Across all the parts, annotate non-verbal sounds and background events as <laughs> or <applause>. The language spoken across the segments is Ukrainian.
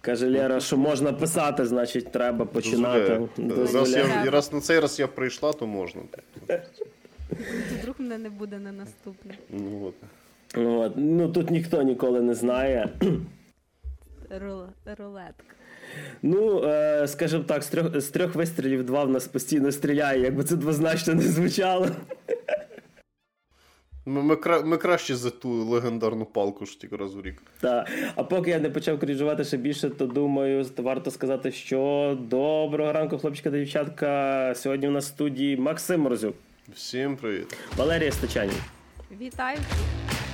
Каже Лера, що можна писати, значить, треба починати. Раз я, і раз на цей раз я прийшла, то можна. Вдруг мене не буде на наступне. Ну, от. От. Ну тут ніхто ніколи не знає. Рулетка. Ну, е, скажімо так, з трьох з трьох вистрілів два в нас постійно стріляє, якби це двозначно не звучало. Ми, ми, ми краще за ту легендарну палку ж тільки раз у рік. Так. А поки я не почав крінжувати ще більше, то думаю, варто сказати, що доброго ранку, хлопчика та дівчатка. Сьогодні у нас в студії Максим Морзюк. Всім привіт. Валерія Стачані. Вітаю.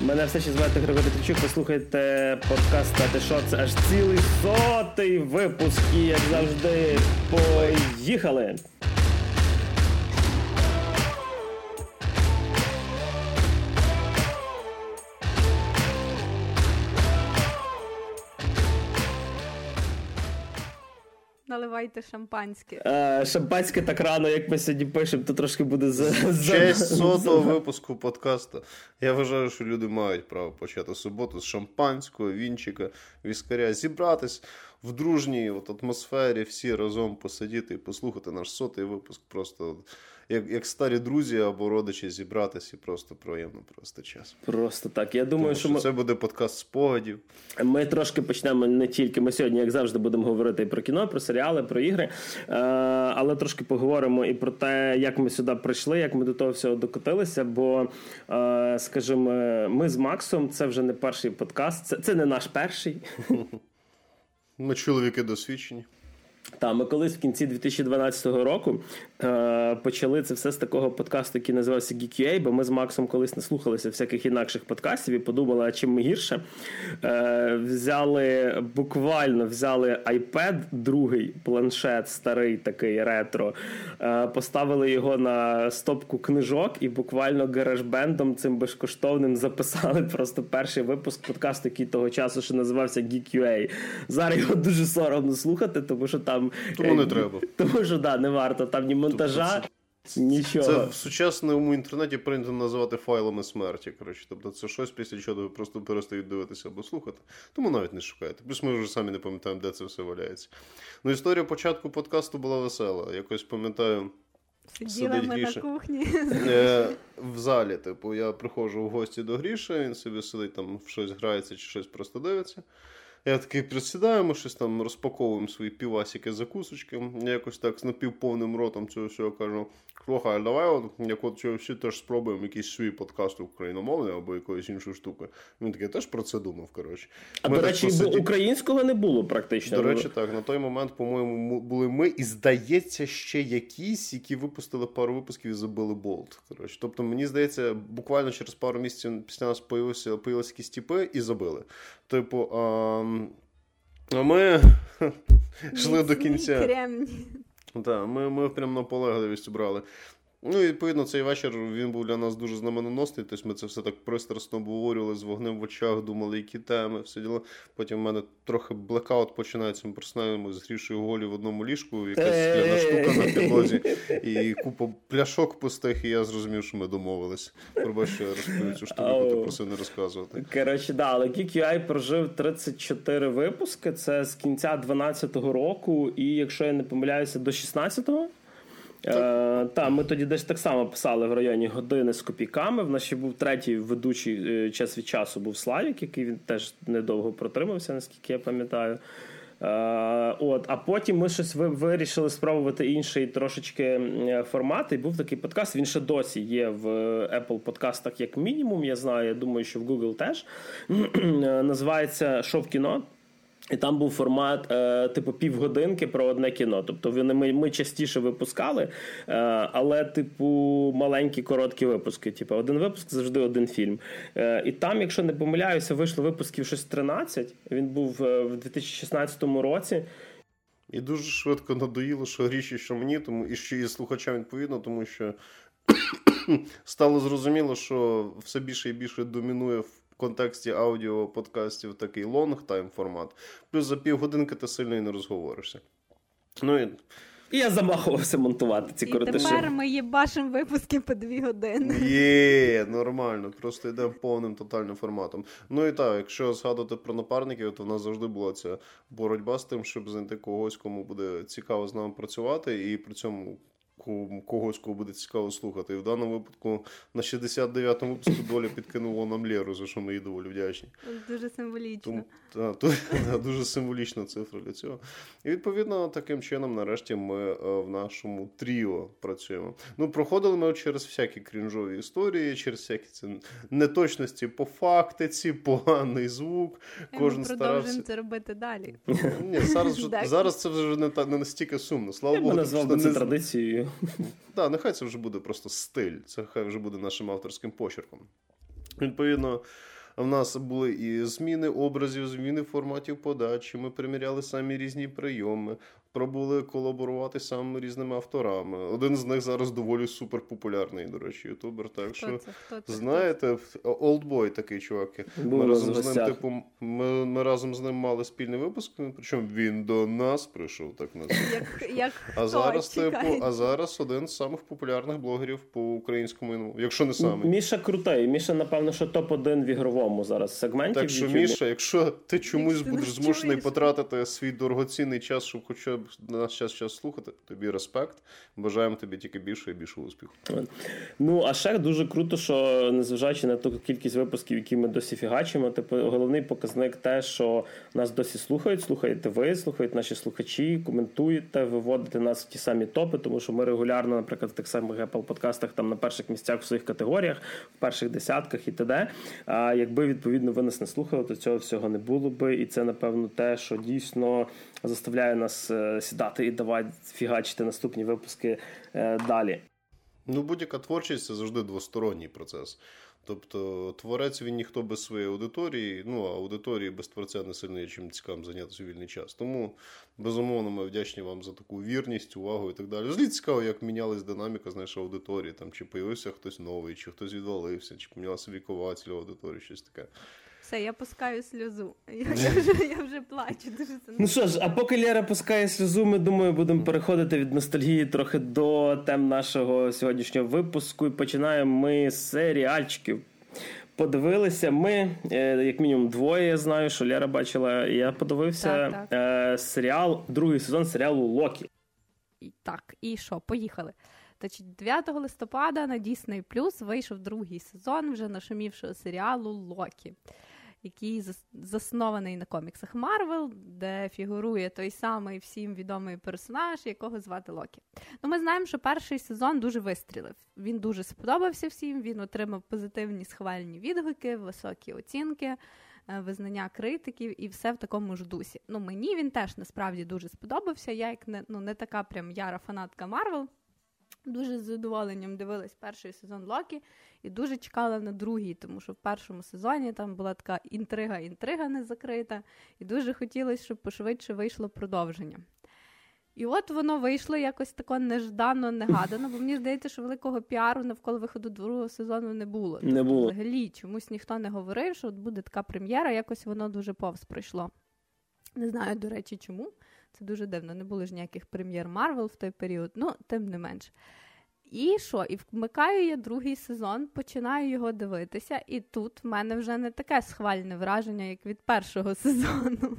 Мене все ще звати Григорій Петричук. Ви слухаєте подкаст «Ти що?» Це аж цілий сотий випуск. І як завжди, поїхали! Наливайте шампанське. Е, Шампанське так рано, як ми сьогодні пишемо, то трошки буде за честь сотого випуску подкасту. Я вважаю, що люди мають право почати суботу з шампанського, вінчика, віскаря, зібратись в дружній от атмосфері, всі разом посидіти і послухати наш сотий випуск. Просто як як старі друзі або родичі зібратися і просто приємно просто час. Просто так. Я думаю, Тому, що, що ми... це буде подкаст спогадів. Ми трошки почнемо не тільки ми сьогодні, як завжди, будемо говорити і про кіно, про серіали, про ігри, е, але трошки поговоримо і про те, як ми сюди прийшли, як ми до того всього докотилися. Бо, е, скажімо, ми з Максом це вже не перший подкаст, це, це не наш перший. Ми чоловіки досвідчені. Та ми колись в кінці 2012 року е, почали це все з такого подкасту, який називався GQA, бо ми з Максом колись наслухалися всяких інакших подкастів і подумали, а чим ми гірше. Е, Взяли буквально взяли iPad, другий планшет, старий такий ретро, е, поставили його на стопку книжок і буквально гаражбендом цим безкоштовним записали просто перший випуск подкасту, який того часу ще називався GQA. Зараз його дуже соромно слухати, тому що там там. Тому не треба. <laughs> Тому що да, не варто там ні монтажа. Це, Нічого. Це в сучасному інтернеті прийнято називати файлами смерті. Коротше. Тобто це щось, після чого ви просто перестають дивитися або слухати. Тому навіть не шукайте. Плюс ми вже самі не пам'ятаємо, де це все валяється. Ну, історія початку подкасту була весела. Якось пам'ятаю. Сиділа ми на кухні. Е, В залі, типу, я приходжу в гості до Гріша, він собі сидить там щось грається чи щось просто дивиться. Я такий присідаємо, щось там розпаковуємо свої півасики закусочки. Я якось так з напівповним ротом цього всього кажу: слухай, давай, от, як от всі теж спробуємо якийсь свій подкаст україномовний або якоїсь іншої штуки. Він такий теж про це думав. коротше. А до речі, посидів... українського не було практично. До речі, так. На той момент, по-моєму, були ми, і здається, ще якісь, які випустили пару випусків і забили болт. Коротше. Тобто, мені здається, буквально через пару місяців після нас появилися, появилися якісь тіпи і забили. Типу, а, а ми <laughs> йшли до кінця. Так, Ми ми прям наполегливість брали. Ну, і відповідно, цей вечір він був для нас дуже знаменоносний. Тобто ми це все так пристрасно обговорювали з вогнем в очах, думали, які теми, все діло. Потім в мене трохи блекаут починається. Ми просинаємо з грішою голі в одному ліжку, якась скляна штука на підлозі, і купа пляшок пустих, і я зрозумів, що ми домовились. Пробач, що я розповів цю штуку, ти просив не розказувати. Коротше, да, але GQI прожив 34 випуски. Це з кінця 12-го року, і якщо я не помиляюся, до 16-го. Е, Та, ми тоді десь так само писали в районі години з копійками. В нас ще був третій ведучий е, час від часу був Славік, який він теж недовго протримався, наскільки я пам'ятаю. Е, от, А потім ми щось вирішили спробувати інший трошечки формат. І був такий подкаст. Він ще досі є в Apple подкастах, як мінімум. Я знаю, я думаю, що в Google теж. <clears throat> Називається Шов кіно. І там був формат, е, типу, півгодинки про одне кіно. Тобто вони ми ми частіше випускали, е, але, типу, маленькі короткі випуски. Типу, один випуск завжди один фільм. Е, і там, якщо не помиляюся, вийшло випусків щось 13. Він був е, в 2016 році. І дуже швидко надоїло, що грі ші, що мені, тому і ще і слухачам відповідно, тому що <coughs> стало зрозуміло, що все більше і більше домінує в контексті аудіо подкастів такий longtime формат. Плюс за півгодинки ти сильно і не розговоришся. Ну і і я замахувався монтувати ці коротиші. І тепер ми їбашимо випуски по дві години. Є, нормально. Просто йдемо повним тотальним форматом. Ну і так, якщо згадувати про напарників, то в нас завжди була ця боротьба з тим, щоб знайти когось, кому буде цікаво з нами працювати, і при цьому когось, кого буде цікаво слухати. І в даному випадку на 69-му випуску доля підкинула нам Леру, за що ми їй доволі вдячні. Дуже символічно. Тому, та, то, дуже символічна цифра для цього. І відповідно таким чином, нарешті, ми е, в нашому тріо працюємо. Ну, проходили ми через всякі крінжові історії, через всякі це неточності по фактиці, поганий звук. Кожен ми продовжуємо це робити далі. Ні, Зараз зараз це вже не не настільки сумно. Слава Богу, назвав це традицією. <laughs> Так, нехай це вже буде просто стиль, це хай вже буде нашим авторським почерком. Відповідно. В нас були і зміни образів, зміни форматів подачі. Ми приміряли самі різні прийоми пробували колаборувати самими різними авторами. Один з них зараз доволі суперпопулярний, до речі, ютубер. Так що Хто це? Хто це? знаєте, олдбой такий чувак. Ми разом з ним, типу, ми, ми разом з ним мали спільний випуск. Причому він до нас прийшов, так називаємо. Як, як а зараз, типу, а зараз один з самих популярних блогерів по українському, якщо не самий. Міша крутий. Міша, напевно, що топ 1 в ігровому зараз сегменті. Так що, Міша, якщо ти чомусь будеш змушений потратити свій дорогоцінний час, щоб хоча б нас час час слухати. Тобі респект. Бажаємо тобі тільки більше і більше успіху. Ну а ще дуже круто, що незважаючи на ту кількість випусків, які ми досі фігачимо, типу головний показник те, що нас досі слухають, слухаєте ви, слухають наші слухачі, коментуєте, виводите нас в ті самі топи, тому що ми регулярно, наприклад, в тих самих Apple подкастах там на перших місцях в своїх категоріях, в перших десятках і т.д. А якби відповідно ви нас не слухали, то цього всього не було би. І це напевно те, що дійсно заставляє нас е, сідати і давати фігачити наступні випуски е, далі. Ну, будь-яка творчість це завжди двосторонній процес. Тобто творець він ніхто без своєї аудиторії, ну а аудиторії без творця не сильно чим цікавим зайнятися у вільний час. Тому безумовно ми вдячні вам за таку вірність, увагу і так далі. Взагалі цікаво, як мінялась динаміка знаєш, аудиторії, там чи появився хтось новий, чи хтось відвалився, чи помінялася вікова цільова аудиторії, щось таке. Все, я пускаю сльозу. Я, я вже я вже плачу. Дуже це Ну що ж, а поки Лера пускає сльозу, ми думаю, будемо переходити від ностальгії трохи до тем нашого сьогоднішнього випуску. І починаємо ми з серіальчиків. Подивилися ми, е, як мінімум, двоє. Я знаю, що Лера бачила. Я подивився так, так. Е, серіал, другий сезон серіалу Локі. Так, і що? Поїхали. Значить, 9 листопада на Disney Plus вийшов другий сезон вже нашумівшого серіалу Локі який заснований на коміксах Марвел, де фігурує той самий всім відомий персонаж, якого звати Локі. Ну, Ми знаємо, що перший сезон дуже вистрілив. Він дуже сподобався всім, він отримав позитивні схвальні відгуки, високі оцінки. Е, визнання критиків і все в такому ж дусі. Ну мені він теж насправді дуже сподобався. Я як не ну не така прям яра фанатка Марвел. Дуже з задоволенням дивилась перший сезон Локі і дуже чекала на другий, тому що в першому сезоні там була така інтрига-інтрига не закрита, і дуже хотілося, щоб пошвидше вийшло продовження. І от воно вийшло якось тако неждано, негадано, бо мені здається, що великого піару навколо виходу другого сезону не було. Не було. Тобто, взагалі чомусь ніхто не говорив, що от буде така прем'єра, якось воно дуже повз пройшло. Не знаю, до речі, чому. Це дуже дивно. Не було ж ніяких прем'єр Марвел в той період, ну, тим не менш. І що? І вмикаю я другий сезон, починаю його дивитися, і тут в мене вже не таке схвальне враження, як від першого <laughs> сезону.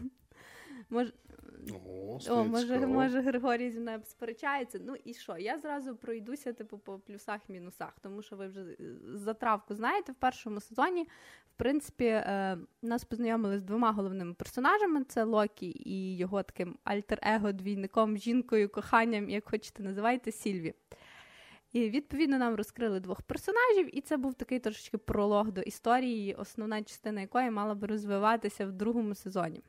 Мож... О, О, може, може, Григорій зі мною сперечається. Ну і що? Я зразу пройдуся, типу, по плюсах-мінусах, тому що ви вже е, затравку знаєте, в першому сезоні, в принципі, е, нас познайомили з двома головними персонажами: це Локі і його таким альтер-его, двійником, жінкою, коханням, як хочете називайте, Сільві. І відповідно нам розкрили двох персонажів, і це був такий трошечки пролог до історії, основна частина якої мала би розвиватися в другому сезоні.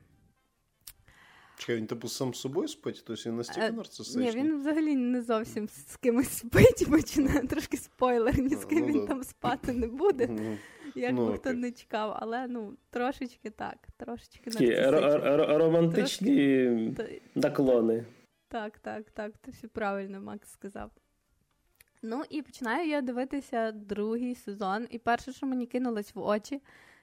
Чекай, він типу сам з собою спить, тобто він настільки е, нарцисичний? Ні, він взагалі не зовсім з кимось спить, починає трошки спойлер, ні з ким ну, він да. там спати не буде. Ну, як ну, би хто не чекав, але ну трошечки так, трошечки р- романтичні наклони. Так, так, так. Ти все правильно Макс сказав. Ну і починаю я дивитися другий сезон, і перше, що мені кинулось в очі,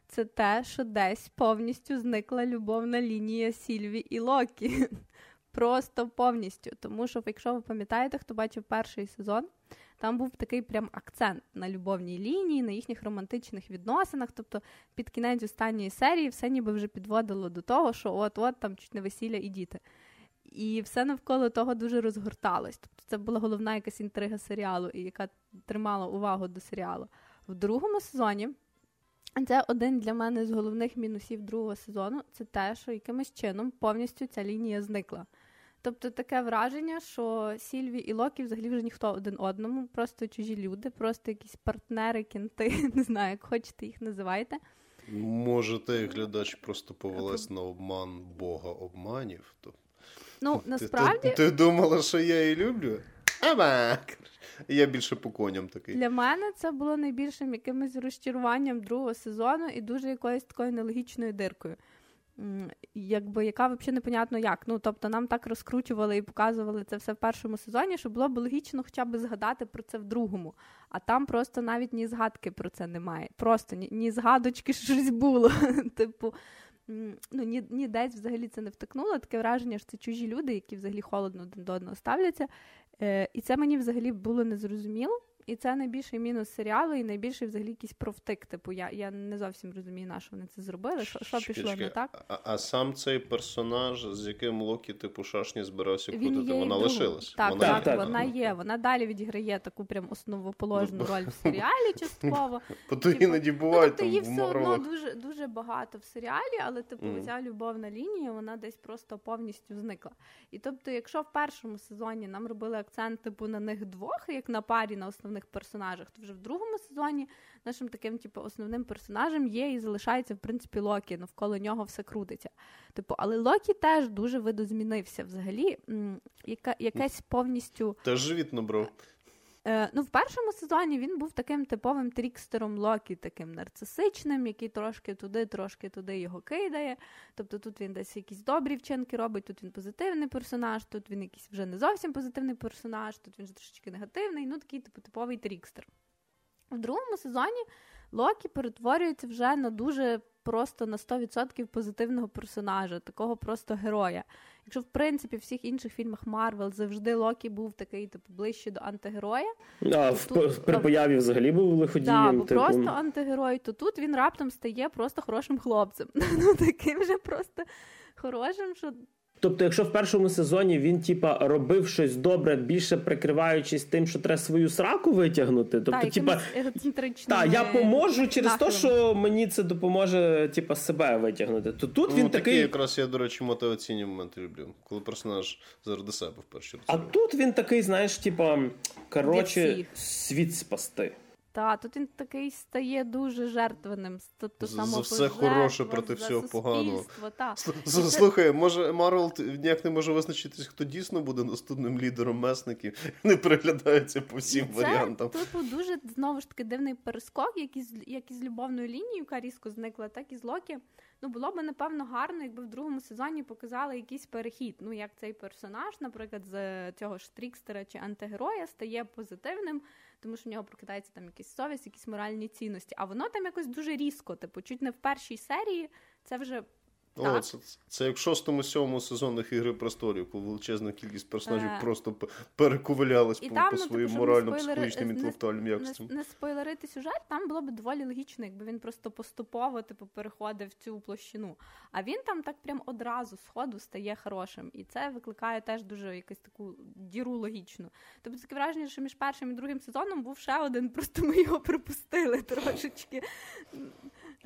це те, що десь повністю зникла любовна лінія Сільві і Локі. <laughs> просто повністю. Тому що, якщо ви пам'ятаєте, хто бачив перший сезон, там був такий прям акцент на любовній лінії, на їхніх романтичних відносинах. Тобто під кінець останньої серії все ніби вже підводило до того, що от-от там чуть не весілля і діти. І все навколо того дуже розгорталось. Тобто це була головна якась інтрига серіалу, і яка тримала увагу до серіалу. В другому сезоні це один для мене з головних мінусів другого сезону. Це те, що якимось чином повністю ця лінія зникла. Тобто таке враження, що Сільві і Локі взагалі вже ніхто один одному, просто чужі люди, просто якісь партнери, кінти, <laughs> не знаю, як хочете їх називайте. Може, ти, глядач, просто повелась на обман Бога обманів. То... Ну, насправді... <laughs> Ти, ти, ти думала, що я її люблю? Я більше по коням такий. Для мене це було найбільшим якимось розчаруванням другого сезону і дуже якоюсь такою нелогічною диркою. Якби яка взагалі непонятно як. Ну тобто нам так розкручували і показували це все в першому сезоні, що було б логічно хоча б згадати про це в другому. А там просто навіть ні згадки про це немає. Просто ні, ні згадочки щось було. <laughs> Типу, ну ні, ні десь взагалі це не втикнуло. Таке враження, що це чужі люди, які взагалі холодно один до одного ставляться. Е, І це мені взагалі було незрозуміло. І це найбільший мінус серіалу, і найбільший взагалі якийсь провтик. Типу, я я не зовсім розумію, на що вони це зробили. Що що пішло не так? А, а сам цей персонаж, з яким Локі, типу, шашні збирався крутити, вона лишилась. Так, вона так, так, вона є. Вона далі відіграє таку прям основоположну роль в серіалі частково. <laughs> Бо то іноді буває. Тобто її все одно дуже дуже багато в серіалі, але типу ця любовна лінія, вона десь просто повністю зникла. І тобто, якщо в першому сезоні нам робили акцент типу на них двох, як на парі на основних основних персонажах, то вже в другому сезоні нашим таким, типу, основним персонажем є і залишається, в принципі, Локі. Навколо нього все крутиться. Типу, але Локі теж дуже видозмінився взагалі. Яка, якась повністю. Теж живіт набрав. Е, ну, В першому сезоні він був таким типовим трікстером Локі, таким нарцисичним, який трошки туди, трошки туди його кидає. Тобто тут він десь якісь добрі вчинки робить, тут він позитивний персонаж, тут він якийсь вже не зовсім позитивний персонаж, тут він вже трошечки негативний, ну такий типу типовий трікстер. В другому сезоні Локі перетворюється вже на дуже просто на 100% позитивного персонажа, такого просто героя. Якщо в принципі в всіх інших фільмах Марвел завжди Локі був такий, типу, ближче до антигероя. А в, тут, при появі взагалі був лиходієм. Так, типу... просто антигерой, то тут він раптом стає просто хорошим хлопцем. <laughs> Ну таким же просто хорошим, що Тобто, якщо в першому сезоні він типа робив щось добре, більше прикриваючись тим, що треба свою сраку витягнути, тобто, та, типа та, я поможу через те, що мені це допоможе, типа, себе витягнути. То тут ну, він такий якраз я, до речі, мотиваційні моменти люблю, коли персонаж заради себе в першу А тут він такий, знаєш, типа коротше, світ спасти. Та, тут він такий стає дуже жертвеним. Тобто, за все хороше проти всього поганого. Слухай, може Марвел ніяк не може визначитись, хто дійсно буде наступним лідером месників. <laughs> Не приглядається по всім це, варіантам. Типу дуже знову ж таки дивний перескок, як із, як із любовною лінією, яка різко зникла, так і з Локі. Ну, було б напевно гарно, якби в другому сезоні показали якийсь перехід. Ну, як цей персонаж, наприклад, з цього ж трікстера чи антигероя стає позитивним тому що в нього прокидається там якийсь совість, якісь моральні цінності. А воно там якось дуже різко. Типу, чуть не в першій серії це вже о, це, це як в шостому сьомому сезонах Ігри престолів, коли величезна кількість персонажів е... просто перекувалялась по, там, по ну, своїм типу, морально-психологічним інтелектуальним якостям. Не, не спойлерити сюжет, там було б доволі логічно, якби він просто поступово типу, переходив в цю площину. А він там так прям одразу з ходу стає хорошим. І це викликає теж дуже якусь таку діру логічну. Тобто таке враження, що між першим і другим сезоном був ще один, <laughs> просто ми його припустили трошечки.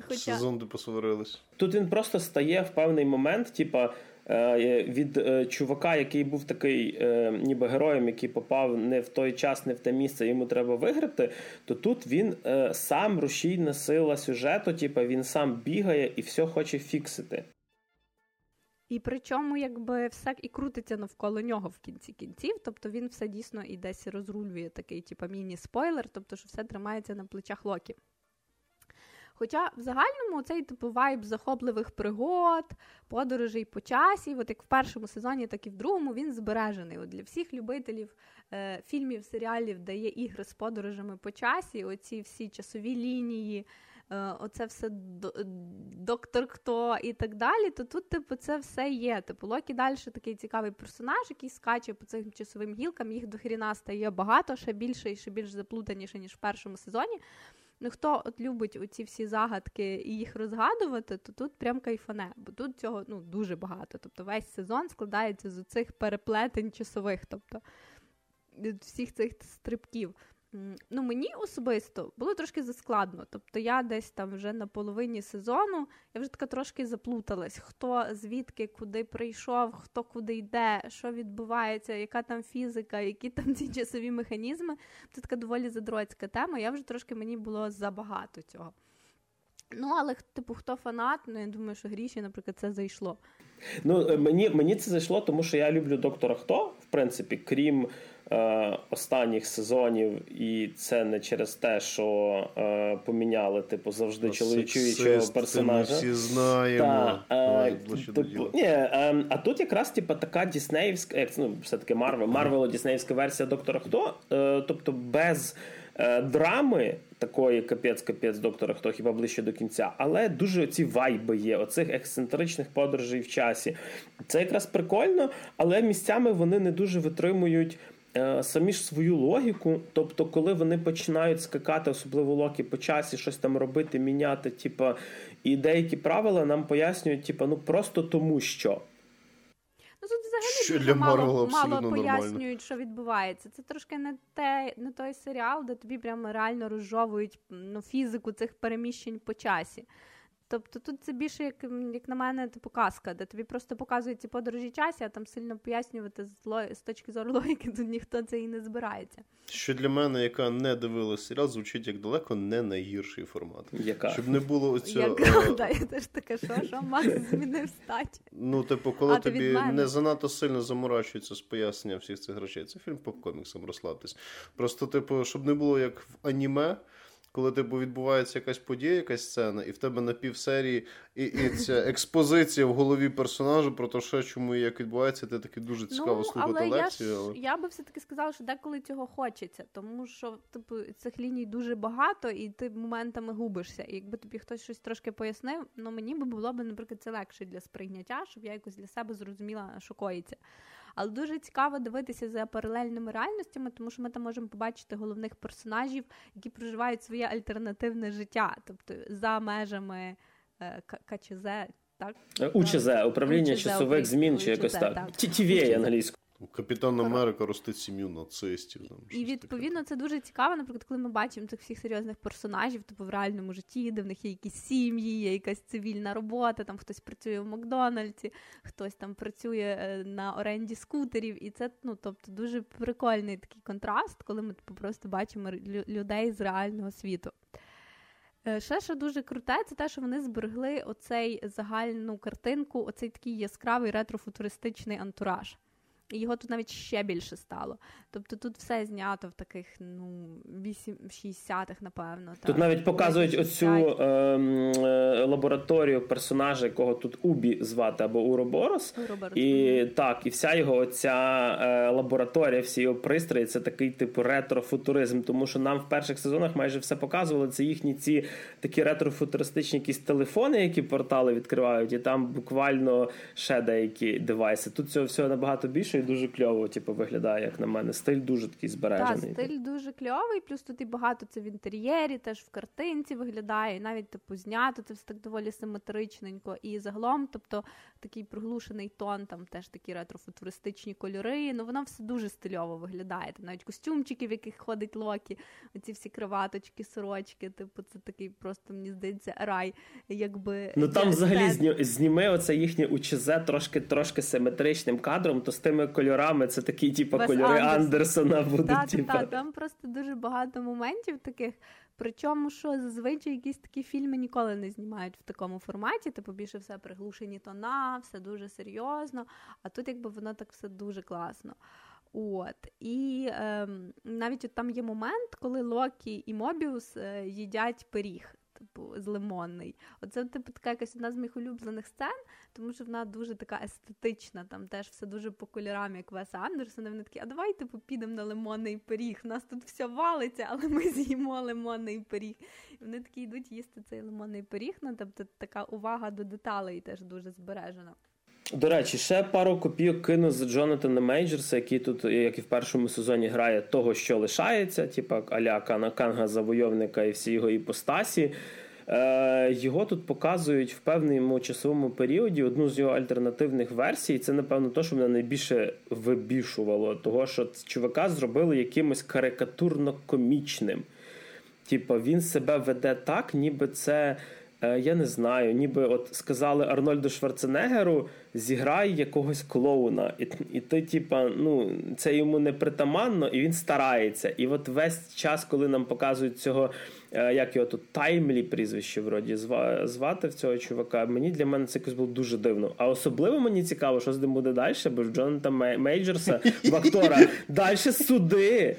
Хоча... Сезон де посварились. Тут він просто стає в певний момент, типа. Е, від е, чувака, який був такий, е, ніби героєм, який попав не в той час, не в те місце, йому треба виграти, то тут він сам рушійна сила сюжету, типу, він сам бігає і все хоче фіксити. І причому, якби все і крутиться навколо нього в кінці кінців, тобто він все дійсно і десь розрулює такий, типу, міні-спойлер, тобто що все тримається на плечах Локі. Хоча в загальному цей типу вайб захопливих пригод, подорожей по часі, от як в першому сезоні, так і в другому, він збережений. От Для всіх любителів е, фільмів, серіалів, де є ігри з подорожами по часі, оці всі часові лінії, е, оце все доктор хто і так далі, то тут, типу, це все є. Типу, Локі далі такий цікавий персонаж, який скаче по цим часовим гілкам, їх до хріна стає багато, ще більше і ще більш заплутаніше, ніж в першому сезоні. Ну, хто от любить оці всі загадки і їх розгадувати, то тут прям кайфане, бо тут цього ну, дуже багато. Тобто весь сезон складається з цих переплетень часових, тобто всіх цих стрибків. Ну, Мені особисто було трошки заскладно. Тобто я десь там вже на половині сезону я вже така трошки заплуталась, хто звідки куди прийшов, хто куди йде, що відбувається, яка там фізика, які там ці часові механізми. Це така доволі задроцька тема. Я вже трошки мені було забагато цього. Ну, але типу, хто фанат, ну я думаю, що гріші, наприклад, це зайшло. Ну, е, мені мені це зайшло, тому що я люблю доктора Хто, в принципі, крім е, останніх сезонів, і це не через те, що е, поміняли, типу, завжди чоловічого персонажа. Ми всі знаємо. Та, е, типу, ні, е, А тут якраз типу, така Діснеївська, як ну, все-таки Марвел, Марвело Діснеївська версія доктора Хто, е, тобто без. Е, драми такої капець-капець доктора, хто хіба ближче до кінця, але дуже ці вайби є, оцих ексцентричних подорожей в часі. Це якраз прикольно, але місцями вони не дуже витримують. Е, самі ж свою логіку, тобто, коли вони починають скакати, особливо локи по часі, щось там робити, міняти, типа, і деякі правила нам пояснюють, типа, ну просто тому що. Ну тут взагалі що дуже мало мало пояснюють, що відбувається. Це трошки не те, не той серіал, де тобі прямо реально розжовують ну, фізику цих переміщень по часі. Тобто тут це більше, як як на мене, типу казка, де тобі просто показують ці подорожі часі, а там сильно пояснювати з, з точки зору <laughs> логіки, тут ніхто це і не збирається. Що для мене, яка не дивилася серіал, звучить як далеко не найгірший формат. Яка? Щоб не було оцього... Яка? <laughs> Да, я теж таке, що, що Макс <laughs> змінив стать. Ну, типу, коли а, тобі не занадто сильно заморачується з поясненням всіх цих речей. Це фільм по коміксам розслабтесь. Просто, типу, щоб не було як в аніме коли типу, відбувається якась подія, якась сцена, і в тебе на півсерії і, і ця експозиція в голові персонажа про те, що чому і як відбувається, ти таки дуже цікаво ну, слухати але лекцію. Я, але... я би все-таки сказала, що деколи цього хочеться, тому що типу, цих ліній дуже багато, і ти моментами губишся. І якби тобі хтось щось трошки пояснив, ну мені би було б, наприклад, це легше для сприйняття, щоб я якось для себе зрозуміла, що коїться. Але дуже цікаво дивитися за паралельними реальностями, тому що ми там можемо побачити головних персонажів, які проживають своє альтернативне життя, тобто за межами е, КЧЗ. Так, УЧЗ, управління УЧЗ, часових змін чи якось так. ТТВ англійською. Капітан Америка ростить сім'ю нацистів. Там, І відповідно таке. це дуже цікаво, наприклад, коли ми бачимо цих всіх серйозних персонажів, типу в реальному житті, де в них є якісь сім'ї, є якась цивільна робота, там хтось працює в Макдональдсі, хтось там працює е, на оренді скутерів. І це ну, тобто, дуже прикольний такий контраст, коли ми типу, просто бачимо людей з реального світу. Е, ще що дуже круте, це те, що вони зберегли оцей загальну картинку, оцей такий яскравий ретрофутуристичний антураж. І його тут навіть ще більше стало. Тобто тут все знято в таких, ну, 60-х, напевно. Тут так. навіть показують оцю е, е, лабораторію персонажа, якого тут Убі звати або Уроборос. Уроборос. І так, і вся його оця е, лабораторія, всі його пристрої, це такий типу ретрофутуризм. Тому що нам в перших сезонах майже все показували. Це їхні ці такі ретрофутуристичні якісь телефони, які портали відкривають, і там буквально ще деякі девайси. Тут цього всього набагато більше і дуже кльово, типу, виглядає, як на мене. Стиль дуже такий збережений. Так, стиль дуже кльовий, плюс тут і багато це в інтер'єрі, теж в картинці виглядає, і навіть типу знято це все так доволі симетричненько. І загалом, тобто такий приглушений тон, там теж такі ретрофутуристичні кольори. Ну воно все дуже стильово виглядає. Там навіть костюмчики, в яких ходить Локі, оці всі криваточки, сорочки. Типу, це такий просто мені здається рай. якби... Ну там взагалі зніми оце їхнє УЧЗ трошки трошки симетричним кадром, то з тими кольорами це такі, типу, кольори Андерсон. Андерсона будуть. Так, типу. так, там просто дуже багато моментів таких. Причому, що зазвичай якісь такі фільми ніколи не знімають в такому форматі, типу більше все приглушені тона, все дуже серйозно. А тут, якби воно так все дуже класно. От і ем, навіть от там є момент, коли Локі і Мобіус е, їдять пиріг. Типу, з лимонний. Оце, типу, така якась одна з моїх улюблених сцен, тому що вона дуже така естетична, там теж все дуже по кольорам, як Веса Андерсона. Вони такі, а давай типу, підемо на лимонний пиріг. У нас тут все валиться, але ми з'їмо лимонний пиріг. І вони такі йдуть їсти цей лимонний пиріг. Ну, тобто така увага до деталей теж дуже збережена. До речі, ще пару копійок кину з Джонатана Мейджерса, який тут, як і в першому сезоні, грає того, що лишається, типа аля Канга завойовника і всі його іпостасі. Е, Його тут показують в певному часовому періоді одну з його альтернативних версій. Це, напевно, то, що мене найбільше вибішувало, того, що чувака зробили якимось карикатурно-комічним. Типа, він себе веде так, ніби це. Е, я не знаю, ніби от сказали Арнольду Шварценеггеру, зіграй якогось клоуна. І і ти, типа, ну, це йому не притаманно, і він старається. І от весь час, коли нам показують цього, як його тут таймлі прізвище вроді звати в цього чувака, мені для мене це якось було дуже дивно. А особливо мені цікаво, що з ним буде далі, бо в Джоната Мейджерса в актора <laughs> далі суди.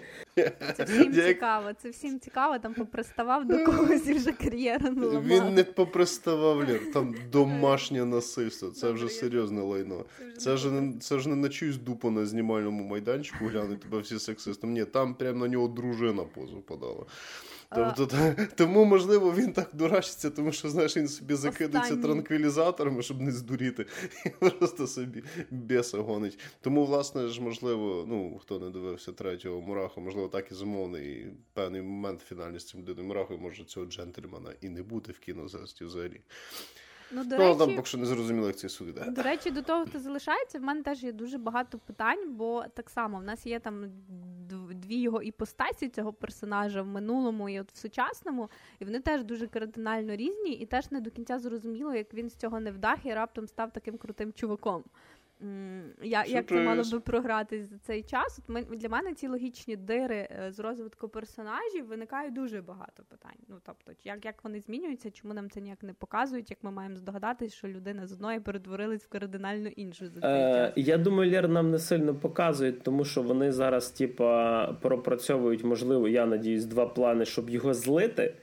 Це всім цікаво, це всім цікаво, там поприставав до когось і вже кар'єра не ламав. Він не поприставав, Лір, там домашнє насильство. Це вже серйозне лайно. Це ж не це ж не на чиюсь дупу на знімальному майданчику глянуть тебе всі сексистом. Ні, там прямо на нього дружина позу подала. Тобто, <laughs> Тому, можливо, він так дурачиться, тому що знаєш, він собі закидується транквілізаторами, щоб не здуріти, <laughs> і просто собі біса гонить. Тому, власне ж, можливо, ну хто не дивився третього Мураху, можливо, так і замовний певний момент фінальний з цим людиною Мурахою може цього джентльмена і не бути в кінозасті взагалі. Ну, до ну, речі, там поки що не зрозуміло, як ці суди. Да? До речі, до того, хто залишається, в мене теж є дуже багато питань, бо так само в нас є там дві його іпостасі цього персонажа в минулому і от в сучасному, і вони теж дуже кардинально різні, і теж не до кінця зрозуміло, як він з цього не вдах і раптом став таким крутим чуваком. Я, Як це мало би програти за цей час? От ми, Для мене ці логічні дири е, з розвитку персонажів виникає дуже багато питань. Ну тобто, як як вони змінюються, чому нам це ніяк не показують, як ми маємо здогадатись, що людина з одної перетворилась в кардинально іншу за цей е, час? Я думаю, Лєр нам не сильно показують, тому що вони зараз, типа, пропрацьовують, можливо, я надіюсь, два плани, щоб його злити.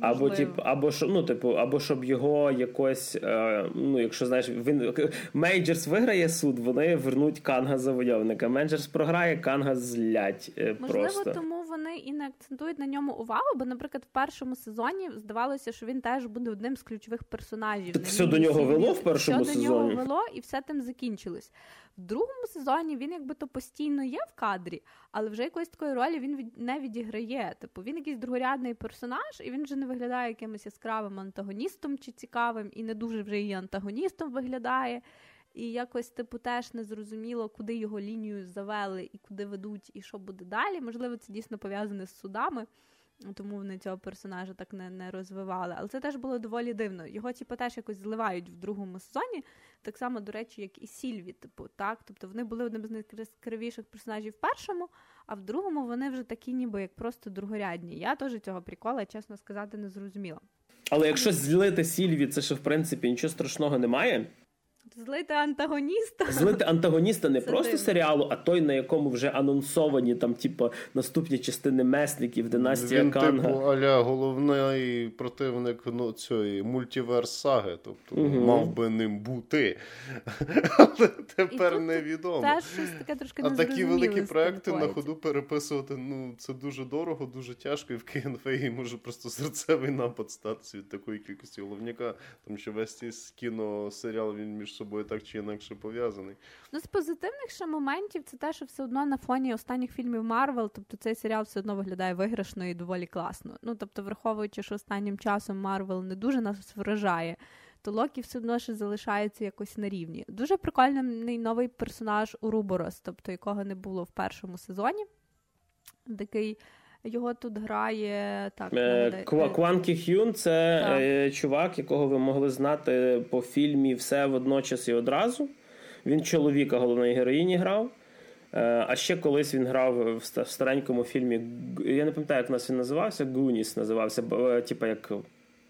Або тип, або ну, типу, або щоб його якось, е, ну якщо знаєш, він Мейджерс виграє суд, вони вернуть Канга завойовника. Мейджерс програє, Канга злять. Е, Можливо, просто. тому вони і не акцентують на ньому увагу, бо, наприклад, в першому сезоні здавалося, що він теж буде одним з ключових персонажів. Так все до нього вело в першому все сезоні? Все до нього вело, і все тим закінчилось. В другому сезоні він якби то постійно є в кадрі, але вже якоїсь такої ролі він від... не відіграє. Типу він якийсь другорядний персонаж, і він вже не виглядає якимось яскравим антагоністом чи цікавим, і не дуже вже і антагоністом виглядає. І якось, типу, теж не зрозуміло, куди його лінію завели і куди ведуть, і що буде далі. Можливо, це дійсно пов'язане з судами тому вони цього персонажа так не не розвивали. Але це теж було доволі дивно. Його, типу, теж якось зливають в другому сезоні, так само, до речі, як і Сільві. Типу, так? Тобто вони були одним з найяскравіших персонажів в першому, а в другому вони вже такі, ніби як просто другорядні. Я теж цього прикола, чесно сказати, не зрозуміла. Але якщо злити Сільві, це ще в принципі нічого страшного немає. Злити антагоніста. Злити антагоніста не Це просто дивно. серіалу, а той, на якому вже анонсовані там, типу, наступні частини месників, династія Він, Канга. Типу, аля головний противник ну, цієї мультиверс саги, тобто угу. мав би ним бути. Але тепер невідомо. Теж щось таке трошки А такі великі проекти на ходу переписувати, ну це дуже дорого, дуже тяжко, і в КНФ може просто серцевий напад статися від такої кількості головняка, тому що весь цей кіносеріал він між собою так чи інакше пов'язаний. Ну, з позитивних ще моментів це те, що все одно на фоні останніх фільмів Марвел, тобто цей серіал все одно виглядає виграшно і доволі класно. Ну тобто, враховуючи, що останнім часом Марвел не дуже нас вражає. То Локі все одно ще залишається якось на рівні. Дуже прикольний новий персонаж Уруборос, тобто якого не було в першому сезоні. Такий його тут грає так. Е, Кванкі Хюн це так. Е, чувак, якого ви могли знати по фільмі Все водночас і одразу. Він чоловіка головної героїні грав. Е, а ще колись він грав в старенькому фільмі. Я не пам'ятаю, як нас він називався. Гуніс називався, типу як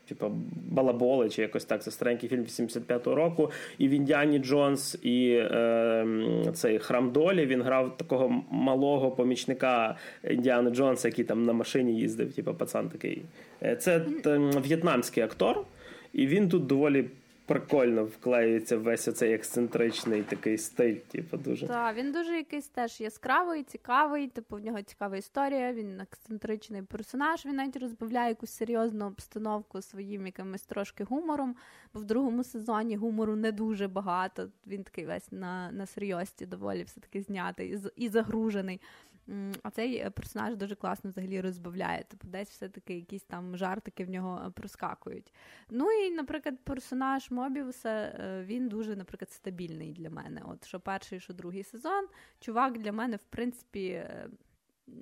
типу, Балаболи, чи якось так. Це старенький фільм 85-го року. І в Індіані Джонс і е, цей Храм Долі він грав такого малого помічника Індіани Джонса, який там на машині їздив, типа пацан такий. Е, це в'єтнамський актор, і він тут доволі прикольно вклеюється весь оцей ексцентричний такий стиль, типу, дуже. Так, він дуже якийсь теж яскравий, цікавий, типу, в нього цікава історія, він ексцентричний персонаж, він навіть розбавляє якусь серйозну обстановку своїм якимось трошки гумором, бо в другому сезоні гумору не дуже багато. Він такий весь на на серйозці доволі все-таки знятий і, і загружений. А цей е, персонаж дуже класно взагалі розбавляє. Типу, десь все-таки якісь там жартики в нього е, проскакують. Ну і, наприклад, персонаж Мобіуса, е, він дуже, наприклад, стабільний для мене. От що перший, що другий сезон. Чувак для мене, в принципі,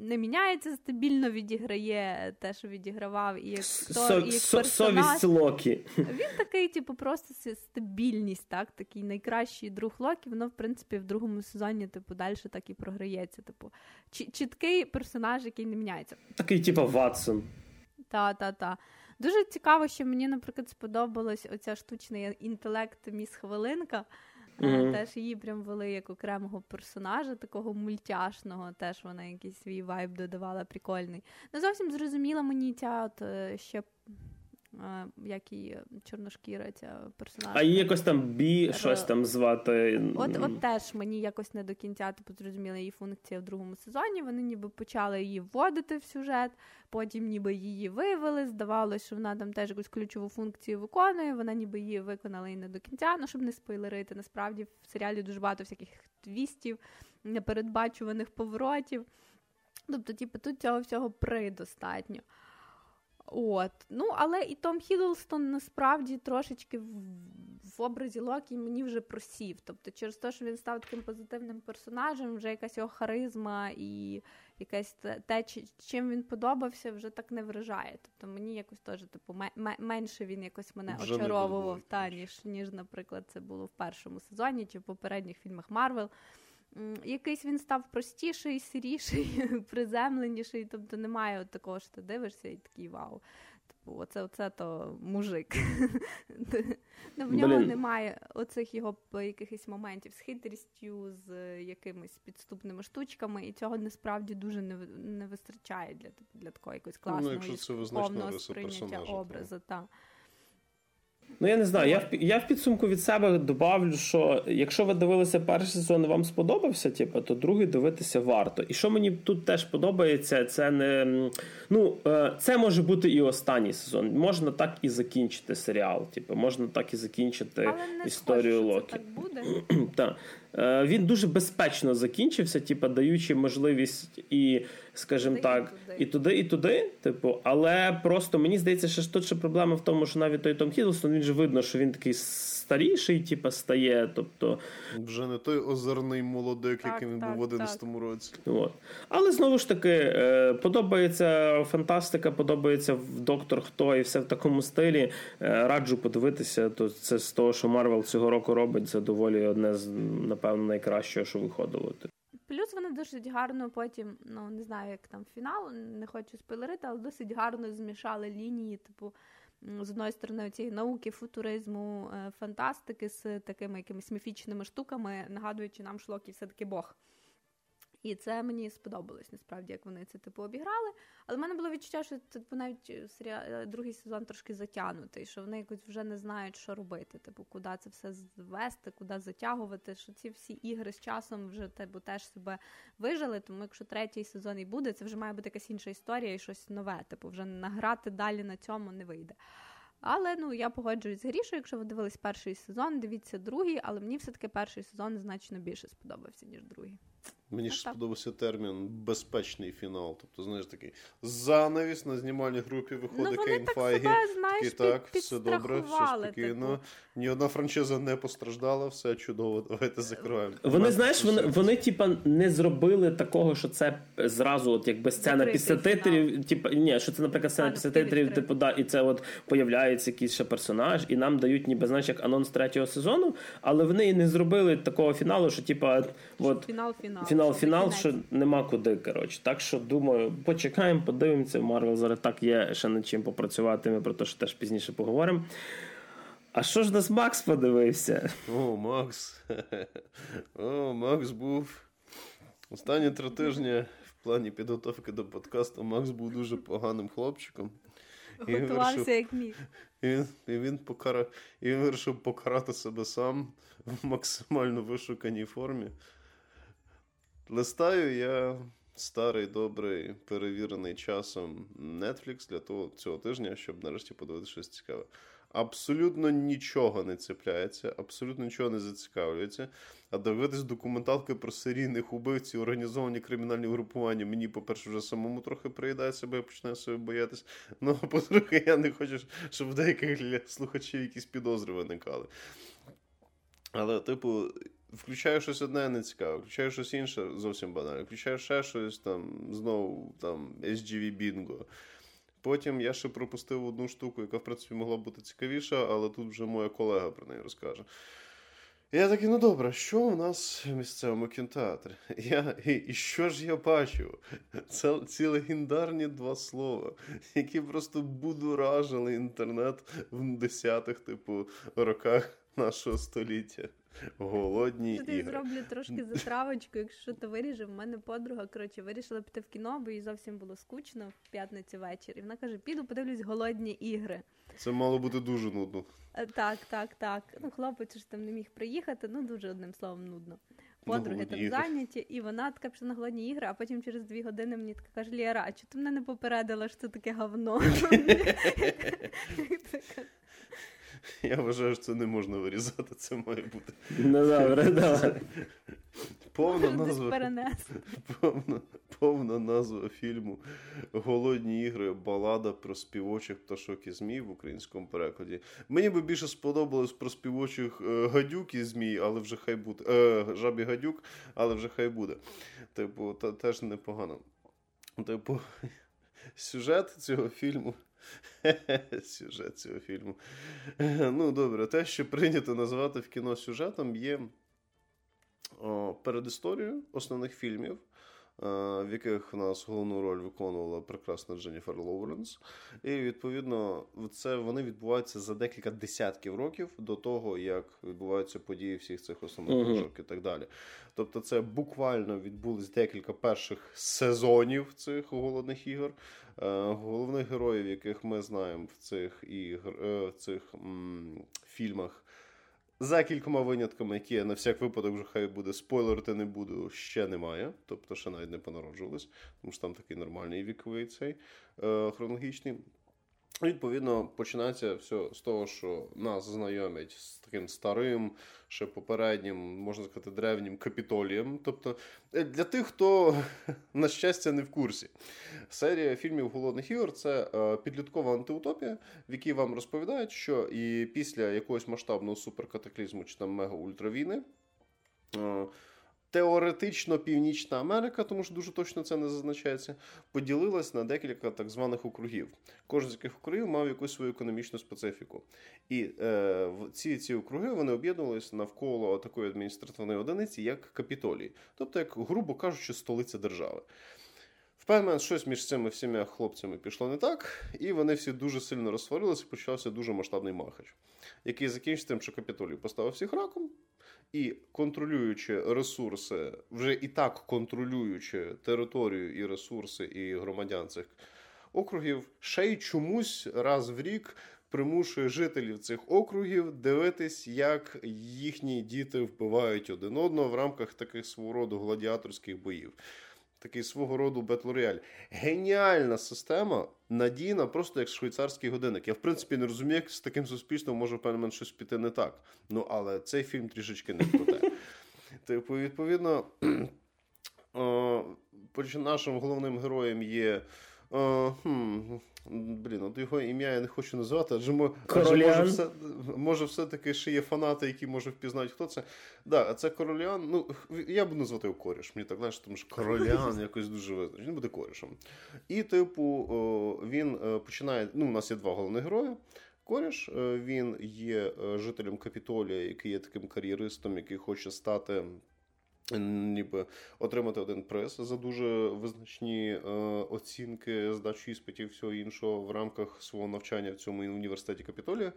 не міняється стабільно, відіграє те, що відігравав, і як актор, і як персонаж. Совість Локі. Він такий, типу, просто стабільність, так, такий найкращий друг Локі. Воно, в принципі, в другому сезоні, типу, далі так і програється. Типу, чіткий персонаж, який не міняється. Такий, типу, Ватсон. Та, та, та. Дуже цікаво, що мені, наприклад, сподобалась оця штучний інтелект міс Хвилинка. Mm-hmm. Теж її прям вели як окремого персонажа, такого мультяшного, теж вона якийсь свій вайб додавала прикольний. Не зовсім зрозуміла мені ця от е, ще як і чорношкіра ця персонаж. А її якось там бі, щось там звати. От от теж мені якось не до кінця типу, зрозуміла її функція в другому сезоні. Вони ніби почали її вводити в сюжет, потім ніби її вивели. Здавалося, що вона там теж якусь ключову функцію виконує. Вона ніби її виконала і не до кінця. Ну, щоб не спойлерити. Насправді в серіалі дуже багато всяких твістів, непередбачуваних поворотів. Тобто, типу, тут цього всього придостатньо. От. Ну, але і Том Хіддлстон насправді трошечки в, в образі Локі мені вже просів. Тобто, через те, що він став таким позитивним персонажем, вже якась його харизма і якесь те, чим він подобався, вже так не вражає. Тобто мені якось теж типу, менше він якось мене вже очаровував, та, ніж, ніж, наприклад, це було в першому сезоні чи в попередніх фільмах Марвел якийсь він став простіший, сиріший, <laughs> приземленіший. Тобто немає от такого, що ти дивишся і такий вау. Типу, оце, оце то мужик. <laughs> ну, В нього немає оцих його якихось моментів з хитрістю, з якимись підступними штучками, і цього насправді дуже не не вистачає для для такого якогось ну, класного ну, повного сприйняття образу. Та. Ну, я не знаю. Я в я в підсумку від себе добавлю, що якщо ви дивилися перший сезон і вам сподобався, типу, то другий дивитися варто. І що мені тут теж подобається, це не ну е, це може бути і останній сезон. Можна так і закінчити серіал. Типу, можна так і закінчити Але не історію схоже, Локі. Це так буде. <clears throat> так. Е, він дуже безпечно закінчився, типу, даючи можливість і, скажімо так, і туди, і туди. Типу, але просто мені здається, що тут ще проблема в тому, що навіть той Том Хідлстон, він же видно, що він такий старіший, типу, стає. тобто... Вже не той озерний молодик, так, який він був в 11 році. От. Але знову ж таки, е, подобається фантастика, подобається доктор Хто і все в такому стилі. Е, раджу подивитися. То це з того, що Марвел цього року робить, це доволі одне з напевно найкращого, що виходило. Плюс вони досить гарно потім, ну не знаю, як там фінал, не хочу спойлерити, але досить гарно змішали лінії, типу з одної сторони цієї науки, футуризму, е, фантастики з такими якимись міфічними штуками, нагадуючи нам шлокі все-таки Бог. І це мені сподобалось насправді, як вони це типу обіграли. Але в мене було відчуття, що типу навіть серіал, е, другий сезон трошки затягнутий, що вони якось вже не знають, що робити. Типу, куди це все звести, куди затягувати. Що ці всі ігри з часом вже типу, теж себе вижили. Тому якщо третій сезон і буде, це вже має бути якась інша історія і щось нове. Типу, вже награти далі на цьому не вийде. Але ну я погоджуюсь з Грішою, якщо ви дивились перший сезон, дивіться другий, але мені все-таки перший сезон значно більше сподобався, ніж другий. Мені ж сподобався термін безпечний фінал. Тобто, знаєш, такий занавіс на знімальній групі виходить ну, Кейн Файгі. Такий, так, все добре, все спокійно. Типу. Ні одна франшиза не постраждала, все чудово. Давайте закриваємо. Вони знаєш, вони вони, типа, не зробили такого, що це зразу, от якби сцена після титрів. Типа, ні, що це, наприклад, сцена після титрів, типу, да, і це от появляється якийсь ще персонаж, і нам дають, ніби знаєш, як анонс третього сезону, але вони і не зробили такого фіналу, що типа, от фінал, фінал фінал, фінал, що нема куди. коротше. Так що думаю, почекаємо, подивимося. Марвел зараз так є ще над чим попрацювати. Ми про те, що теж пізніше поговоримо. А що ж нас Макс подивився? О, Макс. О, Макс був. Останні три тижні в плані підготовки до подкасту Макс був дуже поганим хлопчиком. Готувався як міг. І він, і він покара... і він вирішив покарати себе сам в максимально вишуканій формі. Листаю я старий, добрий, перевірений часом Netflix для того цього тижня, щоб нарешті подивитися щось цікаве. Абсолютно нічого не цепляється, абсолютно нічого не зацікавлюється. А дивитись документалки про серійних убивців, організовані кримінальні групування, мені, по-перше, вже самому трохи приїдається, бо я починаю себе боятись. Ну, а по-друге, я не хочу, щоб деяких слухачів якісь підозри виникали. Але, типу, включаю щось одне не цікаве, включаю щось інше зовсім банальне, включаю ще щось там, знову там SGV Bingo. Потім я ще пропустив одну штуку, яка, в принципі, могла бути цікавіша, але тут вже моя колега про неї розкаже. Я такий, ну добре, що у нас в місцевому кінотеатрі? <laughs> Я, І і що ж я бачив? Це ці легендарні два слова, які просто будуражили інтернет в десятих, типу, роках нашого століття. Голодні Тут ігри. я зроблю трошки <laughs> затравочку, якщо то виріже. В мене подруга коротше вирішила піти в кіно, бо їй зовсім було скучно в п'ятницю ввечері. І вона каже: піду, подивлюсь голодні ігри. Це мало бути дуже нудно. Е, Так, так, так. Ну, хлопець ж там не міг приїхати, ну дуже одним словом нудно. Подруги голодні там ігри. зайняті, і вона така пішла на голодні ігри, а потім через дві години мені така каже: Лєра, а чого ти мене не попередила, що це таке говно? <laughs> <laughs> <laughs> Я вважаю, що це не можна вирізати, це має бути. Ну добре, <laughs> давай. Повна назва. <laughs> Повна, повна назва фільму Голодні ігри. Балада про співочих пташок і змій в українському перекладі. Мені би більше сподобалось про співочих е, гадюк і змій, але вже хай буде. Е, жабі гадюк, але вже хай буде. Типу, та, теж непогано. Типу, сюжет цього фільму. <laughs> Сюжет цього фільму. Ну, добре, те, що прийнято називати в кіно сюжетом, є о, перед основних фільмів, в яких в нас головну роль виконувала прекрасна Дженніфер Лоуренс. І відповідно це вони відбуваються за декілька десятків років до того, як відбуваються події всіх цих основних книжок і так далі. Тобто, це буквально відбулись декілька перших сезонів цих голодних ігор. Е, Головних героїв, яких ми знаємо в цих ігр, е, в цих м, фільмах. За кількома винятками, які я на всяк випадок вже хай буде спойлерити не буду, ще немає. Тобто ще навіть не понароджувались, тому що там такий нормальний віковий цей е, хронологічний. Відповідно, починається все з того, що нас знайомять з таким старим, ще попереднім, можна сказати, древнім капітолієм. Тобто, е, для тих, хто, <laughs> на щастя, не в курсі. Серія фільмів Голодних ігор це е, підліткова антиутопія, в якій вам розповідають, що і після якогось масштабного суперкатаклізму чи там мега-ультравійни. Теоретично Північна Америка, тому що дуже точно це не зазначається, поділилась на декілька так званих округів. Кожен з яких округів мав якусь свою економічну специфіку. І е, ці, ці округи вони об'єднувалися навколо такої адміністративної одиниці, як Капітолій, тобто, як, грубо кажучи, столиця держави. В щось між цими всіма хлопцями пішло не так, і вони всі дуже сильно розсварилися, і почався дуже масштабний махач, який закінчився тим, що Капітолій поставив всіх раком. І контролюючи ресурси, вже і так контролюючи територію і ресурси, і громадян цих округів, ще й чомусь раз в рік примушує жителів цих округів дивитись, як їхні діти вбивають один одного в рамках таких свого роду гладіаторських боїв. Такий свого роду Battle Royale. Геніальна система, надійна, просто як швейцарський годинник. Я, в принципі, не розумію, як з таким суспільством може в певний щось піти не так. Ну, але цей фільм трішечки не про те. <laughs> Типу, відповідно, <clears throat> о, нашим головним героєм є. О, хм, блін, от його ім'я я не хочу називати, адже, адже може, все, може все-таки ще є фанати, які може впізнають, хто це. Да, це Короліан. Ну, я буду назвати його коріш. Мені так знаєш, тому що Короліан <laughs> якось дуже визначений. Він буде корішем. І, типу, о, він е, починає. Ну, у нас є два головних герої. Коріш, е, він є е, жителем Капітолія, який є таким кар'єристом, який хоче стати ніби отримати один приз за дуже визначні е, оцінки, здачу іспитів всього іншого в рамках свого навчання в цьому університеті Капітолія,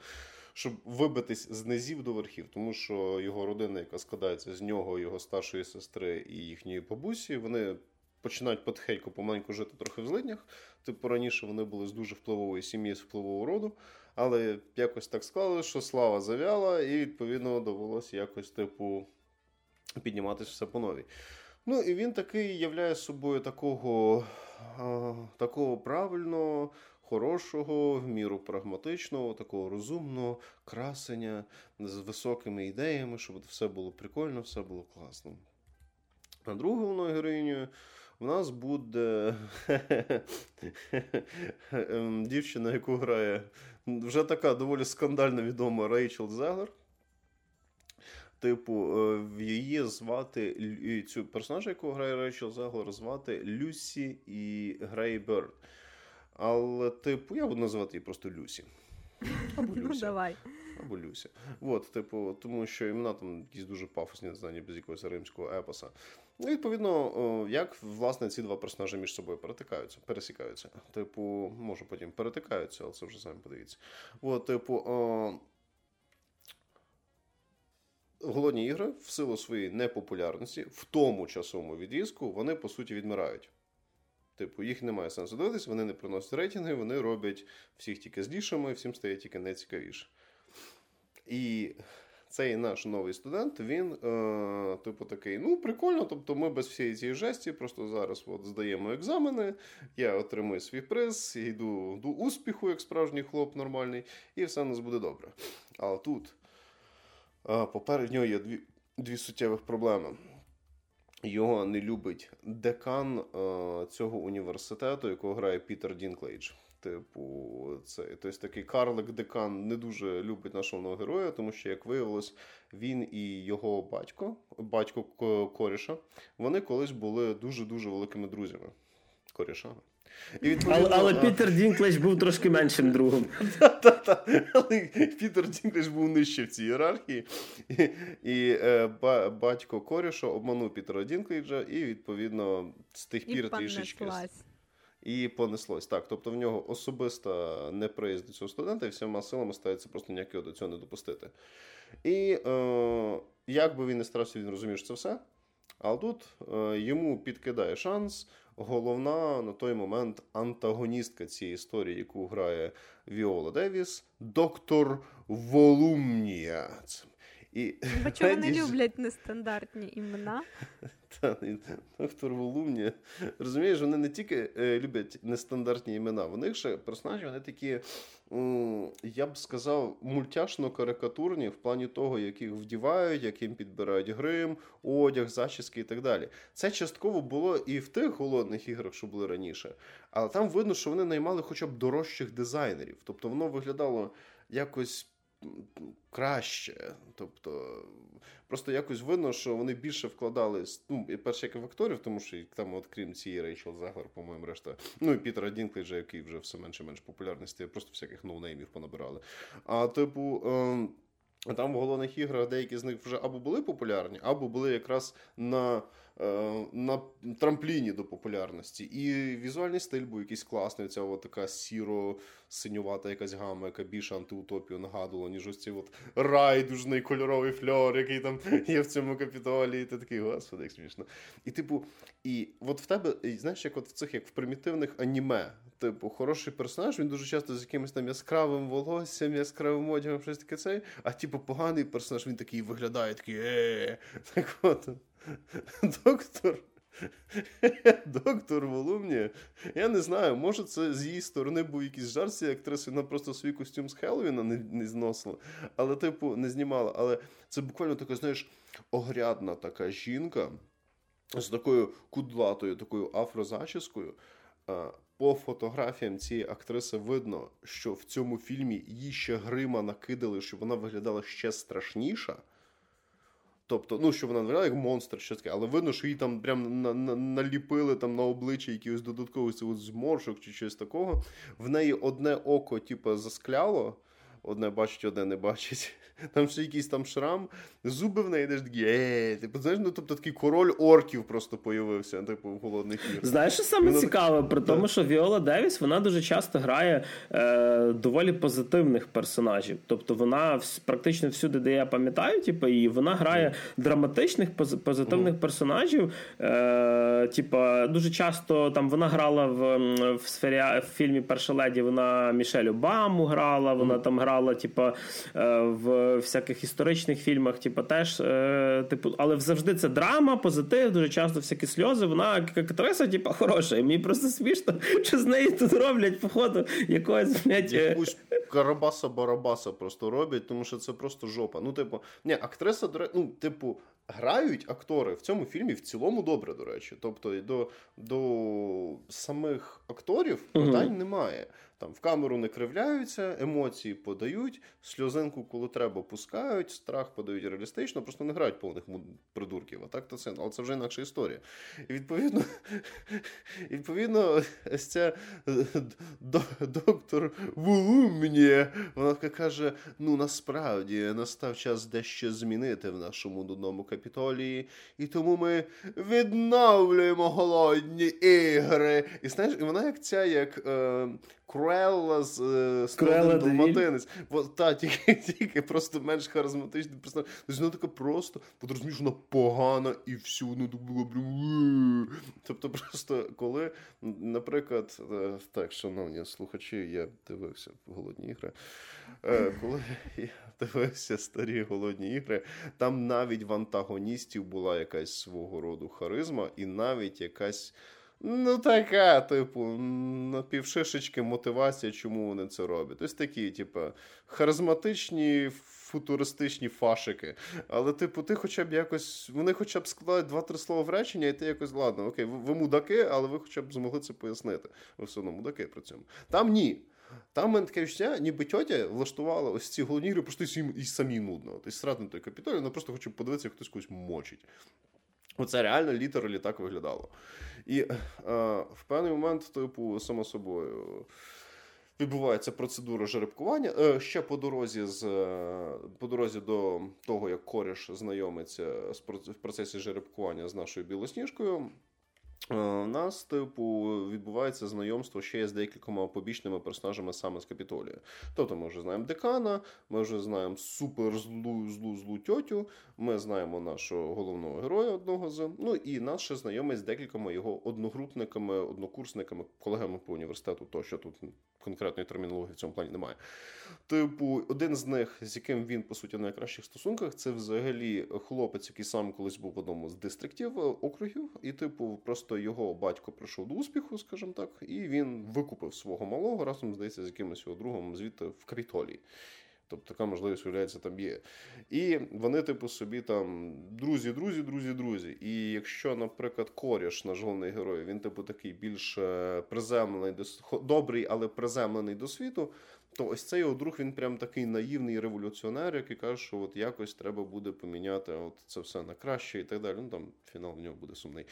щоб вибитись з низів до верхів, тому що його родина, яка складається з нього, його старшої сестри і їхньої бабусі, вони. Починають потихеньку помаленьку жити трохи в злиднях. Типу раніше вони були з дуже впливової сім'ї, з впливового роду, але якось так склали, що слава завяла, і відповідно довелося якось, типу, підніматися все по новій. Ну і він такий являє собою такого, такого правильного, хорошого, в міру прагматичного, такого розумного красення з високими ідеями, щоб все було прикольно, все було класно. А другою головною героїнею в нас буде <laughs> ем, дівчина, яку грає вже така доволі скандально відома Рейчел Зеглер. Типу, е, в її звати цю персонажа, яку грає Рейчел Зеглер, звати Люсі і Грей Берд. Але, типу, я буду називати її просто Люсі. Або Люся. Ну, давай. Або Люся. От, типу, тому що імена там якісь дуже пафосні, не знаю, без якогось римського епоса. Ну, відповідно, як власне ці два персонажі між собою перетикаються, пересікаються. Типу, може потім перетикаються, але це вже самі подивіться. От, типу, голодні ігри в силу своєї непопулярності в тому часовому відрізку вони по суті відмирають. Типу, їх немає сенсу дивитися, вони не приносять рейтинги, вони роблять всіх тільки злішими, всім стає тільки нецікавіше. І цей наш новий студент, він, е, типу, такий: ну, прикольно, тобто ми без всієї цієї жесті, просто зараз от здаємо екзамени, я отримую свій приз, йду до успіху, як справжній хлоп нормальний, і все у нас буде добре. Але тут Поперед нього є дві дві суттєвих проблеми. Його не любить декан цього університету, якого грає Пітер Дінклейдж. Типу, це тобто такий карлик-декан не дуже любить нашого героя, тому що, як виявилось, він і його батько, батько Коріша, вони колись були дуже дуже великими друзями. Корішами. І відповідно, Але але Пітер Дінклеш був трошки меншим другом. Але Пітер Дінклеш був нижче в цій ієрархії. І, і е, батько Коріша обманув Пітера Дінклейджа, і відповідно з тих пір трішечки. І понеслось. Так, тобто в нього особиста неприязнь до цього студента, і всіма силами стається просто ніяк його до цього не допустити. І е, як би він не старався, він розуміє, що це все. Але тут е, йому підкидає шанс головна на той момент антагоністка цієї історії, яку грає Віола Девіс, доктор Волумнія. І Бо чого не люблять нестандартні імена? Та, доктор Волумні. Розумієш, вони не тільки е, люблять нестандартні імена, в них ще персонажі вони такі, я б сказав, мультяшно-карикатурні в плані того, як їх вдівають, як їм підбирають грим, одяг, зачіски і так далі. Це частково було і в тих голодних іграх, що були раніше. Але там видно, що вони наймали хоча б дорожчих дизайнерів. Тобто воно виглядало якось краще. Тобто, просто якось видно, що вони більше вкладали ну, перше, як і в акторів, тому що там, от крім цієї Рейчел Заглер, по-моєму, решта. Ну і Пітера Дінклейджа, який вже все менше менш популярності, просто всяких ноунеймів понабирали. А типу. Е- там в головних іграх деякі з них вже або були популярні, або були якраз на на трампліні до популярності. І візуальний стиль був якийсь класний. Ця от така сіро-синювата якась гама, яка більше антиутопію нагадувала, ніж ось цей от райдужний кольоровий фльор, який там <laughs> є в цьому капітолі. І ти такий, господи, як смішно. І, типу, і от в тебе, знаєш, як от в цих як в примітивних аніме. Типу, хороший персонаж, він дуже часто з якимось там яскравим волоссям, яскравим одягом, щось таке цей. А типу, поганий персонаж, він такий виглядає, такий е. Так от. <laughs> Доктор. <laughs> Доктор Волумні. Я не знаю, може це з її сторони був якийсь жарт цієї актриси, вона просто свій костюм з Хеллоуіна не, не зносила, але, типу, не знімала. Але це буквально така, знаєш, огрядна така жінка з такою кудлатою, такою афрозачіскою. По фотографіям цієї актриси видно, що в цьому фільмі їй ще грима накидали, щоб вона виглядала ще страшніша. Тобто, ну, що вона виглядає як монстр, що таке, але видно, що їй там прям на, на, наліпили там на обличчя якихось додаткових зморшок чи щось такого. В неї одне око, типу, заскляло, одне бачить, одне не бачить. Там ще якийсь там шрам, зуби в неї теж такі, е, типу, знаєш, ну тобто такий король орків просто появився, типу, в голодних іграх. Знаєш, що саме Воно... цікаве, при тому, що Віола Девіс вона дуже часто грає е, доволі позитивних персонажів. Тобто вона практично всюди, де я пам'ятаю, типу, і вона грає драматичних позитивних mm. персонажів. Е, Типу, дуже часто там вона грала в в, сфері, в фільмі Перша леді. Вона Мішель Обаму грала, вона mm. там грала, типу, е, всяких історичних фільмах, типу, теж, е, типу, але завжди це драма, позитив, дуже часто всякі сльози. Вона актриса, типу, хороша. І мені просто смішно, що з нею тут роблять, походу, якогось блядь, е, Якусь карабаса-барабаса просто роблять, тому що це просто жопа. Ну, типу, ні, актриса, ну, типу, грають актори в цьому фільмі в цілому добре, до речі. Тобто до до самих акторів питань uh немає. Там в камеру не кривляються, емоції подають, сльозинку, коли треба, пускають, страх подають реалістично, просто не грають повних придурків. А так то це, але це вже інакша історія. І відповідно, <laughs> відповідно, ось ця доктор Вулумні, вона каже: ну насправді настав час дещо змінити в нашому дудному капітолії, і тому ми відновлюємо голодні ігри. І знаєш, і вона як ця, як. Е, Круелла з Сноуден Далматинець. Та, тільки <laughs> тільки просто менш харизматичний персонаж. Тобто вона така просто, от розумієш, вона погана і всю ну було прям. Тобто, просто коли, наприклад, е, так, шановні слухачі, я дивився голодні ігри. Е, коли я дивився старі голодні ігри, там навіть в антагоністів була якась свого роду харизма, і навіть якась. Ну, така, типу, на півшишечки мотивація, чому вони це роблять. Ось такі, типу, харизматичні, футуристичні фашики. Але, типу, ти хоча б якось. Вони хоча б складають два-три слова в речення, і ти якось, ладно, окей, ви, ви мудаки, але ви хоча б змогли це пояснити. Ви все одно мудаки при цьому. Там ні. Там мене таке відчуття, ніби тьотя влаштувала ось ці головні ігри, просто і самі нудно. Тобто срати на той капітолій, вона просто хоче подивитися, як хтось когось мочить. Оце реально літералі так виглядало. І е, в певний момент, типу, само собою. Відбувається процедура жеребкування. Е, ще по дорозі з по дорозі до того, як коріш знайомиться в процесі жеребкування з нашою білосніжкою. Е, у нас, типу, відбувається знайомство ще з декількома побічними персонажами саме з Капітолія. Тобто ми вже знаємо декана, ми вже знаємо супер злу злу злу тьотю, ми знаємо нашого головного героя одного з. Ну і нас ще знайомить з декількома його одногрупниками, однокурсниками, колегами по університету, то що тут конкретної термінології в цьому плані немає. Типу, один з них, з яким він по суті в найкращих стосунках, це взагалі хлопець, який сам колись був в одному з дистриктів е, округів, і, типу, просто його батько прийшов до успіху, скажімо так, і він викупив свого малого разом, здається, з якимось його другом звідти в Крітолі. Тобто така можливість виявляється там є. І вони, типу, собі там друзі, друзі, друзі, друзі. І якщо, наприклад, коріш, наш головний герой, він, типу, такий більш е, приземлений, добрий, але приземлений до світу, то ось цей його друг він прям такий наївний революціонер, який каже, що от якось треба буде поміняти от це все на краще і так далі. Ну там фінал в нього буде сумний.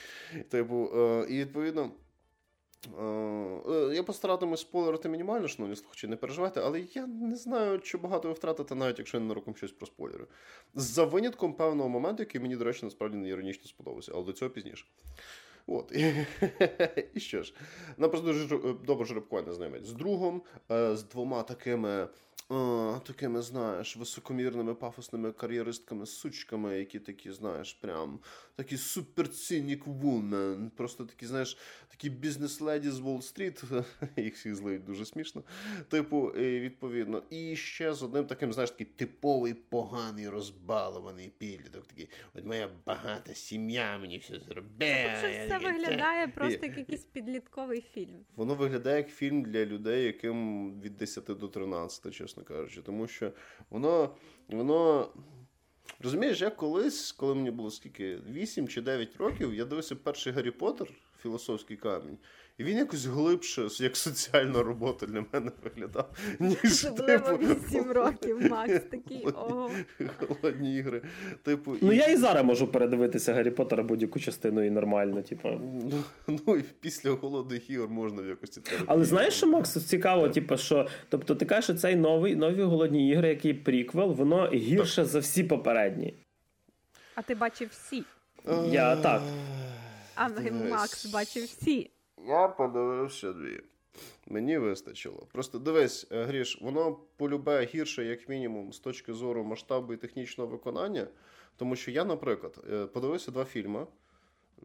Типу, е, і відповідно. Е, е, я постаратимусь спойлерити мінімально, шановні слухачі, не переживайте, але я не знаю, чи багато ви втратите, навіть якщо я ненароком щось про спойлери. За винятком певного моменту, який мені, до речі, насправді не іронічно сподобався, але до цього пізніше. От. <laughs> І що ж, нам просто дуже добре жеребкування знайомить з другом, з двома такими такими, знаєш, високомірними пафосними кар'єристками, сучками, які такі, знаєш, прям такі суперцінік вумен. Просто такі, знаєш, такі бізнес-леді з Уолл-стріт, <laughs> їх всіх злиють дуже смішно. Типу, і, відповідно, і ще з одним таким, знаєш, такий типовий поганий розбалований підліток. Такий, от моя багата сім'я мені все зробила. Це все виглядає просто як якийсь підлітковий фільм. Воно виглядає як фільм для людей, яким від 10 до 13, чесно чесно кажучи, тому що воно. воно. Розумієш, я колись, коли мені було скільки 8 чи 9 років, я дивився перший Гаррі Поттер філософський камінь. І він якось глибше, як соціальна робота для мене виглядав. ніж Особливо типу, 8 років, Макс такий ого. Голодні ігри. Типу, Ну, і... я і зараз можу передивитися Гаррі Поттера будь-яку частину і нормально, типу. Ну, ну і після голодних ігор можна в якості терапії. Але знаєш, що Макс цікаво, типу, що тобто ти кажеш, що цей новий нові голодні ігри, який приквел, воно гірше так. за всі попередні. А ти бачив всі? Я так. А Макс бачив всі. Я подивився дві. Мені вистачило. Просто дивись, е, Гріш, воно полюбе гірше, як мінімум, з точки зору масштабу і технічного виконання. Тому що я, наприклад, е, подивився два фільми.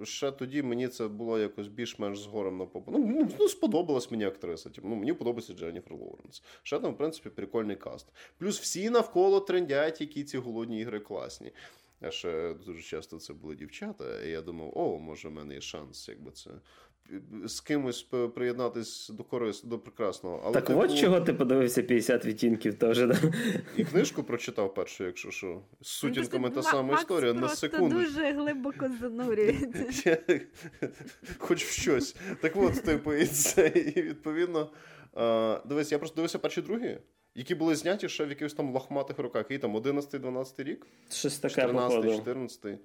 Ще тоді мені це було якось більш-менш згорем на попу. Ну, ну, сподобалась мені актриса. Типу, ну, Мені подобається Дженніфер Лоуренс. Ще там, в принципі, прикольний каст. Плюс всі навколо трендять, які ці голодні ігри класні. А ще дуже часто це були дівчата, і я думав, о, може, в мене є шанс, якби це з кимось приєднатись до корис, до прекрасного. Але Так типу... от чого ти подивився 50 відтінків теж, да? І книжку прочитав першу, якщо що. З сутінками та сама історія на секунду. дуже глибоко занурюється. <laughs> Хоч в щось. Так от, типу, і це, і відповідно. Дивись, я просто дивився перші другі. Які були зняті ще в якихось там лохматих руках. Який там 11-12 рік? Щось таке 14-14.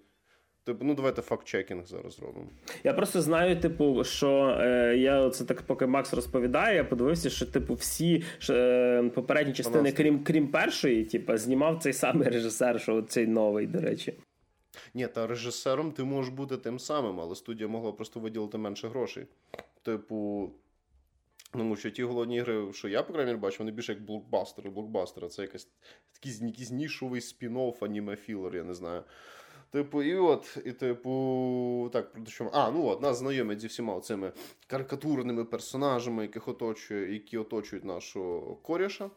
Типу, ну давайте факт-чекінг зараз зробимо. Я просто знаю, типу, що е, я це так, поки Макс розповідає, я подивився, що типу всі е, попередні частини, крім крім першої, типу, знімав цей самий режисер, що цей новий, до речі. Ні, та режисером ти можеш бути тим самим, але студія могла просто виділити менше грошей. Типу. Тому що ті голодні ігри, що я, по крайній бачу, вони більше як блокбастери. Блокбастери це якийсь такий нішовий спін-офф, аніме-філер, я не знаю. Типу, і от, і типу, так, про що. А, ну от, нас знайомить зі всіма цими карикатурними персонажами, яких оточує, які оточують нашого коріша.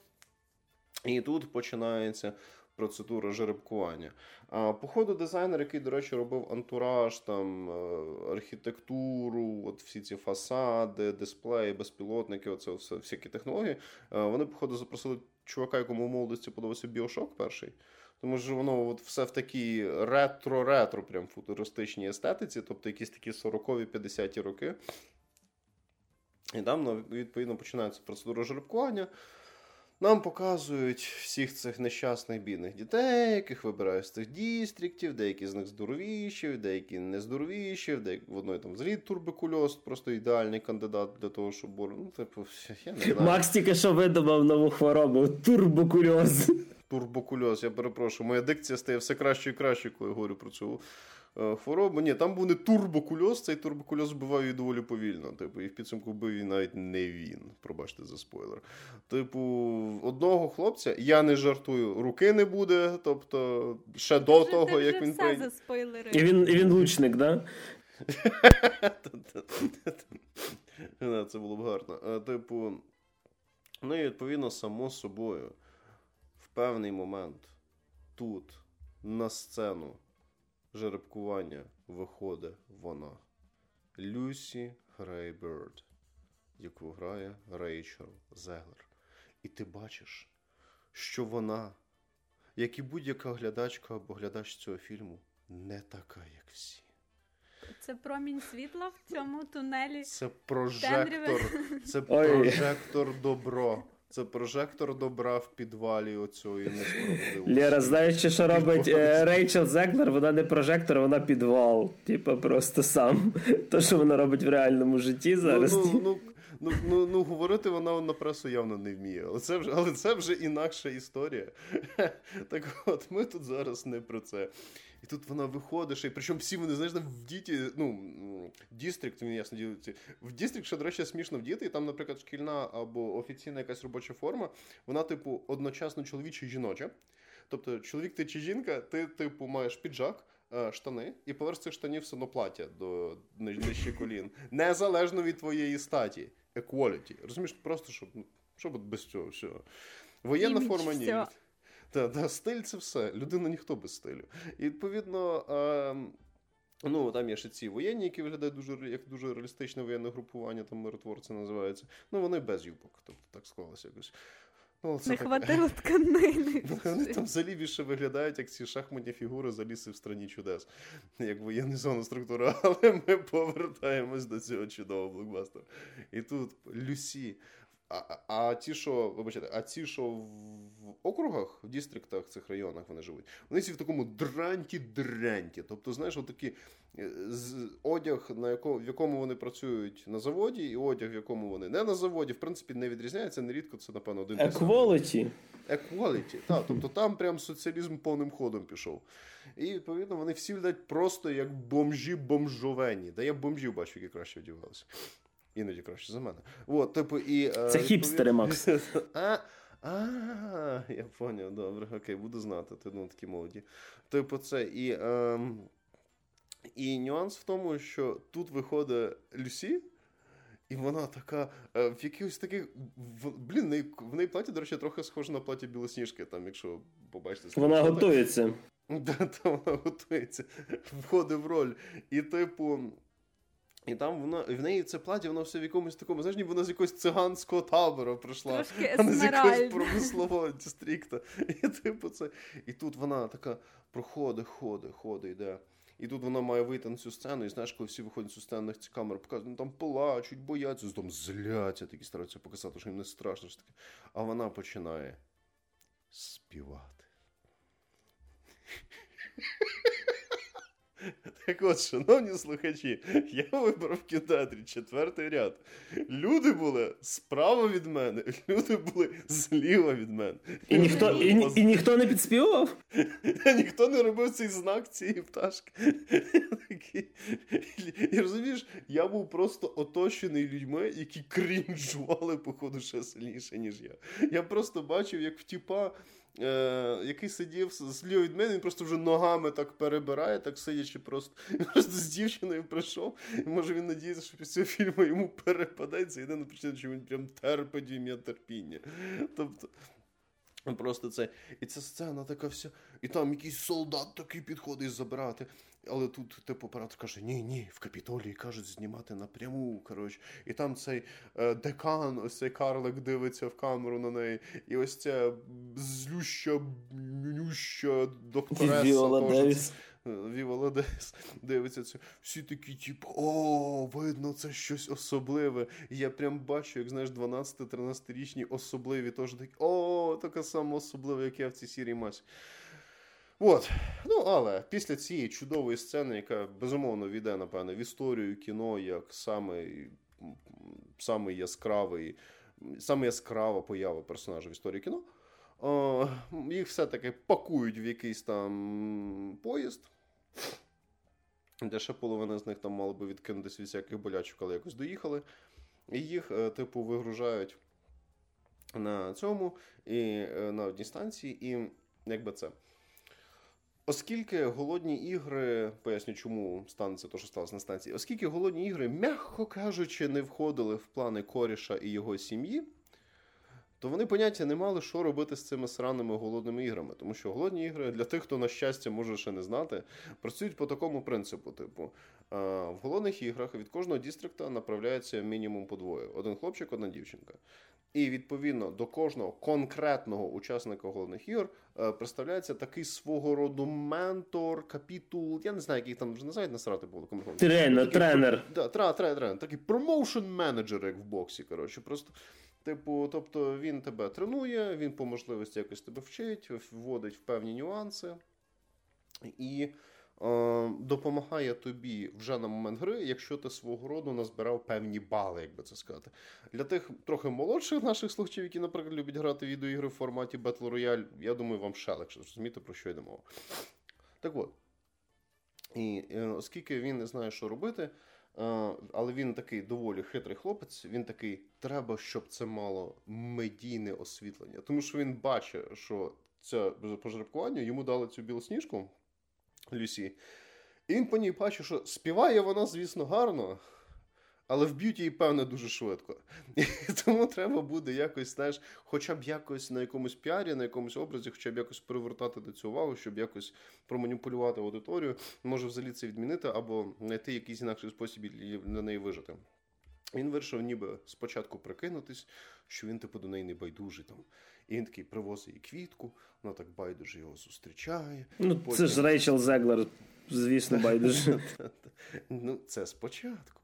І тут починається процедура жеребкування. А по ходу дизайнер, який, до речі, робив антураж, там, е, архітектуру, от всі ці фасади, дисплеї, безпілотники, оце все, всякі технології. Е, вони, походу, запросили чувака, якому в молодості подобався Біошок перший. Тому що воно от все в такій ретро-ретро, прям футуристичній естетиці, тобто якісь такі 40-ві 50-ті роки. І там, ну, відповідно, починається процедура жеребкування. Нам показують всіх цих нещасних бідних дітей, яких вибирають з цих дістріктів, деякі з них здоровіші, деякі не здоровіші, деякі в одної там зрід турбекульоз, просто ідеальний кандидат для того, щоб бор... Ну, типу. Макс тільки що видумав нову хворобу турбокульоз турбокульоз, я перепрошую, моя дикція стає все краще і краще, коли я говорю про цю е, хворобу. Ні, там був не турбокульоз, цей турбокульоз вбивав її доволі повільно. Типу, і в підсумку вбив її навіть не він. Пробачте за спойлер. Типу, одного хлопця, я не жартую, руки не буде. Тобто, ще до вже, того, як вже він все за спойлери. І він і він лучник, <laughs> да? Це було б гарно. Е, типу, ну і відповідно, само собою певний момент тут на сцену жеребкування виходить вона. Люсі Грейберд, яку грає Рейчел Зеглер. І ти бачиш, що вона, як і будь-яка глядачка або глядач цього фільму, не така, як всі. Це промінь світла в цьому тунелі. Це прожектор, це прожектор добро. Це прожектор добра в підвалі оцього несправедливості. Лєра, знаєш, що робить е, Рейчел Зеклер? Вона не прожектор, вона підвал. Типа просто сам. То, що вона робить в реальному житті ну, зараз. Ну, ну, ну, ну, ну, ну говорити вона на пресу явно не вміє. Але це вже але це вже інакша історія. <laughs> Так от, ми тут зараз не про це. І тут вона виходить, і причому всі вони, знаєш, в діті, ну, Дістрикт, він ясно ділиться. В Дістрикт, що, до речі, смішно в діти, і там, наприклад, шкільна або офіційна якась робоча форма, вона, типу, одночасно чоловіча і жіноча. Тобто, чоловік ти чи жінка, ти, типу, маєш піджак, е, штани, і поверх цих штанів все плаття до нижчі колін. Незалежно від твоєї статі. Equality. Розумієш, просто щоб, ну, щоб без цього всього. Воєнна форма ні. Та, та, стиль це все. Людина ніхто без стилю. І відповідно. Е, Ну, там є ще ці воєнні, які виглядають дуже як дуже реалістичне воєнне групування, там миротворці називаються. Ну, вони без юбок, тобто так склалося якось. Ну, це Не так... хватило тканини. <laughs> Вони там взагалі більше виглядають, як ці шахматні фігури заліси в страні чудес, як воєнізована структура, <laughs> але ми повертаємось до цього чудового блокбастера. І тут Люсі. А а ті, що вибачте, а ті, що в округах, в дістриктах, цих районах вони живуть, вони всі в такому дранті-дранті. Тобто, знаєш, отакі е, одяг, на якому, в якому вони працюють на заводі, і одяг, в якому вони не на заводі, в принципі, не відрізняється. Нерідко це, напевно, один Equality. Equality, так. Тобто там прям соціалізм повним ходом пішов. І відповідно вони всі вдать просто як бомжі бомжовені. Да я бомжів бачу, які краще одягалися. Іноді краще за мене. От, типу, і, е, Це хіпстери, Макс. <laughs> А, а, я поняв, добре, окей, буду знати. Ти ну, такі молоді. Типу, це і. Ем, і нюанс в тому, що тут виходить Люсі, і вона така е, в якихось таких. В, блін, в неї, в неї платі, до речі, трохи схоже на платі Білосніжки, там, якщо побачите. Вона готується. <laughs> Да, вона готується, входить в роль. І, типу. І там вона в неї це платі, воно все в якомусь такому, знаєш, ніби вона з якогось циганського табору прийшла, а не з якогось промислового дистрікта. І типу це. І тут вона така проходить, ходить, ходить, йде. І тут вона має вийти на цю сцену, і знаєш, коли всі виходять цю сцену, ці камери показують, ну там плачуть, бояться, там зляться, такі стараються показати, що їм не страшно. Що таке. А вона починає співати. <laughs> Так от, шановні слухачі, я вибрав в кінотеатрі четвертий ряд. Люди були справа від мене, <laughs> люди були зліва від мене. І ніхто і, і ніхто не підспівував? <laughs> Ніхто не робив цей знак цієї пташки. І розумієш, я був просто оточений людьми, які крінжували, походу, ще сильніше, ніж я. Я просто бачив, як в тіпа е, який сидів зліва від мене, він просто вже ногами так перебирає, так сидячи, просто <laughs> просто з дівчиною прийшов. І може він надіється, що після фільму йому перепадеться. Єдина причина, що він прям терпить ім'я терпіння. Тобто. Просто це. І ця сцена така вся. І там якийсь солдат такий підходить забирати. Але тут, типу, оператор каже: ні, ні, в капітолії кажуть знімати напряму. коротше. І там цей е, декан, ось цей карлик дивиться в камеру на неї. І ось ця злюща, нюща доктореса. Віола Девіс. Дивиться цю. Всі такі, типу, о, видно, це щось особливе. І я прям бачу, як знаєш, 12-13-річні особливі теж такі, о, така сама особлива, як я в цій сірій масі. От, ну але після цієї чудової сцени, яка безумовно війде, напевне, в історію кіно як самий, самий яскравий, саме яскрава поява персонажа в історії кіно, о, їх все-таки пакують в якийсь там поїзд, де ще половина з них там мало би відкинутися від всяких болячок, але якось доїхали. І їх, е, типу, вигружають на цьому і е, на одній станції, і якби це. Оскільки голодні ігри, поясню, чому станеться те, що сталося на станції, оскільки голодні ігри, м'яко кажучи, не входили в плани Коріша і його сім'ї, то вони поняття не мали, що робити з цими сраними голодними іграми. Тому що голодні ігри для тих, хто на щастя може ще не знати, працюють по такому принципу: типу, в голодних іграх від кожного дістрикта направляється мінімум по двоє: один хлопчик, одна дівчинка. І відповідно до кожного конкретного учасника головних ігор е, представляється такий свого роду ментор, капітул. Я не знаю, який там вже називають насрати було Тренер, тренер. Да, тренер, тренер, такий промоушен менеджер, як в боксі. Коротше, просто. Типу, тобто він тебе тренує, він по можливості якось тебе вчить, вводить в певні нюанси. І допомагає тобі вже на момент гри, якщо ти свого роду назбирав певні бали, як би це сказати. Для тих трохи молодших наших слухачів, які, наприклад, люблять грати відеоігри в форматі Battle Royale, я думаю, вам ще легше зрозуміти, про що йде мова. Так от. І е, оскільки він не знає, що робити, е, але він такий доволі хитрий хлопець, він такий, треба, щоб це мало медійне освітлення. Тому що він бачить, що це пожеребкування йому дали цю білосніжку. Люсі. І він по ній бачить, що співає вона, звісно, гарно, але вб'ють її, певне, дуже швидко. І <laughs> тому треба буде якось, знаєш, хоча б якось на якомусь піарі, на якомусь образі, хоча б якось привертати до цього увагу, щоб якось проманіпулювати аудиторію, може взагалі це відмінити або знайти якийсь інакший спосіб для неї вижити. Він вирішив ніби спочатку прикинутись, що він типу до неї не байдужий там. І він такий привозить їй квітку, вона так байдуже його зустрічає. Ну, Потім... це ж Рейчел Зеглер, звісно, байдуже. <laughs> Ну, це спочатку.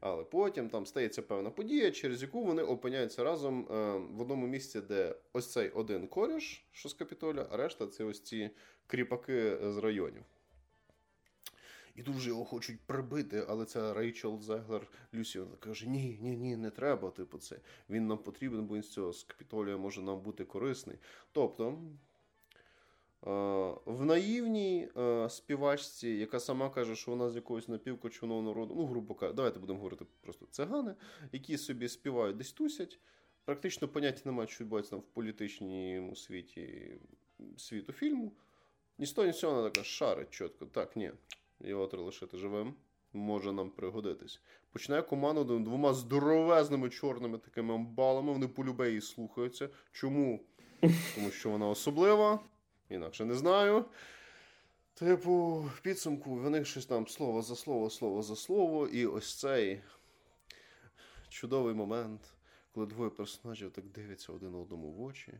Але потім там стається певна подія, через яку вони опиняються разом е, в одному місці, де ось цей один коріш, що з капітоля, а решта це ось ці кріпаки з районів. І дуже його хочуть прибити, але це Рейчел Зеглер Люсі каже: Ні, ні, ні, не треба. Типу, це він нам потрібен, бо він з цього з капітолія може нам бути корисний. Тобто Е, в наївній е, співачці, яка сама каже, що вона з якогось напівкочуного народу, ну, грубо кажучи, давайте будемо говорити просто цигани, які собі співають десь тусять. Практично поняття немає, що відбувається в політичному світі світу фільму. Ні з того, ні з цього вона така шарить чітко. Так, ні, треба лишити живим, може нам пригодитись. Починає команду двома здоровезними чорними такими амбалами, вони полюбе її слухаються. Чому? Тому що вона особлива. Інакше не знаю. Типу, в підсумку в них щось там слово за слово, слово за слово, і ось цей чудовий момент, коли двоє персонажів так дивляться один одному в очі,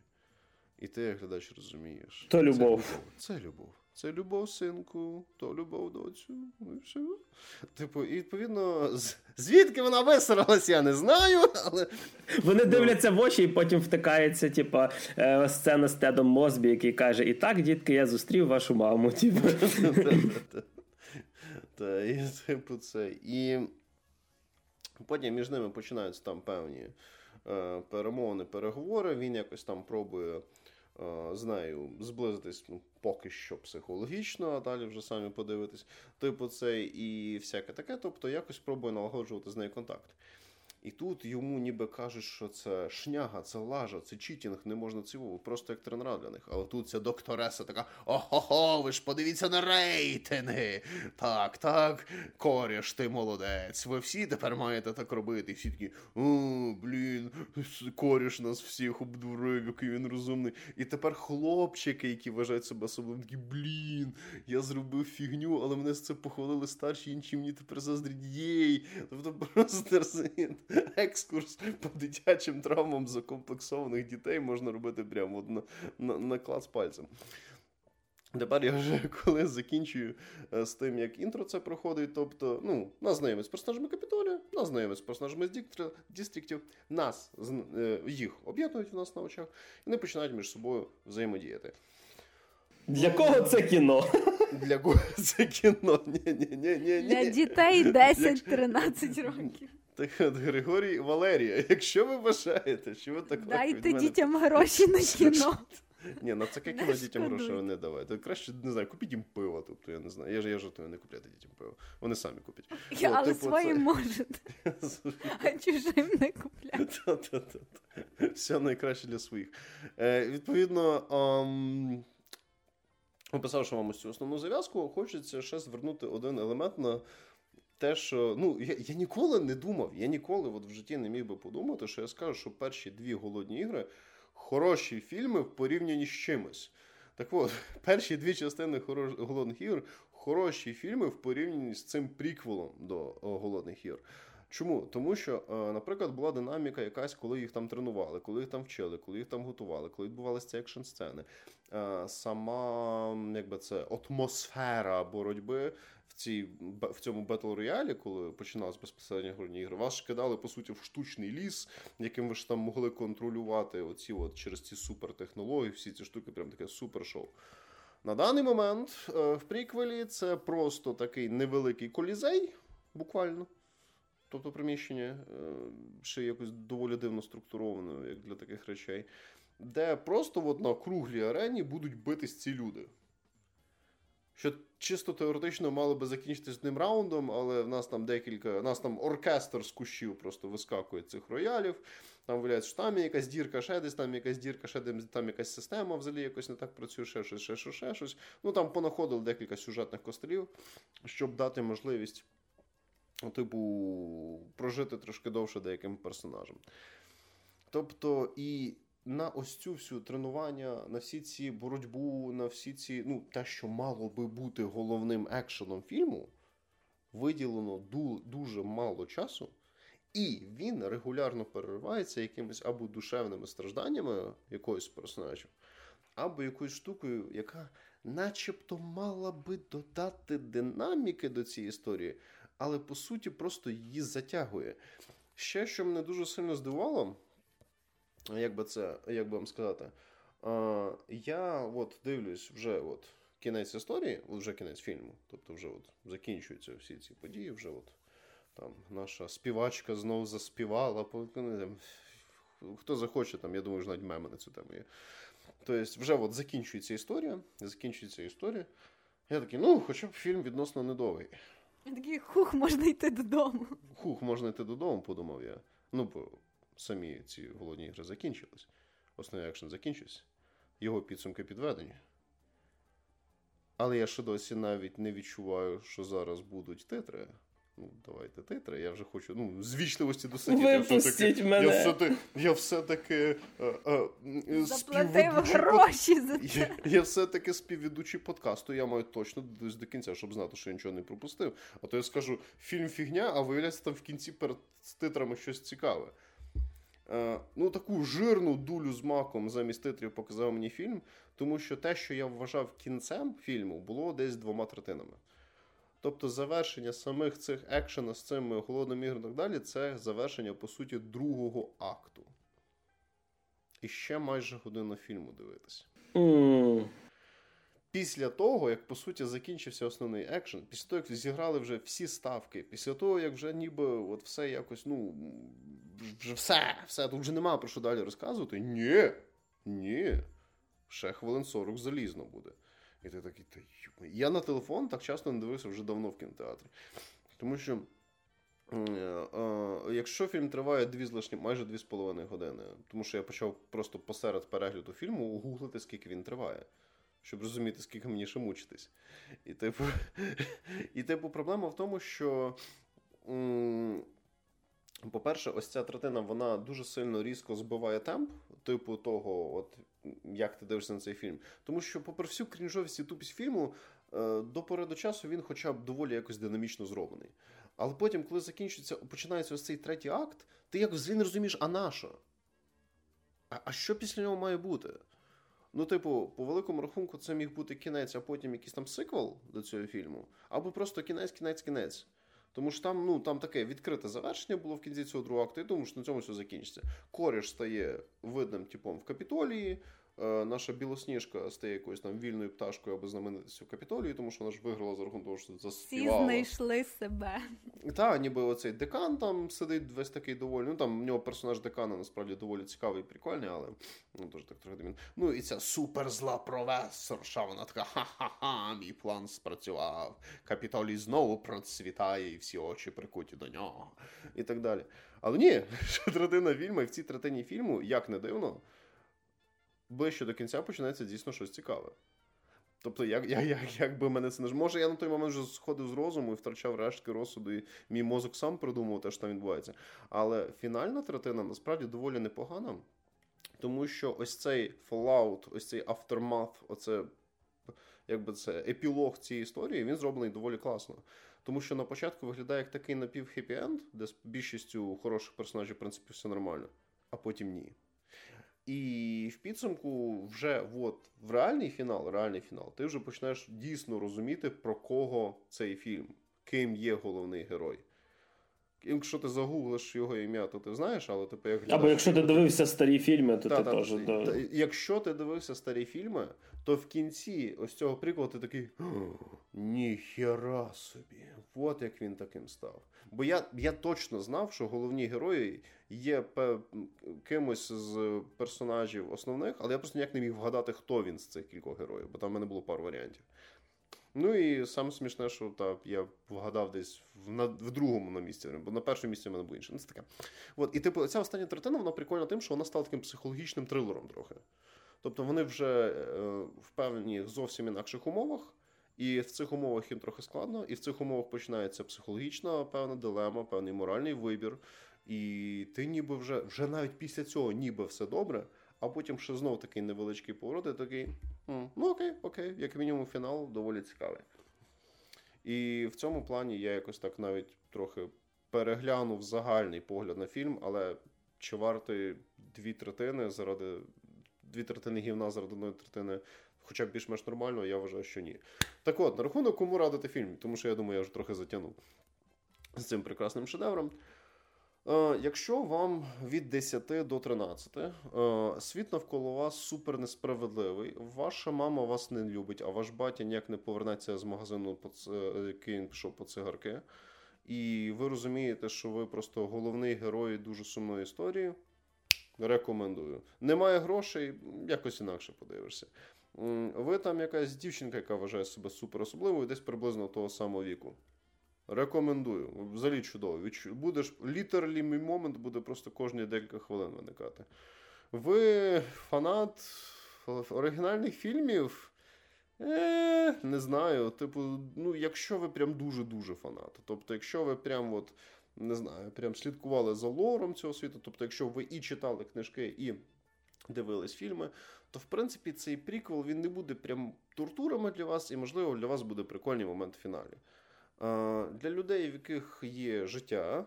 і ти, як глядач, розумієш. То любов. Це любов. Це любов. Це любов, синку, то любов доцю. Ну і все. Типу, і відповідно, звідки вона висралась, я не знаю. але... Вони ну. дивляться в очі і потім втикається, типу, сцена з Тедом Мозбі, який каже: І так, дітки, я зустрів вашу маму. Типу. <laughs> Та, і типу це. І потім між ними починаються там певні е, перемовини, переговори. Він якось там пробує з нею зблизитись ну, поки що психологічно, а далі вже самі подивитись. Типу, це і всяке таке. Тобто якось пробує налагоджувати з нею контакт. І тут йому ніби кажуть, що це шняга, це лажа, це читінг, не можна цього, просто як тренера для них. Але тут ця доктореса така: охо-хо, ви ж подивіться на рейтинги. Так, так, коріш, ти молодець. Ви всі тепер маєте так робити. І всі такі, о, блін, коріш нас всіх обдурив, який він розумний. І тепер хлопчики, які вважають себе особливо, такі, блін, я зробив фігню, але мене з це похвалили старші, інші мені тепер заздріть єй. Тобто просто <laughs> <laughs> екскурс по дитячим травмам закомплексованих дітей можна робити прямо на, на, на клас пальцем. Тепер я вже <laughs> коли закінчую е, з тим, як інтро це проходить. Тобто, ну, нас знайомить з персонажами Капітолія, нас знайомить з персонажами з дістріктів, нас е, їх об'єднують в нас на очах, і вони починають між собою взаємодіяти. Для кого це кіно? <laughs> Для кого це кіно? Ні-ні-ні. Для дітей 10-13 років. Так от Григорій Валерія, <laughs> якщо ви вважаєте, що ви так Дайте мене... дітям гроші на кіно. <laughs> Ні, на таке кіно дітям грошей не давайте. Краще не знаю, купіть їм пиво. Тобто я не знаю. Я ж я жартую, не купляти дітям пиво. Вони самі купять. Я, Але типу, своїм це... можете. <laughs> А чужим не купляти. Все найкраще для своїх. Е, Відповідно. Ам... Описав, що вам ось цю основну зав'язку, хочеться ще звернути один елемент на те, що ну я я ніколи не думав, я ніколи от в житті не міг би подумати, що я скажу, що перші дві голодні ігри хороші фільми в порівнянні з чимось. Так от, <laughs> перші дві частини голодних ігор хороші фільми в порівнянні з цим приквелом до голодних ігор. Чому? Тому що, е, наприклад, була динаміка якась, коли їх там тренували, коли їх там вчили, коли їх там готували, коли відбувалися ці екшн сцени. Е, сама якби це атмосфера боротьби в цій в цьому Battle Royale, коли починалися безпосередньо горні ігри, вас кидали по суті в штучний ліс, яким ви ж там могли контролювати оці от через ці супертехнології, всі ці штуки, прям таке супершоу. На даний момент е, в приквелі це просто такий невеликий колізей, буквально. Тобто приміщення е, ще якось доволі дивно структуроване, як для таких речей, де просто от на круглій арені будуть битись ці люди. Що чисто теоретично мало би закінчитися одним раундом, але в нас там декілька, в нас там оркестр з кущів просто вискакує цих роялів. Там виявляється, що там є якась дірка, ще десь, там якась дірка, ще десь, там якась система взагалі якось не так працює, ще щось, ще щось, ще щось. Ну там понаходили декілька сюжетних костелів, щоб дати можливість типу, прожити трошки довше деяким персонажам. Тобто, і на ось цю всю тренування, на всі ці боротьбу, на всі ці, ну, те, що мало би бути головним екшеном фільму, виділено дуже мало часу. І він регулярно переривається якимись або душевними стражданнями якогось персонажа, або якоюсь штукою, яка начебто мала би додати динаміки до цієї історії, але по суті просто її затягує. Ще, що мене дуже сильно здивувало, як би це, як би вам сказати, я от дивлюсь вже от кінець історії, вже кінець фільму, тобто вже от закінчуються всі ці події, вже от там наша співачка знову заспівала. Хто захоче, там, я думаю, ж навіть меми на цю тему є. Тобто, вже от закінчується історія, закінчується історія. Я такий, ну, хоча б фільм відносно недовгий. Я такий, хух, можна йти додому. Хух, можна йти додому, подумав я. Ну, бо самі ці голодні ігри закінчились. Основний екшен закінчився. Його підсумки підведені. Але я ще досі навіть не відчуваю, що зараз будуть титри. Ну, давайте титри, я вже хочу ну, з вічливості досидіти. Випустіть мене. Я все-таки я все-таки е, е, Заплатив гроші за це. Я, я все-таки співведучий подкасту, я маю точно додивитись до кінця, щоб знати, що я нічого не пропустив. А то я скажу, фільм фігня, а виявляється, там в кінці перед титрами щось цікаве. Е, ну, таку жирну дулю з маком замість титрів показав мені фільм, тому що те, що я вважав кінцем фільму, було десь двома третинами. Тобто завершення самих цих екшена з цими голодними іграми і так далі, це завершення, по суті, другого акту. І ще майже годину фільму дивитися. Mm. Після того, як по суті закінчився основний екшен, після того, як зіграли вже всі ставки, після того, як вже ніби от все якось, ну, вже все, все, тут вже нема про що далі розказувати. Ні, ні. Ще хвилин 40 залізно буде. І ти такий, та Я на телефон так часто не дивився вже давно в кінотеатрі. Тому що. Е, е, якщо фільм триває дві з лишнім, майже дві з половиною години, тому що я почав просто посеред перегляду фільму гуглити, скільки він триває, щоб розуміти, скільки мені ще мучитись. І типу, <laughs> і, типу, проблема в тому, що по-перше, ось ця третина вона дуже сильно різко збиває темп, типу того, от як ти дивишся на цей фільм. Тому що, попри всю крінжовість і тупість фільму, е, до пори до часу він, хоча б доволі якось динамічно зроблений. Але потім, коли закінчується, починається ось цей третій акт, ти як взагалі не розумієш, а на? А, а що після нього має бути? Ну, типу, по великому рахунку, це міг бути кінець, а потім якийсь там сиквел до цього фільму, або просто кінець, кінець, кінець. Тому що там ну, там таке відкрите завершення було в кінці цього другого акту, Я думаю, що на цьому все закінчиться. Коріш стає видним типом в капітолії. Е, наша білосніжка стає якоюсь там вільною пташкою або знаменитістю в капітолії, тому що вона ж виграла за рахунок того, що заспівала. Всі знайшли себе. Так, ніби оцей декан там сидить весь такий доволі. Ну там в нього персонаж декана насправді доволі цікавий і прикольний, але ну дуже так трохи домін. Ну і ця суперзла професорша, вона така ха-ха-ха, мій план спрацював. Капітолій знову процвітає, і всі очі прикуті до нього. І так далі. Але ні, <laughs> що третина фільму, і в цій третині фільму, як не дивно ближче до кінця починається дійсно щось цікаве. Тобто, як як, як, як би мене це не може, я на той момент вже сходив з розуму і втрачав рештки розсуду, і мій мозок сам придумав те, що там відбувається. Але фінальна третина насправді доволі непогана, тому що ось цей Fallout, ось цей aftermath, оце якби це епілог цієї історії, він зроблений доволі класно. Тому що на початку виглядає як такий напів-хеппі-енд, де з більшістю хороших персонажів, в принципі, все нормально, а потім ні. І в підсумку, вже от в реальний фінал, реальний фінал, ти вже почнеш дійсно розуміти, про кого цей фільм, ким є головний герой. Якщо ти загуглиш його ім'я, то ти знаєш, але типу як Або якщо ти дивився старі фільми, то та, ти та, теж. Та, та, якщо ти дивився старі фільми, то в кінці ось цього прикладу ти такий ніхера собі. От як він таким став. Бо я я точно знав, що головні герої є кимось з персонажів основних, але я просто ніяк не міг вгадати, хто він з цих кількох героїв, бо там в мене було пару варіантів. Ну і саме смішне, що так, я вгадав десь в на, в другому на місці, бо на першому місці в мене було інше. Ну, це таке. От, І типу, ця остання третина вона прикольна тим, що вона стала таким психологічним трилером трохи. Тобто вони вже е, впевнені в зовсім інакших умовах, і в цих умовах їм трохи складно, і в цих умовах починається психологічна певна дилема, певний моральний вибір. І ти ніби вже вже навіть після цього ніби все добре, а потім ще знов такий невеличкий поворот, і такий. Ну окей, окей, як мінімум, фінал доволі цікавий. І в цьому плані я якось так навіть трохи переглянув загальний погляд на фільм, але чи вартий дві третини заради дві третини гівна заради одної третини, хоча б більш-менш нормально, я вважаю, що ні. Так от, на рахунок кому радити фільм, тому що я думаю, я вже трохи затягнув з цим прекрасним шедевром. Е, якщо вам від 10 до 13 е, світ навколо вас супер несправедливий, ваша мама вас не любить, а ваш батя ніяк не повернеться з магазину, який він пішов по цигарки, і ви розумієте, що ви просто головний герой дуже сумної історії. Рекомендую. Немає грошей, якось інакше подивишся. Ви там якась дівчинка, яка вважає себе супер особливою, десь приблизно того самого віку. Рекомендую. Взагалі чудово. Будеш літерлі мій момент буде просто кожні декілька хвилин виникати. Ви фанат оригінальних фільмів? Е, Не знаю. Типу, ну, якщо ви прям дуже-дуже фанат. Тобто, якщо ви прям от, не знаю, прям слідкували за лором цього світу, тобто, якщо ви і читали книжки, і дивились фільми, то в принципі цей приквел він не буде прям тортурами для вас, і, можливо, для вас буде прикольний момент в фіналі. Для людей, в яких є життя,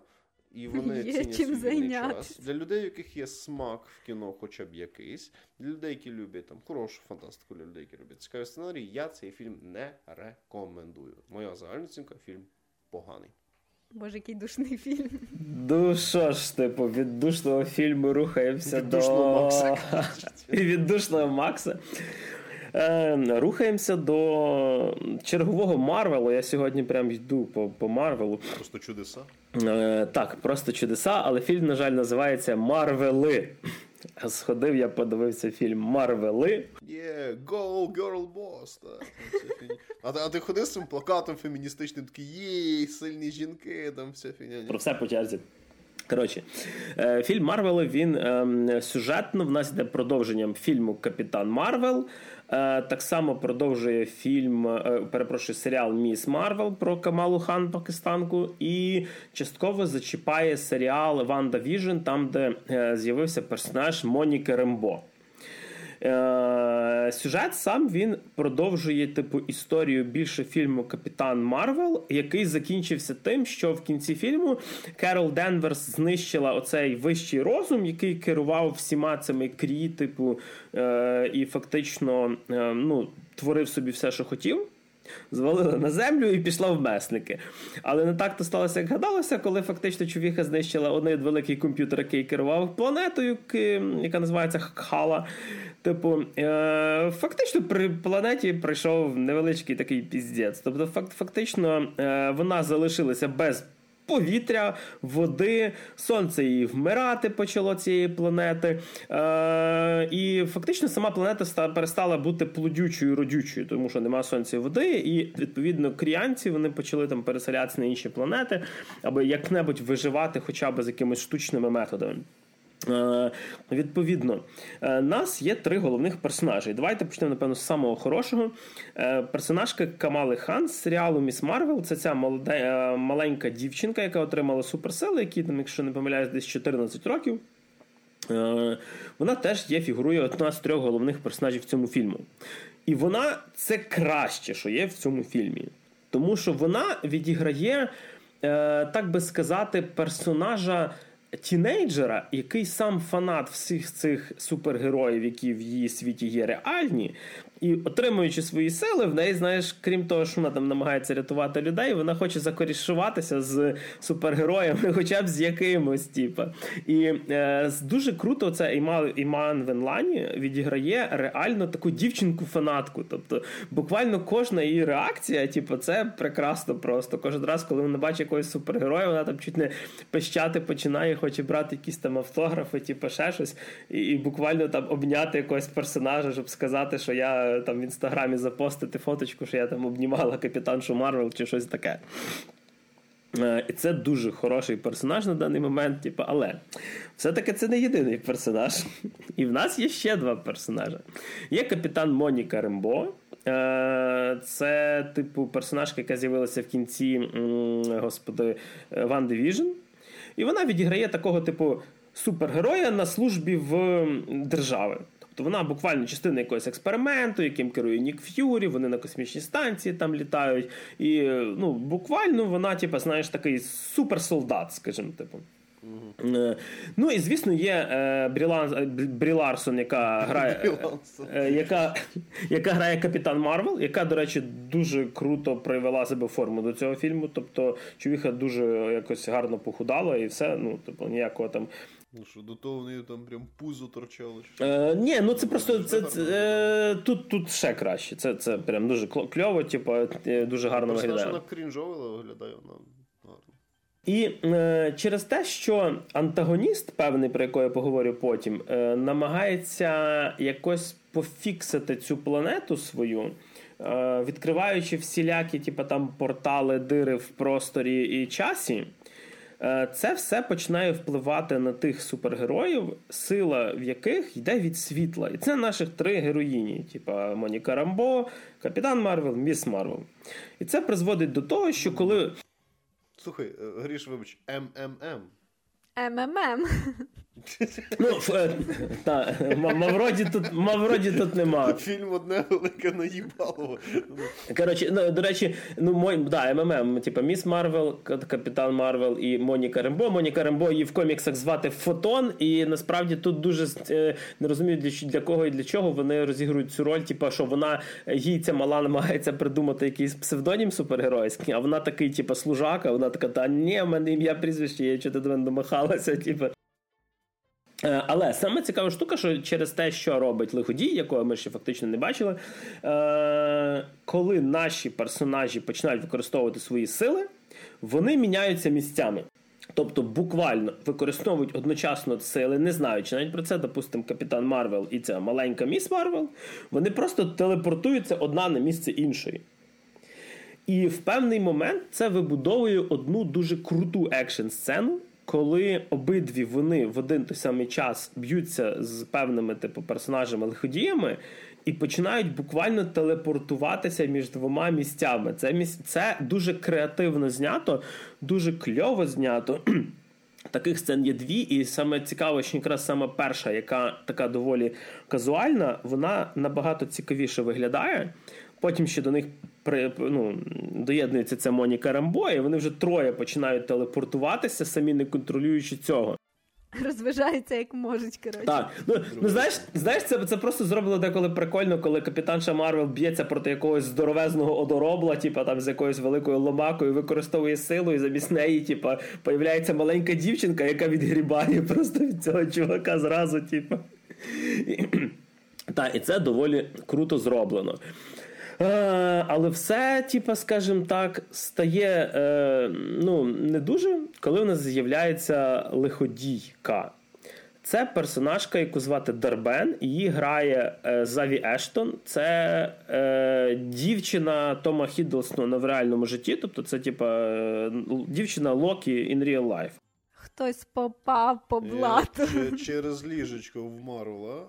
і <laughs> вони є цінять чим свій час. Для людей, в яких є смак в кіно, хоча б якийсь, для людей, які люблять там хорошу фантастику, для людей, які люблять цікаві сценарії, я цей фільм не рекомендую. Моя загальна оцінка фільм поганий. Боже, який душний фільм. Ну що ж, типу, від душного фільму рухаємося від до Макса. <laughs> від душного Макса. Е, Рухаємося до чергового Марвелу. Я сьогодні прям йду по по Марвелу. Просто чудеса? Е, Так, просто чудеса, але фільм, на жаль, називається Марвели. Сходив, я подивився фільм Марвели. Є, yeah, go, girl boss. А, а ти ходив з цим плакатом феміністичним, такий yay, сильні жінки, там вся фігня. Про все по черзі. Коротше, е, фільм Марвел він ем, сюжетно в нас йде продовженням фільму Капітан Марвел. Е, так само продовжує фільм, е, перепрошую, серіал Міс Марвел про Камалу Хан Пакистанку, і частково зачіпає серіал WandaVision, там де з'явився персонаж Моніки Рембо. Е, Сюжет сам він продовжує типу історію більше фільму Капітан Марвел, який закінчився тим, що в кінці фільму Керол Денверс знищила оцей вищий розум, який керував всіма цими крі, типу, е, і фактично е, ну, творив собі все, що хотів звалила на землю і пішла в месники. Але не так то сталося, як гадалося, коли фактично човіха знищила один великий комп'ютер, який керував планетою, яка називається Хала. Типу, е, фактично при планеті прийшов невеличкий такий піздець. Тобто, фактично, е, вона залишилася без повітря, води, сонце її вмирати почало цієї планети. Е, І фактично сама планета перестала бути плодючою, родючою, тому що нема сонця і води, і відповідно кріянці вони почали там переселятися на інші планети, аби як-небудь виживати хоча б з якимись штучними методами. Е, відповідно, е, нас є три головних персонажі. Давайте почнемо, напевно, з самого хорошого. Е, персонажка Камали Хан з серіалу Міс Марвел. Це ця молода, маленька дівчинка, яка отримала суперсили, які якщо не помиляюсь, десь 14 років. Вона теж є, фігурує одна з трьох головних персонажів в цьому фільму. І вона це краще, що є в цьому фільмі. Тому що вона відіграє, так би сказати, персонажа тінейджера, який сам фанат всіх цих супергероїв, які в її світі є реальні, і отримуючи свої сили, в неї, знаєш, крім того, що вона там намагається рятувати людей, вона хоче закорішуватися з супергероями, <laughs> хоча б з якимось. Типу. І е, дуже круто це Іман, Іман Венлані відіграє реально таку дівчинку-фанатку. Тобто, буквально кожна її реакція, типу, це прекрасно просто. Кожен раз, коли вона бачить якогось супергероя, вона там чуть не пищати починає, хоче брати якісь там автографи, типу, ще щось, і, і буквально там обняти якогось персонажа, щоб сказати, що я там в інстаграмі запостити фоточку, що я там обнімала капітаншу Марвел чи щось таке. Е, і це дуже хороший персонаж на даний момент, типу, але все-таки це не єдиний персонаж. І в нас є ще два персонажі. Є капітан Моніка Рембо. Е, це, типу, персонажка, яка з'явилася в кінці господи, Ван Division. І вона відіграє такого, типу, супергероя на службі в держави. Тобто вона буквально частина якогось експерименту, яким керує Нік Ф'юрі, вони на космічній станції там літають. І ну, буквально вона, типу, знаєш, такий суперсолдат, скажімо, типу. Mm-hmm. Ну і звісно, є е, Брі Ларсон, яка <laughs> грає е, яка, яка грає Капітан Марвел, яка, до речі, дуже круто привела себе форму до цього фільму. Тобто, човіха дуже якось гарно похудала і все. Ну, типу, ніякого там. Ну що, до того в неї там прям пузо торчало? Е, Ні, ну це просто це, це, е, тут тут ще краще. Це це прям дуже кльово, типу, дуже гарно виглядає. Вона крінжово виглядає вона. І е, через те, що антагоніст, певний, про якого я поговорю потім, е, намагається якось пофіксити цю планету свою, е, відкриваючи всілякі, типу, там портали, дири в просторі і часі. Е, це все починає впливати на тих супергероїв, сила в яких йде від світла. І це наших три героїні: типа Моніка Рамбо, Капітан Марвел, Міс Марвел. І це призводить до того, що коли. Слухай, е, Гріш, вибач, МММ. МММ. Ну, <laughs> е, та, Мавроді тут Мавроді тут нема. <laughs> Фільм одне велике наїбало. Коротше, ну, до речі, ну мой, да, МММ, типу Міс Марвел, Капітан Марвел і Моніка Рембо. Моніка Рембо її в коміксах звати Фотон, і насправді тут дуже е, не розумію, для, для кого і для чого вони розігрують цю роль, типу, що вона їй ця мала намагається придумати якийсь псевдонім супергеройський, а вона такий, типу, служака, вона така, та ні, в мене ім'я прізвище, я чого ти до мене домахалася, <laughs> типу. Е, але саме цікава штука, що через те, що робить лиходій, якого ми ще фактично не бачили, е, коли наші персонажі починають використовувати свої сили, вони міняються місцями. Тобто буквально використовують одночасно сили, не знаючи навіть про це, допустимо, Капітан Марвел і ця маленька міс Марвел, вони просто телепортуються одна на місце іншої. І в певний момент це вибудовує одну дуже круту екшн-сцену, коли обидві вони в один той самий час б'ються з певними типу персонажами лиходіями і починають буквально телепортуватися між двома місцями. Це місць... це дуже креативно знято, дуже кльово знято. <clears throat> Таких сцен є дві, і саме цікаво, що якраз саме перша, яка така доволі казуальна, вона набагато цікавіше виглядає. Потім ще до них при, ну, доєднується ця Моніка Рамбо, і вони вже троє починають телепортуватися, самі не контролюючи цього. Розважаються як можуть, коротше. Так. Ну, ну знаєш, знаєш, це це просто зробило деколи прикольно, коли капітанша Марвел б'ється проти якогось здоровезного одоробла, типа там з якоюсь великою ломакою, використовує силу, і замість неї, типа, появляється маленька дівчинка, яка відгрібає просто від цього чувака зразу, типа. Так, і це доволі круто зроблено. Е, але все, типа, скажімо так, стає е, ну, не дуже, коли в нас з'являється лиходійка. Це персонажка, яку звати Дарбен, її грає е, Заві Ештон. Це е, дівчина Тома Хіддлсона в реальному житті. Тобто, це типа е, дівчина Локі in real life. Хтось попав по блату. Через ліжечко в Марвела.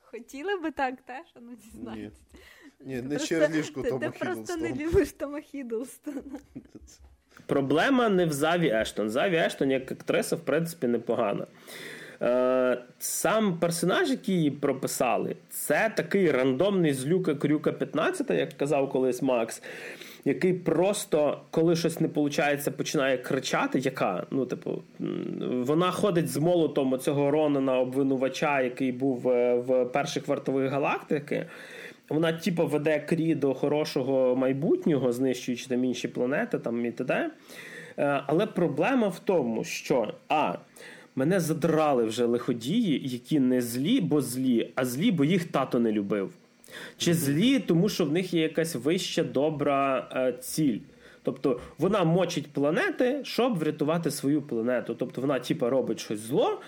Хотіли би так теж, ну дізнатися. Ні, не просто, через ліжко Тома Ти просто не любиш Тома Хіддлстона. Проблема не в Заві Ештон. Заві Ештон як актриса, в принципі, непогана. Е, сам персонаж, який її прописали, це такий рандомний злюка крюка 15, як казав колись Макс, який просто, коли щось не виходить, починає кричати. Яка? Ну, типу, вона ходить з молотом оцього Ронана обвинувача, який був е, в перших вартових галактики. Вона, типу, веде крі до хорошого майбутнього, знищуючи там інші планети там і т.д. Е, але проблема в тому, що а. Мене задрали вже лиходії, які не злі, бо злі, а злі, бо їх тато не любив. Чи злі, тому що в них є якась вища добра е, ціль. Тобто вона мочить планети, щоб врятувати свою планету. Тобто вона, типа, робить щось зло,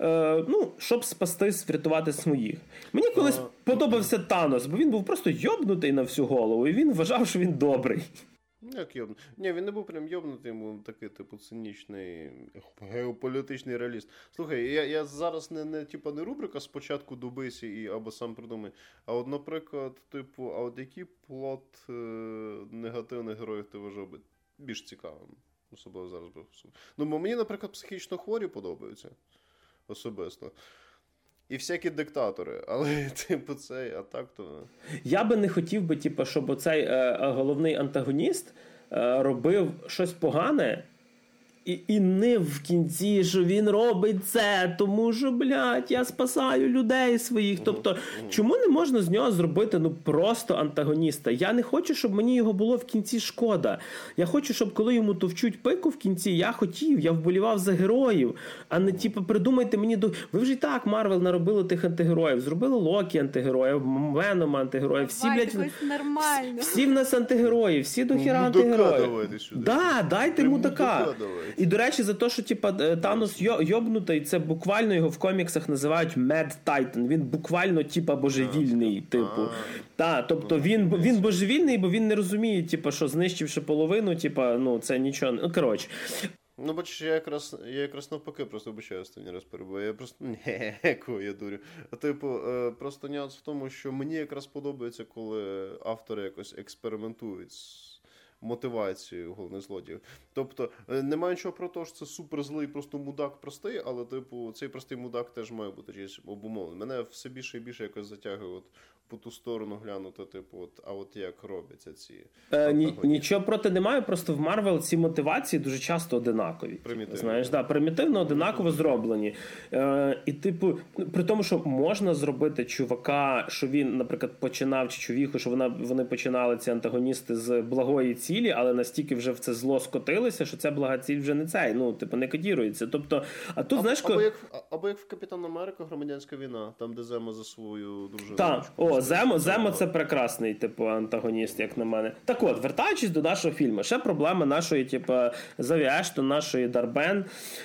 е, ну, щоб спасти, врятувати своїх. Мені колись а... подобався Танос, бо він був просто йобнутий на всю голову, і він вважав, що він добрий. Як йобнутий? Ні, він не був прям йобнутий, він такий, типу, цинічний геополітичний реаліст. Слухай, я я зараз не не, типу, не рубрика спочатку добися і або сам придумай. А от, наприклад, типу, а от який плот е- негативних героїв ти вважав би більш цікавим? Особливо зараз би. Ну, бо мені, наприклад, психічно хворі подобаються особисто. і всякі диктатори. <laughs> Але, типу, цей, а так то. Я би не хотів би, типу, щоб оцей е, головний антагоніст е, робив щось погане. І і не в кінці, що він робить це, тому що, блядь, я спасаю людей своїх. Тобто, чому не можна з нього зробити ну просто антагоніста? Я не хочу, щоб мені його було в кінці шкода. Я хочу, щоб коли йому товчуть пику в кінці, я хотів, я вболівав за героїв, а не типу, придумайте мені до. Ви вже і так, Марвел, наробили тих антигероїв. Зробили Локі антигероїв, Веном антигероїв. Всі, блядь, нормально. всі в нас антигерої, всі до хіра антигерої. Да, дайте мудака. І, до речі, за те, що типа е, Танос йобнутий, це буквально його в коміксах називають Mad Titan. Він буквально, типа, божевільний, типу. Та, тобто він він божевільний, бо він не розуміє, типа, що знищивши половину, типа, ну це нічого. Ну, коротше. Ну, бачиш, я якраз я якраз навпаки просто обичаю останній раз перебуваю. Я просто <laughs> не кого я дурю. Типу, е, просто нюанс в тому, що мені якраз подобається, коли автори якось експериментують мотивацією головних злодіїв. Тобто е, немає нічого про те, що це супер злий, просто мудак простий, але, типу, цей простий мудак теж має бути обумовлений. Мене все більше і більше якось затягує от по ту сторону глянути, типу, от, а от як робляться ці. Е, ні, Нічого проти немає, просто в Марвел ці мотивації дуже часто одинакові. Примітивно. Знаєш, да, примітивно, одинаково зроблені. Е, І, типу, при тому, що можна зробити чувака, що він, наприклад, починав чи чувіху, що вона вони починали ці антагоністи з благої цілі, але настільки вже в це зло скотилися, що ця блага ціль вже не цей. Ну, типу, не кодірується. Тобто, а тут, а, знаєш, або, як, або як в Капітан Америка громадянська війна, там де Зема за свою дружину. Так, о, Земо, Земо це прекрасний, типу, антагоніст, як на мене. Так от, вертаючись до нашого фільму, ще проблема нашої, типу, Заві Ештон, нашої Дарбен.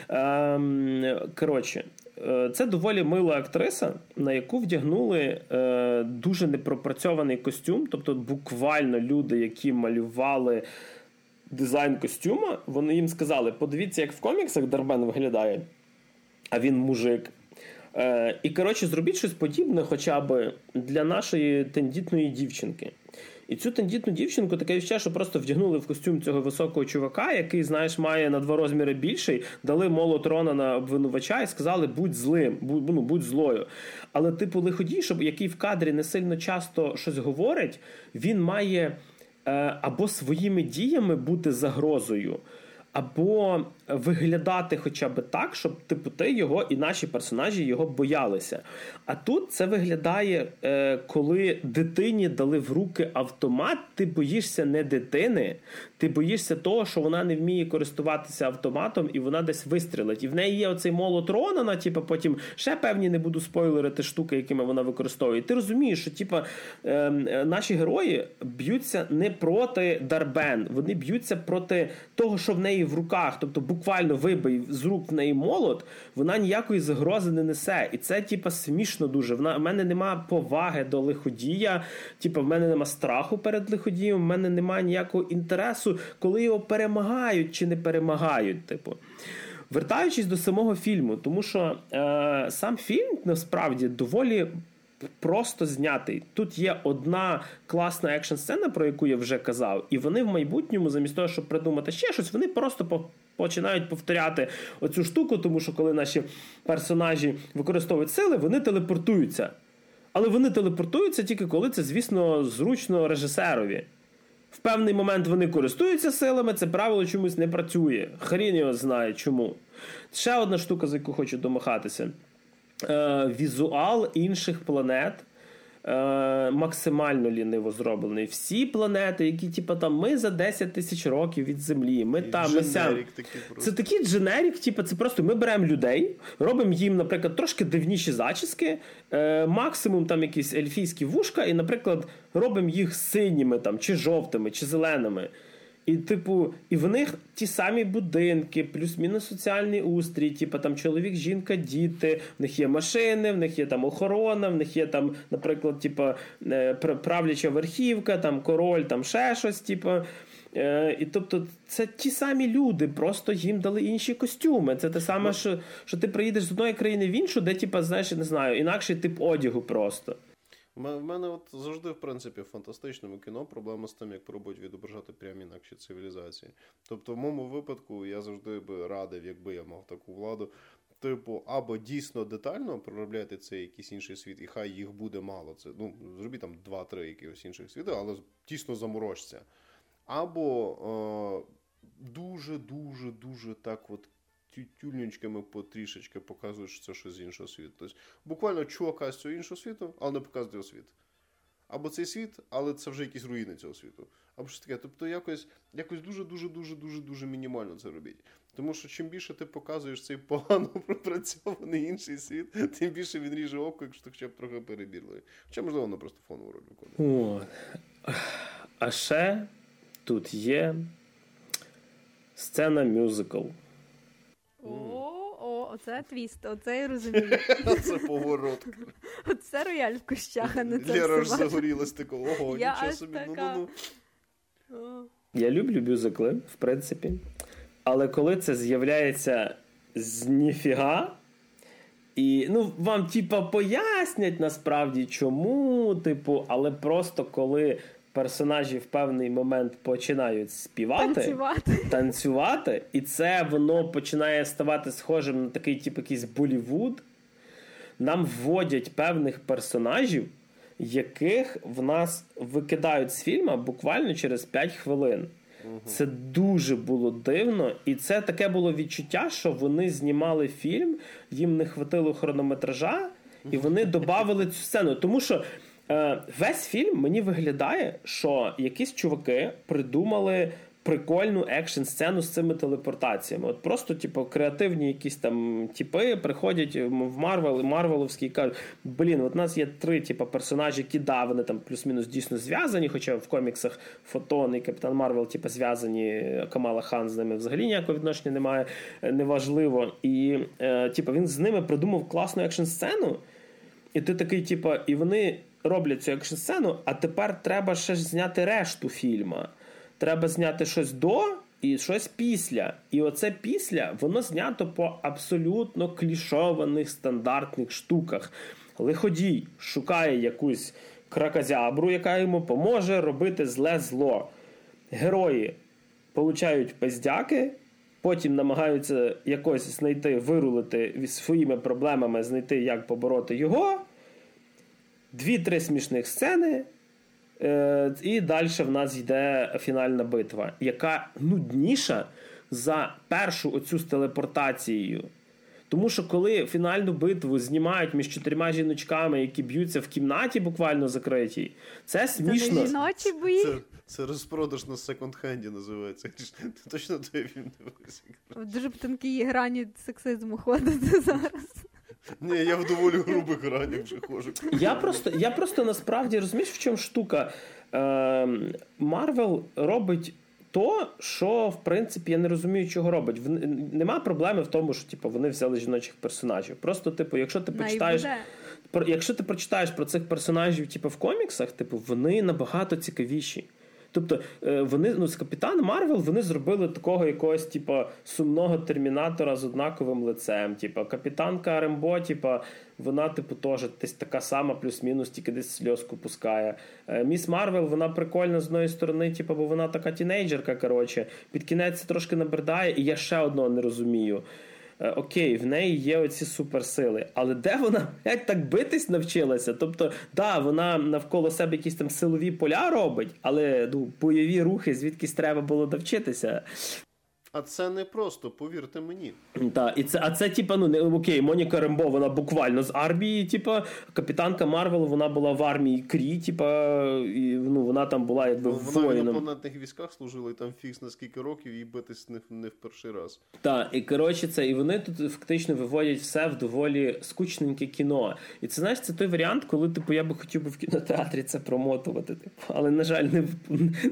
Ем, коротше. Е, це доволі мила актриса, на яку вдягнули е, дуже непропрацьований костюм. Тобто, буквально люди, які малювали дизайн костюма, вони їм сказали: подивіться, як в коміксах Дарбен виглядає, а він мужик. Е, І, коротше, зробіть щось подібне хоча б для нашої тендітної дівчинки. І цю тендітну дівчинку таке відчуття, що просто вдягнули в костюм цього високого чувака, який, знаєш, має на два розміри більший, дали молот Рона на обвинувача і сказали, будь злим, будь, ну, будь злою. Але, типу, лиходій, щоб який в кадрі не сильно часто щось говорить, він має е, або своїми діями бути загрозою або виглядати хоча б так, щоб типу ти його і наші персонажі його боялися. А тут це виглядає, е, коли дитині дали в руки автомат, ти боїшся не дитини, ти боїшся того, що вона не вміє користуватися автоматом і вона десь вистрілить. І в неї є оцей молот Ронана, типу, потім ще певні не буду спойлерити штуки, якими вона використовує. Ти розумієш, що типу, е, наші герої б'ються не проти Дарбен, вони б'ються проти того, що в неї в руках, тобто буквально вибий з рук в неї молот, вона ніякої загрози не несе. І це, типа, смішно дуже. Вона в мене нема поваги до лиходія, типа, в мене нема страху перед лиходієм, в мене немає ніякого інтересу, коли його перемагають чи не перемагають. Типу. Вертаючись до самого фільму, тому що е, сам фільм насправді доволі просто знятий. Тут є одна класна екшн сцена, про яку я вже казав, і вони в майбутньому, замість того, щоб придумати ще щось, вони просто починають повторяти оцю штуку, тому що коли наші персонажі використовують сили, вони телепортуються. Але вони телепортуються тільки коли це, звісно, зручно режисерові. В певний момент вони користуються силами, це правило чомусь не працює. Хрін його знає чому. Ще одна штука, за яку хочу домахатися е, візуал інших планет. Е, максимально ліниво зроблений. Всі планети, які, типу, там ми за 10 тисяч років від Землі, ми там ми сям. Це такий дженерік, типу, це просто ми беремо людей, робимо їм, наприклад, трошки дивніші зачіски, е, максимум там якісь ельфійські вушка, і, наприклад, робимо їх синіми там, чи жовтими, чи зеленими. І, типу, і в них ті самі будинки, плюс-мінус соціальний устрій, типу там чоловік, жінка, діти, в них є машини, в них є там охорона, в них є там, наприклад, типу, е, правляча верхівка, там король, там ще щось, типу. Е, і тобто це ті самі люди, просто їм дали інші костюми. Це те саме, що що ти приїдеш з одної країни в іншу, де, типу, знаєш, не знаю, інакший тип одягу просто. В мене от завжди, в принципі, в фантастичному кіно проблема з тим, як пробують відображати прямі інакші цивілізації. Тобто, в моєму випадку я завжди би радив, якби я мав таку владу. Типу, або дійсно детально проробляти цей якийсь інший світ, і хай їх буде мало. Це ну зробіть там два-три якихось інших світів, але дійсно заморожця. Або е, дуже, дуже, дуже так от тютюльничками потрішечки показують, що це щось з іншого світу. Тобто, буквально чувака з цього іншого світу, але не показує світ. Або цей світ, але це вже якісь руїни цього світу. Або що таке. Тобто якось якось дуже-дуже дуже дуже дуже мінімально це робіть. Тому що чим більше ти показуєш цей погано <laughs> пропрацьований інший світ, тим більше він ріже око, якщо ти хоча б трохи перебірливий. Хоча, можливо, воно просто фонову роль виконує. А ще тут є сцена мюзикл. О, о, оце твіст, оце я розумію. <laughs> Це поворот. <laughs> Оце рояль в кущах, а не це. Лера ж загорілась такого. Ого, Я нічого аж собі. така. Ну-ну-ну. Я люблю мюзикли, в принципі. Але коли це з'являється з ніфіга, і ну, вам, типа, пояснять насправді чому, типу, але просто коли персонажі в певний момент починають співати, Танцювати. танцювати, і це воно починає ставати схожим на такий, типу, якийсь Болівуд, нам вводять певних персонажів, яких в нас викидають з фільму буквально через 5 хвилин. Це дуже було дивно, і це таке було відчуття, що вони знімали фільм, їм не хватило хронометража, і вони додали цю сцену. Тому що е, весь фільм мені виглядає, що якісь чуваки придумали прикольну екшн сцену з цими телепортаціями. От просто, типу, креативні якісь там типи приходять в Марвел, Марвеловський і кажуть: блін, от у нас є три типу, персонажі, які да, вони там плюс-мінус дійсно зв'язані, хоча в коміксах Фотон і Капітан Марвел, типу, зв'язані, Камала Хан з ними взагалі ніякого відношення немає, е, неважливо. І е, типу, він з ними придумав класну екшн сцену. І ти такий, типу, і вони роблять цю екшн сцену, а тепер треба ще ж зняти решту фільма треба зняти щось до і щось після. І оце після воно знято по абсолютно клішованих стандартних штуках. Лиходій шукає якусь кракозябру, яка йому поможе робити зле зло. Герої получають пиздяки, потім намагаються якось знайти, вирулити своїми проблемами, знайти, як побороти його. Дві-три смішних сцени. Е, і далі в нас йде фінальна битва, яка нудніша за першу оцю з телепортацією. Тому що коли фінальну битву знімають між чотирма жіночками, які б'ються в кімнаті, буквально закритій, це смішно. Це жіночі бої. Це, це розпродаж на секонд-хенді називається. Ти точно той фільм дивився. Дуже по тонкій грані сексизму ходити зараз. Ні, я в доволі грубих гранях вже ходжу. Я просто я просто насправді розумієш, в чому штука. Марвел е, робить то, що в принципі я не розумію, чого робить. В, нема проблеми в тому, що типу, вони взяли жіночих персонажів. Просто, типу, якщо ти почитаєш. Про, якщо ти прочитаєш про цих персонажів, типу, в коміксах, типу, вони набагато цікавіші. Тобто е, вони ну, з Капітана Марвел вони зробили такого якогось, типу, сумного термінатора з однаковим лицем. Типу, капітанка Рембо, типу, вона, типу, теж десь така сама, плюс-мінус, тільки десь сльозку пускає. Е, Міс Марвел, вона прикольна з одної сторони, типу, бо вона така тінейджерка. коротше. Під кінець трошки набридає, і я ще одного не розумію. Е, окей, в неї є оці суперсили, але де вона блядь, так битись навчилася? Тобто, да, вона навколо себе якісь там силові поля робить, але ну, бойові рухи звідкись треба було навчитися. А це не просто, повірте мені. Так, і це, а це, типа, ну не окей, Моніка Рембо, вона буквально з армії, типа, капітанка Марвел, вона була в армії Крі, типа, і, ну, вона там була якби ну, воїном. Вона в інопланетних військах служила і там фікс на скільки років і битись не, не в перший раз. Так, і коротше, це, і вони тут фактично виводять все в доволі скучненьке кіно. І це знаєш, це той варіант, коли типу я би хотів би в кінотеатрі це промотувати. Типу, але, на жаль, не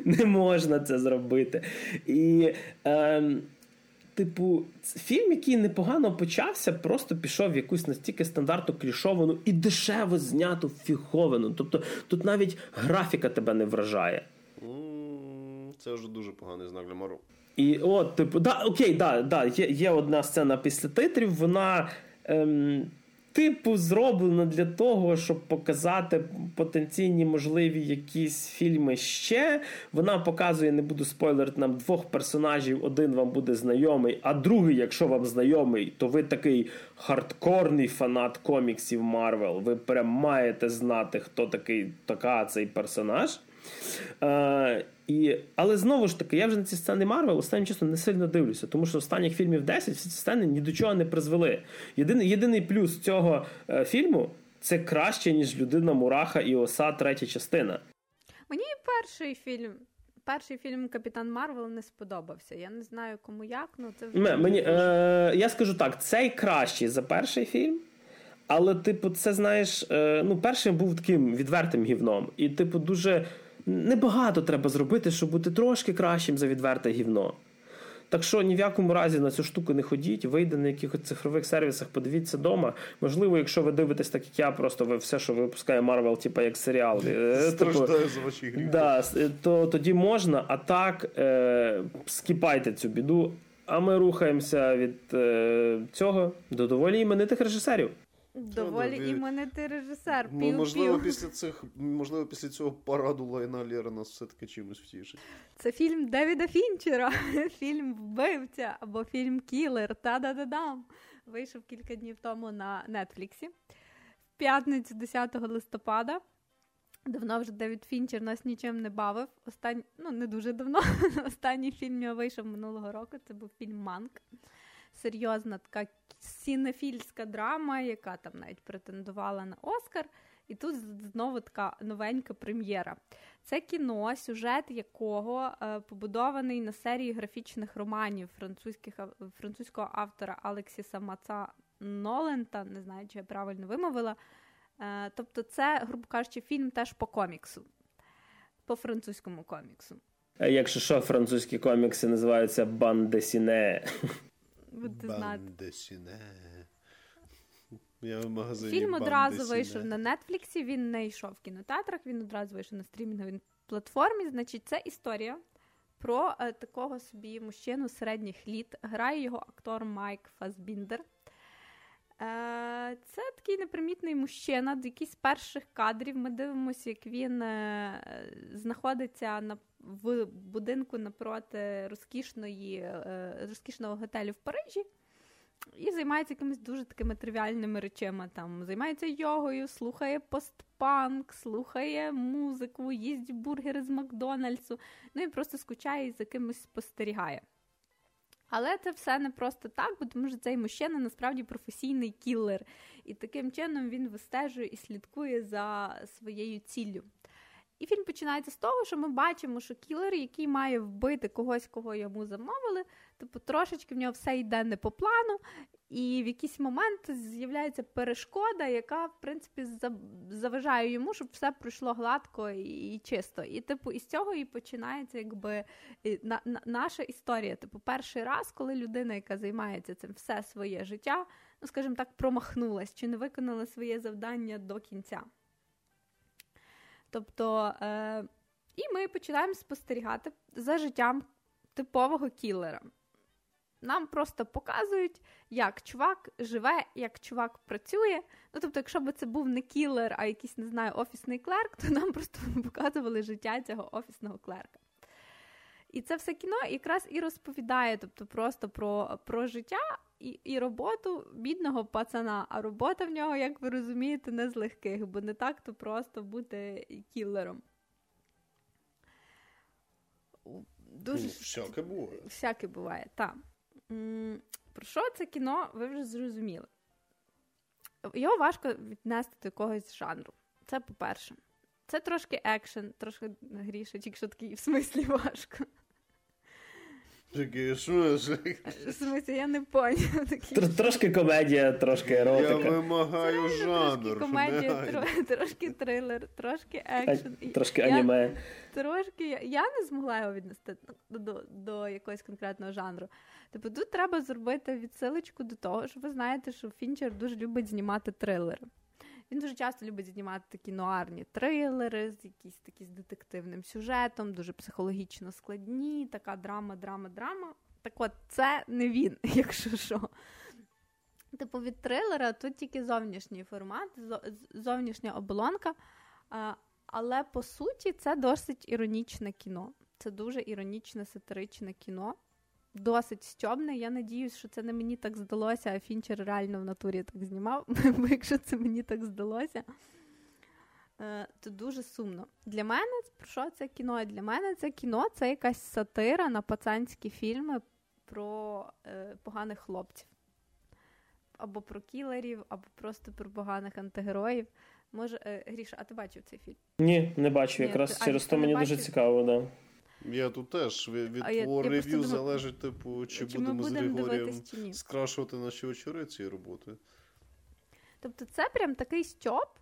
не можна це зробити. І. Е, Типу, фільм, який непогано почався, просто пішов в якусь настільки стандарту клішовану і дешево зняту фіховану. Тобто тут навіть графіка тебе не вражає. Це вже дуже поганий знак для Марвелу. І от, типу, да, окей, да, да, є є одна сцена після титрів, вона. Ем, типу, зроблена для того, щоб показати потенційні можливі якісь фільми ще. Вона показує, не буду спойлерити нам двох персонажів. Один вам буде знайомий, а другий, якщо вам знайомий, то ви такий хардкорний фанат коміксів Марвел. Ви прям маєте знати, хто такий така цей персонаж. Е, і, Але знову ж таки, я вже на ці сцени Марвел останнім часом не сильно дивлюся, тому що останніх фільмів 10 всі ці сцени ні до чого не призвели. Єдиний єдиний плюс цього е, фільму це краще, ніж людина Мураха і Оса, третя частина. Мені перший фільм. Перший фільм Капітан Марвел не сподобався. Я не знаю, кому як, ну це вже. Мені, е, Я скажу так: цей кращий за перший фільм. Але, типу, це знаєш, е, ну, перший був таким відвертим гівном. І, типу, дуже небагато треба зробити, щоб бути трошки кращим за відверте гівно. Так що ні в якому разі на цю штуку не ходіть, вийде на якихось цифрових сервісах, подивіться вдома. Можливо, якщо ви дивитесь так, як я, просто ви все, що випускає Марвел, типу як серіал, е, типу. Да, то тоді можна, а так е, скіпайте цю біду. А ми рухаємося від е, цього до доволі іменитих режисерів. Доволі ну, іменитий режисер. Пів, можливо, <laughs> після цих, можливо, після цього параду Лайна Лєра нас все-таки чимось втішить. Це фільм Девіда Фінчера, <laughs> фільм Вбивця або фільм Кілер. Та-да-да-дам. Вийшов кілька днів тому на Нетфліксі. В п'ятницю, 10 листопада. Давно вже Девід Фінчер нас нічим не бавив. Остань... Ну, не дуже давно. <laughs> Останній фільм його вийшов минулого року. Це був фільм Манк серйозна така сінефільська драма, яка там навіть претендувала на Оскар. І тут знову така новенька прем'єра. Це кіно, сюжет якого е, побудований на серії графічних романів французьких, французького автора Алексіса Маца Нолента, не знаю, чи я правильно вимовила. Е, тобто, це, грубо кажучи, фільм теж по коміксу, по французькому коміксу. Якщо що, французькі комікси називаються бандесіне будете знати. Я в магазині Фільм одразу вийшов на Нетфліксі, він не йшов в кінотеатрах, він одразу вийшов на стрімінговій платформі. Значить, це історія про е, такого собі мужчину середніх літ. Грає його актор Майк Фасбіндер. Е, це такий непримітний мужчина. З якихось перших кадрів ми дивимося, як він е, знаходиться на в будинку напроти розкішної, е, розкішного готелю в Парижі. І займається якимись дуже такими тривіальними речами. Там Займається йогою, слухає постпанк, слухає музику, їсть бургери з Макдональдсу. Ну і просто скучає і за кимось спостерігає. Але це все не просто так, бо тому що цей мужчина насправді професійний кілер. І таким чином він вистежує і слідкує за своєю ціллю. І фільм починається з того, що ми бачимо, що кілер, який має вбити когось, кого йому замовили, типу трошечки в нього все йде не по плану, і в якийсь момент з'являється перешкода, яка, в принципі, заважає йому, щоб все пройшло гладко і чисто. І, типу, із цього і починається якби на, на, наша історія. Типу, перший раз, коли людина, яка займається цим все своє життя, ну скажімо так, промахнулась чи не виконала своє завдання до кінця. Тобто, е, і ми починаємо спостерігати за життям типового кілера. Нам просто показують, як чувак живе, як чувак працює. Ну, тобто, якщо б це був не кілер, а якийсь, не знаю, офісний клерк, то нам просто <laughs> показували життя цього офісного клерка. І це все кіно якраз і розповідає, тобто просто про про життя і і роботу бідного пацана. А робота в нього, як ви розумієте, не з легких, бо не так то просто бути кілером. Дуже... Ну, всяке буває. Всяке буває, так. Про що це кіно, ви вже зрозуміли. Його важко віднести до якогось жанру. Це по-перше. Це трошки екшен, трошки грішить, якщо такий в смислі <laughs> важко. Такий смислі? В смислі, я не поняв. Трошки комедія, трошки еротика. Я вимагаю жанр. Трошки комедія, трошки трилер, трошки екшен. Трошки аніме. Трошки я не змогла його віднести до, до якогось конкретного жанру. Типу, тут треба зробити відсилочку до того, що ви знаєте, що Фінчер дуже любить знімати трилери. Він дуже часто любить знімати такі нуарні трилери, з якісь такі з детективним сюжетом, дуже психологічно складні, така драма, драма, драма. Так от, це не він, <laughs> якщо що. Типу, від трилера тут тільки зовнішній формат, зовнішня оболонка. Але по суті, це досить іронічне кіно. Це дуже іронічне сатиричне кіно. Досить стьобне. Я надіюсь, що це не мені так здалося, а Фінчер реально в натурі так знімав. <laughs> Бо якщо це мені так здалося, е, то дуже сумно. Для мене про що це кіно? Для мене це кіно це якась сатира на пацанські фільми про е, поганих хлопців. Або про кілерів, або просто про поганих антигероїв. Може, е, Гріша, а ти бачив цей фільм? Ні, не бачив. Якраз ти, через то мені бачив? дуже цікаво, да. Я тут теж від твого рев'ю залежить, типу, чи, чи будемо, будемо з Григорієм скрашувати наші очори цієї роботи. Тобто, це прям такий стьоп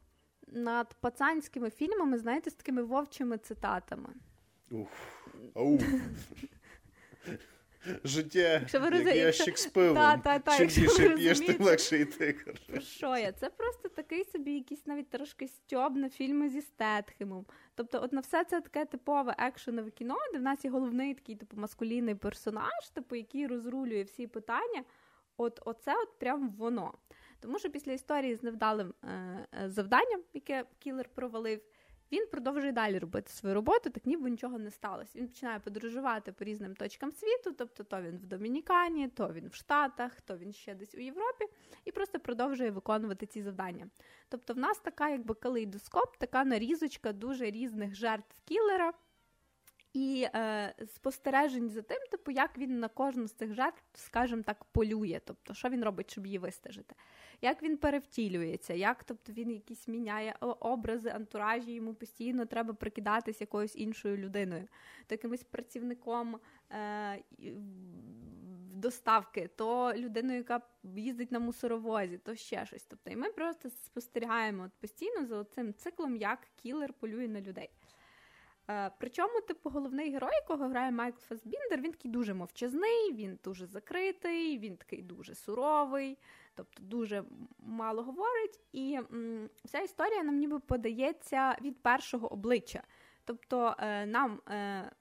над пацанськими фільмами, знаєте, з такими вовчими цитатами. Уф. Ау. <laughs> життя Якщо ви як ящик з пивом. Та, та, та, Чим більше п'єш, тим легше йти. Що я? Це просто такий собі якийсь навіть трошки стьоб на фільми зі Стетхемом. Тобто, от на все це таке типове екшенове кіно, де в нас є головний такий типу маскулінний персонаж, типу, який розрулює всі питання. От оце от прям воно. Тому що після історії з невдалим е, е завданням, яке кілер провалив, він продовжує далі робити свою роботу, так ніби нічого не сталося. Він починає подорожувати по різним точкам світу, тобто то він в Домінікані, то він в Штатах, то він ще десь у Європі, і просто продовжує виконувати ці завдання. Тобто, в нас така, якби калейдоскоп, така нарізочка дуже різних жертв кілера. І е, спостережень за тим, типу, як він на кожну з цих жертв, скажімо так, полює, тобто, що він робить, щоб її вистежити як він перевтілюється, як тобто він якісь міняє образи, антуражі, йому постійно треба прикидатись якоюсь іншою людиною, то якимось працівником е, доставки, то людиною, яка їздить на мусоровозі, то ще щось. Тобто, і ми просто спостерігаємо от постійно за цим циклом, як кілер полює на людей. Е, причому, типу, головний герой, якого грає Майкл Фасбіндер, він такий дуже мовчазний, він дуже закритий, він такий дуже суровий тобто дуже мало говорить, і м, вся історія нам ніби подається від першого обличчя. Тобто е, нам е,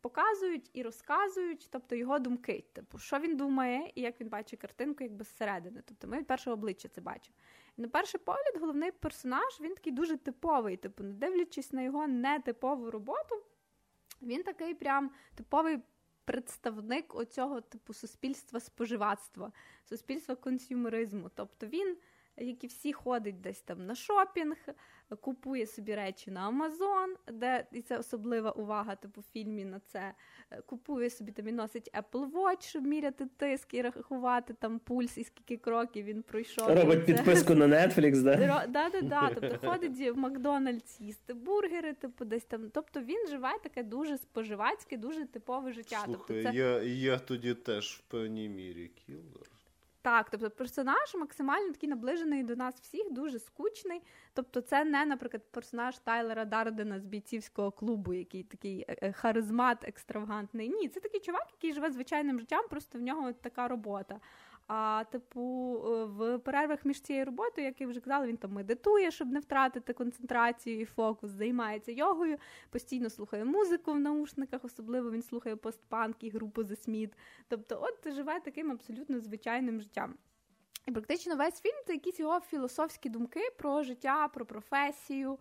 показують і розказують, тобто його думки, типу, що він думає і як він бачить картинку, якби зсередини. Тобто ми від першого обличчя це бачимо. На перший погляд, головний персонаж він такий дуже типовий, типу, не дивлячись на його нетипову роботу, він такий прям типовий представник оцього типу суспільства споживацтва, суспільства консюмеризму. Тобто він, як і всі, ходить десь там на шопінг, купує собі речі на Амазон, де і це особлива увага, типу в фільмі на це. Е, купує собі там і носить Apple Watch, щоб міряти тиск і рахувати там пульс, і скільки кроків він пройшов. Робить підписку на Netflix, да? Да, да, да. Тобто ходить в Макдональдс їсти бургери, типу, десь там. Тобто він живе таке дуже споживацьке, дуже типове життя. Слухай, тобто це... я я тоді теж в певній мірі кілер. Так, тобто персонаж максимально такий наближений до нас всіх, дуже скучний. Тобто, це не, наприклад, персонаж Тайлера Дардена з бійцівського клубу, який такий е, е, харизмат, екстравагантний. Ні, це такий чувак, який живе звичайним життям, просто в нього така робота. А, типу, е, в перервах між цією роботою, як я вже казала, він там медитує, щоб не втратити концентрацію і фокус, займається йогою, постійно слухає музику в наушниках, особливо він слухає постпанк і групу Smith. Тобто, от живе таким абсолютно звичайним життям. І практично весь фільм це якісь його філософські думки про життя, про професію,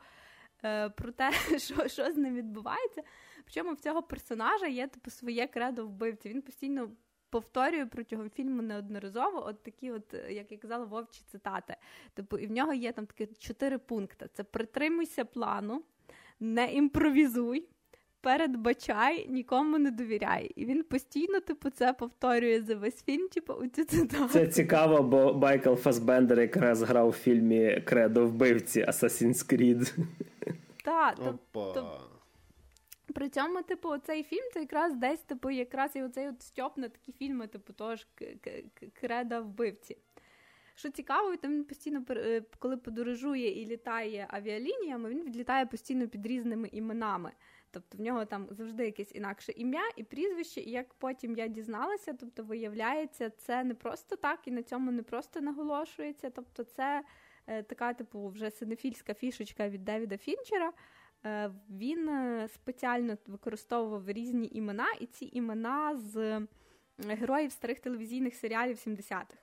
е, про те, <laughs> що що з ним відбувається. Причому в цього персонажа є типу своє кредо вбивці. Він постійно повторюю протягом фільму неодноразово, от такі, от, як я казала, вовчі цитати. Типу, і в нього є там такі чотири пункти: це притримуйся плану, не імпровізуй. Передбачай, нікому не довіряй. І він постійно, типу, це повторює за весь фільм, типу, у цю цитату. Це цікаво, бо Майкл Фасбендер якраз грав у фільмі Кредо вбивці Assassin's Creed. Так, тобто при цьому, типу, цей фільм це якраз десь, типу, якраз і оцей от стьоп на такі фільми, типу, того ж креда вбивці. Що цікаво, там він постійно, е, коли подорожує і літає авіалініями, він відлітає постійно під різними іменами. Тобто в нього там завжди якесь інакше ім'я і прізвище, і як потім я дізналася, тобто виявляється, це не просто так, і на цьому не просто наголошується. Тобто, це е, така, типу, вже синефільська фішечка від Девіда Фінчера. Е, він е, спеціально використовував різні імена, і ці імена з героїв старих телевізійних серіалів 70-х.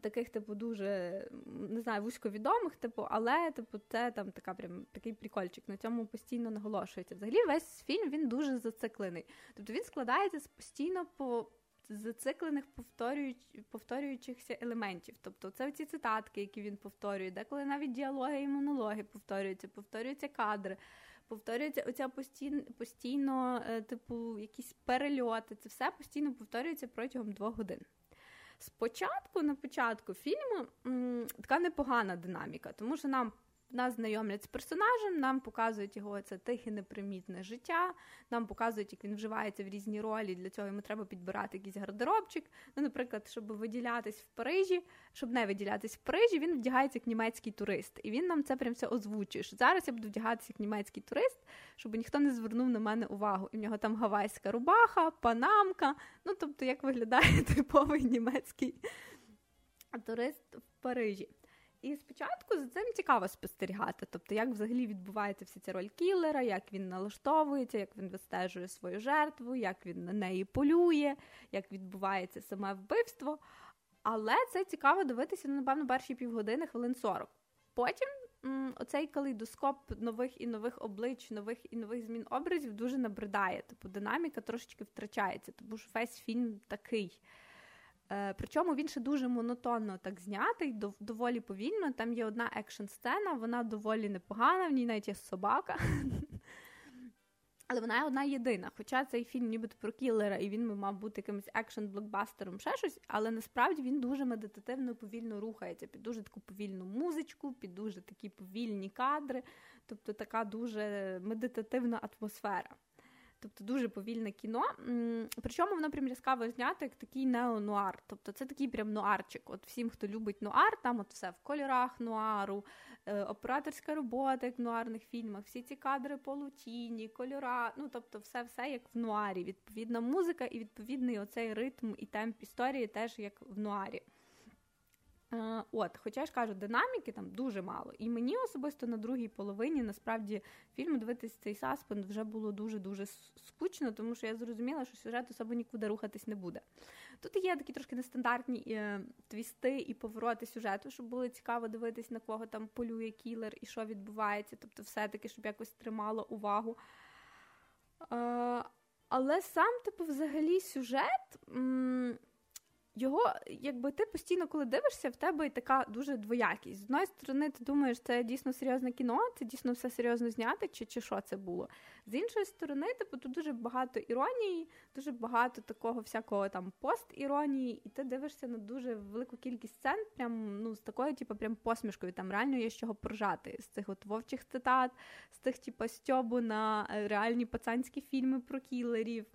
таких, типу, дуже не знаю, вузьковідомих, типу, але типу, це там така прям такий прикольчик. На цьому постійно наголошується. Взагалі, весь фільм він дуже зациклений. Тобто він складається з постійно по. Зациклених повторююч, повторюючихся елементів. Тобто це ці цитатки, які він повторює, деколи навіть діалоги і монологи повторюються, повторюються кадри, повторюється оця постійно, постійно, е, типу, якісь перельоти. Це все постійно повторюється протягом двох годин. Спочатку, на початку фільму, м, така непогана динаміка, тому що нам нас знайомлять з персонажем, нам показують його це тихе, непримітне життя, нам показують, як він вживається в різні ролі. Для цього йому треба підбирати якийсь гардеробчик. Ну, наприклад, щоб виділятись в Парижі, щоб не виділятись в Парижі, він вдягається як німецький турист. І він нам це прям все озвучує. що Зараз я буду вдягатися як німецький турист, щоб ніхто не звернув на мене увагу. І в нього там гавайська рубаха, панамка. Ну, тобто, як виглядає <laughs> типовий німецький турист в Парижі. І спочатку за цим цікаво спостерігати, тобто, як взагалі відбувається вся ця роль кілера, як він налаштовується, як він вистежує свою жертву, як він на неї полює, як відбувається саме вбивство. Але це цікаво дивитися, ну, напевно, перші півгодини, хвилин 40. Потім оцей калейдоскоп нових і нових облич, нових і нових змін образів дуже набридає. Тобто динаміка трошечки втрачається, тому що весь фільм такий. Е, причому він ще дуже монотонно так знятий, доволі повільно. Там є одна екшн сцена, вона доволі непогана, в ній навіть є собака. Але вона одна єдина. Хоча цей фільм нібито про кілера, і він би мав бути якимось екшн-блокбастером, ще щось, але насправді він дуже медитативно повільно рухається під дуже таку повільну музичку, під дуже такі повільні кадри, тобто така дуже медитативна атмосфера. Тобто дуже повільне кіно. Причому воно прям яскраво знято як такий неонуар. Тобто це такий прям нуарчик. От всім, хто любить нуар, там от все в кольорах нуару, е, операторська робота, як в нуарних фільмах, всі ці кадри полутіні, кольора. Ну тобто, все все як в нуарі. Відповідна музика і відповідний оцей ритм і темп історії теж як в нуарі. Е, от, Хоча ж кажу, динаміки там дуже мало. І мені особисто на другій половині насправді фільму дивитися цей саспен вже було дуже-дуже скучно, тому що я зрозуміла, що сюжет особо нікуди рухатись не буде. Тут є такі трошки нестандартні е, твісти і повороти сюжету, щоб було цікаво дивитись, на кого там полює кілер і що відбувається. Тобто, все-таки, щоб якось тримало увагу. Е, але сам, типу, взагалі, сюжет. М- його, якби ти постійно, коли дивишся, в тебе така дуже двоякість. З одної сторони, ти думаєш, це дійсно серйозне кіно, це дійсно все серйозно зняти, чи чи що це було. З іншої сторони, типу, тут дуже багато іронії, дуже багато такого всякого там пост-іронії, і ти дивишся на дуже велику кількість сцен, прям ну з такою, типу, прям посмішкою. Там реально є з чого прожати з цих от вовчих цитат, з тих, типу, стьобу на е, реальні пацанські фільми про кілерів.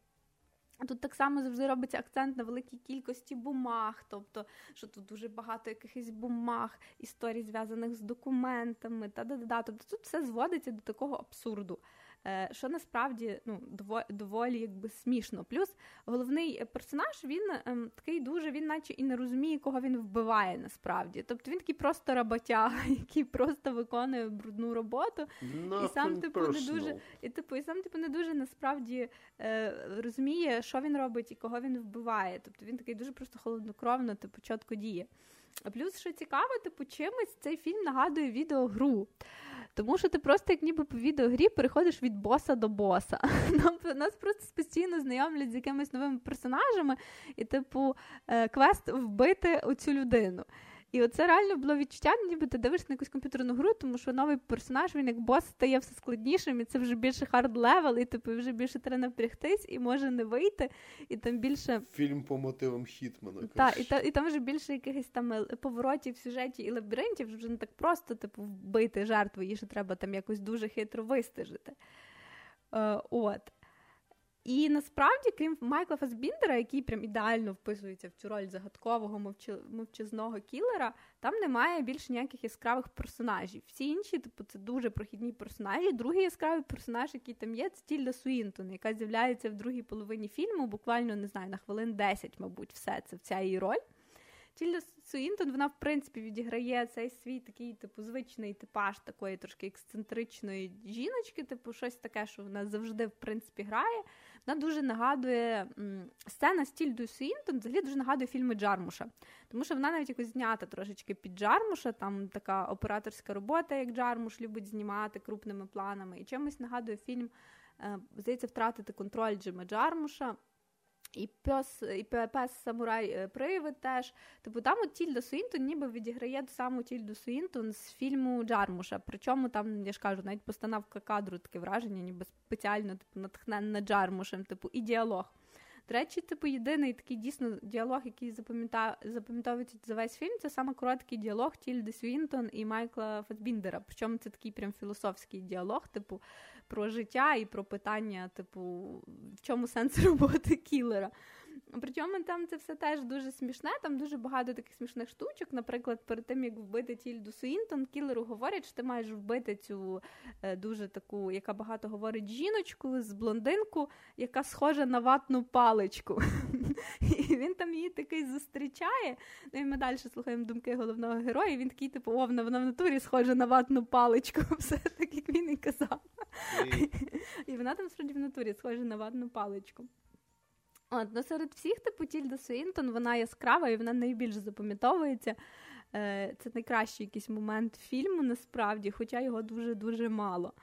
Тут так само завжди робиться акцент на великій кількості бумаг, тобто, що тут дуже багато якихось бумаг, історій, зв'язаних з документами, та да да Тобто тут все зводиться до такого абсурду. Е, що насправді ну, доволі якби смішно. Плюс головний персонаж він ем, такий дуже, він наче і не розуміє, кого він вбиває насправді. Тобто він такий просто роботяга, <laughs> який просто виконує брудну роботу, Nothing і сам типу personal. не дуже і типу, і сам типу не дуже насправді е, розуміє, що він робить і кого він вбиває. Тобто він такий дуже просто холоднокровно, типу, чітко діє. А плюс, що цікаво, типу, чимось цей фільм нагадує відеогру. Тому що ти просто, як ніби по відеогрі, переходиш від боса до боса. <laughs> Нам нас просто постійно знайомлять з якимись новими персонажами, і, типу, е, квест вбити оцю людину. І оце реально було відчуття, ніби ти дивишся на якусь комп'ютерну гру, тому що новий персонаж, він як бос стає все складнішим, і це вже більше hard level, і типу вже більше треба напрягтись, і може не вийти, і там більше. Фільм по мотивам Хітмана. Так, і, та, і там вже більше якихось там е, поворотів в сюжеті і лабіринтів, вже не так просто, типу, вбити жертву, її ще треба там якось дуже хитро вистежити. Е, От. І насправді, крім Майкла Фасбіндера, який прям ідеально вписується в цю роль загадкового мовчи... мовчазного кілера, там немає більше ніяких яскравих персонажів. Всі інші, типу, це дуже прохідні персонажі. Другий яскравий персонаж, який там є, це Тільда Суінтон, яка з'являється в другій половині фільму, буквально не знаю, на хвилин 10, мабуть, все це вся її роль. Тільда Суінтон, вона, в принципі, відіграє цей свій такий, типу, звичний типаж такої трошки ексцентричної жіночки, типу, щось таке, що вона завжди, в принципі, грає. Вона дуже нагадує сцена з Тільдою Суінтон, взагалі дуже нагадує фільми Джармуша. Тому що вона навіть якось знята трошечки під Джармуша, там така операторська робота, як Джармуш любить знімати крупними планами. І чимось нагадує фільм, е, здається, втратити контроль Джима Джармуша. І пес і пес Самурай е, Привид теж. Типу там от Тільда Суінтон ніби відіграє саму Тільду Суінтон з фільму Джармуша. Причому там, я ж кажу, навіть постановка кадру таке враження, ніби спеціально типу, натхненна Джармушем, типу, і діалог. До речі, типу, єдиний такий дійсно діалог, який запам'ятовується за весь фільм, це саме короткий діалог Тільди Свінтон і Майкла Фасбіндера. Причому це такий прям філософський діалог, типу, про життя і про питання, типу, в чому сенс <laughs> роботи кілера. Причому там це все теж дуже смішне, там дуже багато таких смішних штучок. Наприклад, перед тим як вбити Тільду Суінтон, кілеру говорять, що ти маєш вбити цю е, дуже таку, яка багато говорить жіночку з блондинку, яка схожа на ватну паличку. <laughs> І він там її такий зустрічає. Ну і ми далі слухаємо думки головного героя. і Він такий, типу, о, вона в натурі схожа на ватну паличку, <laughs> все так, як він і казав. <laughs> І вона там справді в натурі схожа на ватну паличку. От, ну Серед всіх, типу, Тільда Суінтон, вона яскрава і вона найбільше запам'ятовується. Е, це найкращий якийсь момент фільму, насправді, хоча його дуже-дуже мало.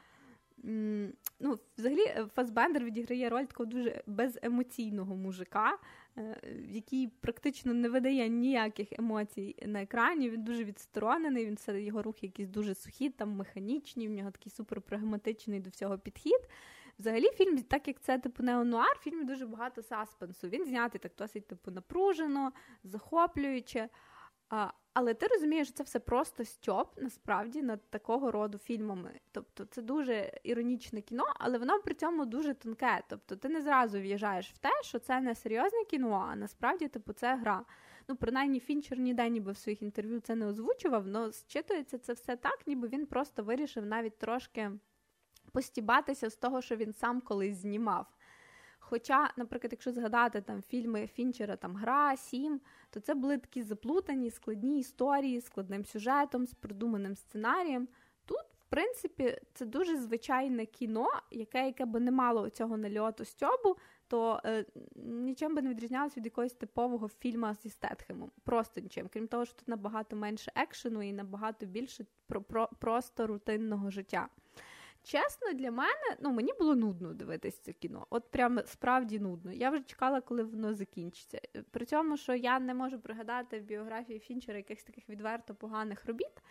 Ну, Взагалі, е, Фасбендер відіграє роль такого дуже беземоційного мужика, е, який практично не видає ніяких емоцій на екрані. Він дуже відсторонений, він все, його рухи якісь дуже сухі, там механічні, в нього такий суперпрагматичний до всього підхід. Взагалі, фільм, так як це типу неонуар, в фільмі дуже багато саспенсу. Він знятий так досить типу напружено, захоплююче. А, Але ти розумієш, що це все просто стьоп насправді над такого роду фільмами. Тобто це дуже іронічне кіно, але воно при цьому дуже тонке. Тобто ти не зразу в'їжджаєш в те, що це не серйозне кіно, а насправді типу, це гра. Ну, принаймні, Фінчер ніде ніби в своїх інтерв'ю це не озвучував, але зчитується це все так, ніби він просто вирішив навіть трошки постібатися з того, що він сам колись знімав. Хоча, наприклад, якщо згадати там фільми Фінчера там Гра, Сім, то це були такі заплутані, складні історії, складним сюжетом, з продуманим сценарієм. Тут, в принципі, це дуже звичайне кіно, яке яке би не мало цього нальоту стьобу, то е, нічим би не відрізнялося від якогось типового фільму зі Стетхемом. Просто нічим. Крім того, що тут набагато менше екшену і набагато більше про, про просто рутинного життя. Чесно, для мене ну мені було нудно дивитися це кіно. От прям справді нудно. Я вже чекала, коли воно закінчиться. При цьому, що я не можу пригадати в біографії Фінчера якихось таких відверто поганих робіт.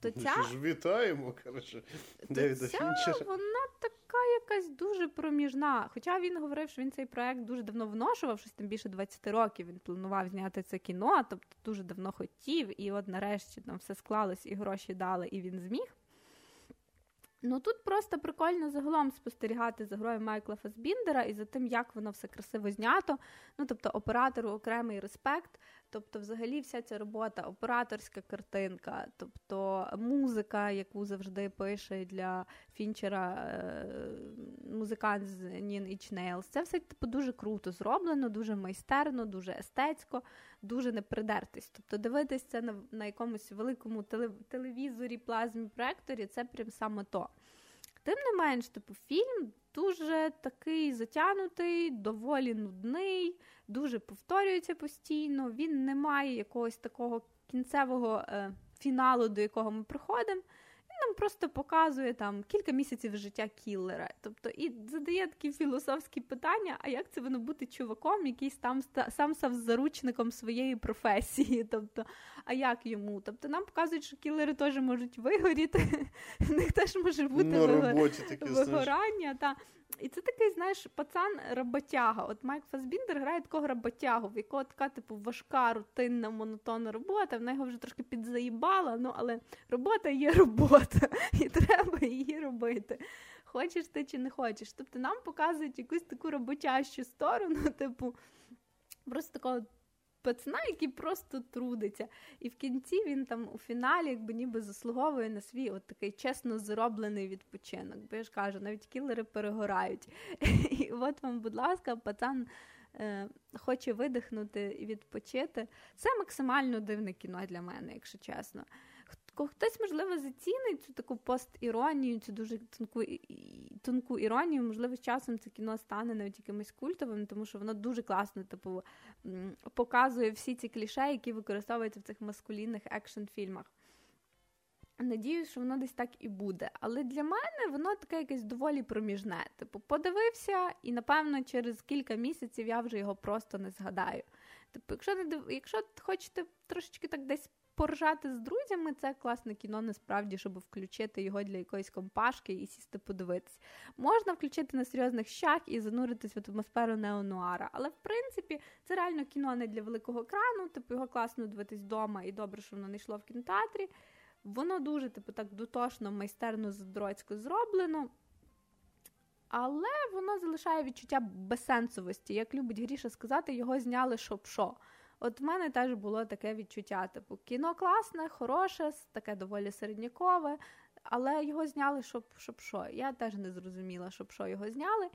То ця... Що ж вітаємо, коротше, Девіда ця, Фінчера. Вона така якась дуже проміжна. Хоча він говорив, що він цей проект дуже давно вношував, щось там більше 20 років. Він планував зняти це кіно, тобто дуже давно хотів, і от нарешті там все склалось, і гроші дали, і він зміг. Ну тут просто прикольно загалом спостерігати за грою Майкла Фасбіндера і за тим, як воно все красиво знято. Ну тобто оператору окремий респект. Тобто, взагалі, вся ця робота, операторська картинка, тобто музика, яку завжди пише для Фінчера е, музикант з Нін Іч Нейлс, це все типу дуже круто зроблено, дуже майстерно, дуже естетсько, дуже не придертись. Тобто, дивитися на, на якомусь великому телевізорі, плазмі проекторі, це прям саме то. Тим не менш, типу, фільм дуже такий затянутий, доволі нудний, дуже повторюється постійно. Він не має якогось такого кінцевого е, фіналу, до якого ми приходимо нам просто показує там кілька місяців життя кіллера. Тобто і задає такі філософські питання: а як це воно бути чуваком, який там сам став заручником своєї професії? <laughs> Тобто, а як йому? Тобто нам показують, що кілери теж можуть вигоріти, <laughs> в них теж може бути вигорання. Та. І це такий, знаєш, пацан роботяга. От Майк Фасбіндер грає такого роботягу, в якого така, типу, важка, рутинна, монотонна робота. Вона його вже трошки підзаїбала, ну але робота є робота, <laughs> і треба її робити. Хочеш ти чи не хочеш. Тобто нам показують якусь таку роботящу сторону, <laughs> типу, просто такого пацана, який просто трудиться. І в кінці він там у фіналі якби ніби заслуговує на свій от такий чесно зроблений відпочинок. Бо я ж кажу, навіть кілери перегорають. <laughs> І от вам, будь ласка, пацан. Е, хоче видихнути і відпочити. Це максимально дивне кіно для мене, якщо чесно. Хтось, можливо, зацінить цю таку постіронію, цю дуже тонку тонку іронію. Можливо, з часом це кіно стане навіть якимось культовим, тому що воно дуже класно, типу, показує всі ці кліше, які використовуються в цих маскулінних екшн-фільмах. Надіюсь, що воно десь так і буде. Але для мене воно таке якесь доволі проміжне. Типу, подивився, і напевно через кілька місяців я вже його просто не згадаю. Типу, якщо не якщо хочете трошечки так десь поржати з друзями, це класне кіно, насправді, щоб включити його для якоїсь компашки і сісти подивитись. Можна включити на серйозних щах і зануритись в атмосферу неонуара. Але в принципі це реально кіно не для великого екрану, типу його класно дивитись вдома, і добре, що воно не йшло в кінотеатрі. Воно дуже, типу, так дотошно, майстерно здроцько зроблено. Але воно залишає відчуття безсенсовості. Як любить Гріша сказати, його зняли щоб що. От в мене теж було таке відчуття. Типу, кіно класне, хороше, таке доволі середнякове, але його зняли, щоб щоб що. Я теж не зрозуміла, щоб що його зняли.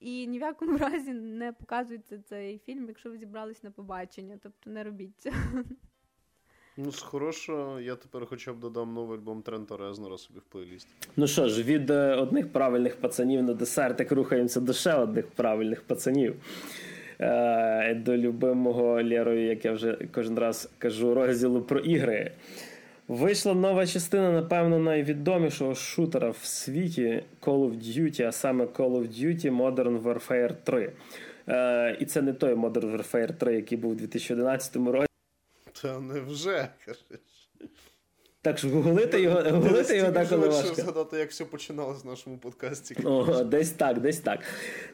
І ні в якому <laughs> разі не показується цей фільм, якщо ви зібрались на побачення. Тобто не робіть це. Ну, з хорошого, я тепер хоча б додам новий альбом Трента Резнера собі в плейліст. Ну що ж, від е, одних правильних пацанів на десертик рухаємося до ще одних правильних пацанів. Е, до любимого Лєрою, як я вже кожен раз кажу, розділу про ігри. Вийшла нова частина, напевно, найвідомішого шутера в світі Call of Duty, а саме Call of Duty Modern Warfare 3. Е, І це не той Modern Warfare 3, який був у 2011 році. Та невже, кажеш. Так що гуглити його гуглити його деколи важко. згадати, як все починалося в нашому подкасті. О, Десь так, десь так.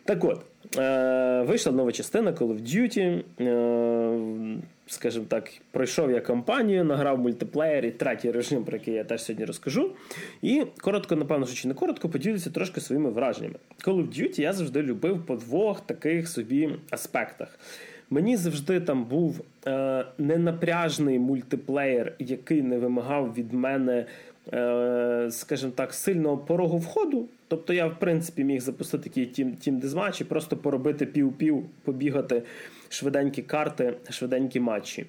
Так от, е, вийшла нова частина Call of Duty. Е, Скажімо так, пройшов я кампанію, награв мультиплеєр і третій режим, про який я теж сьогодні розкажу. І коротко, напевно, що чи не коротко, поділюся трошки своїми враженнями. Call of Duty я завжди любив по двох таких собі аспектах. Мені завжди там був е, ненапряжний мультиплеєр, який не вимагав від мене, е, скажімо так, сильного порогу входу. Тобто я, в принципі, міг запустити такий тім тім дезматч і просто поробити пів-пів, побігати швиденькі карти, швиденькі матчі.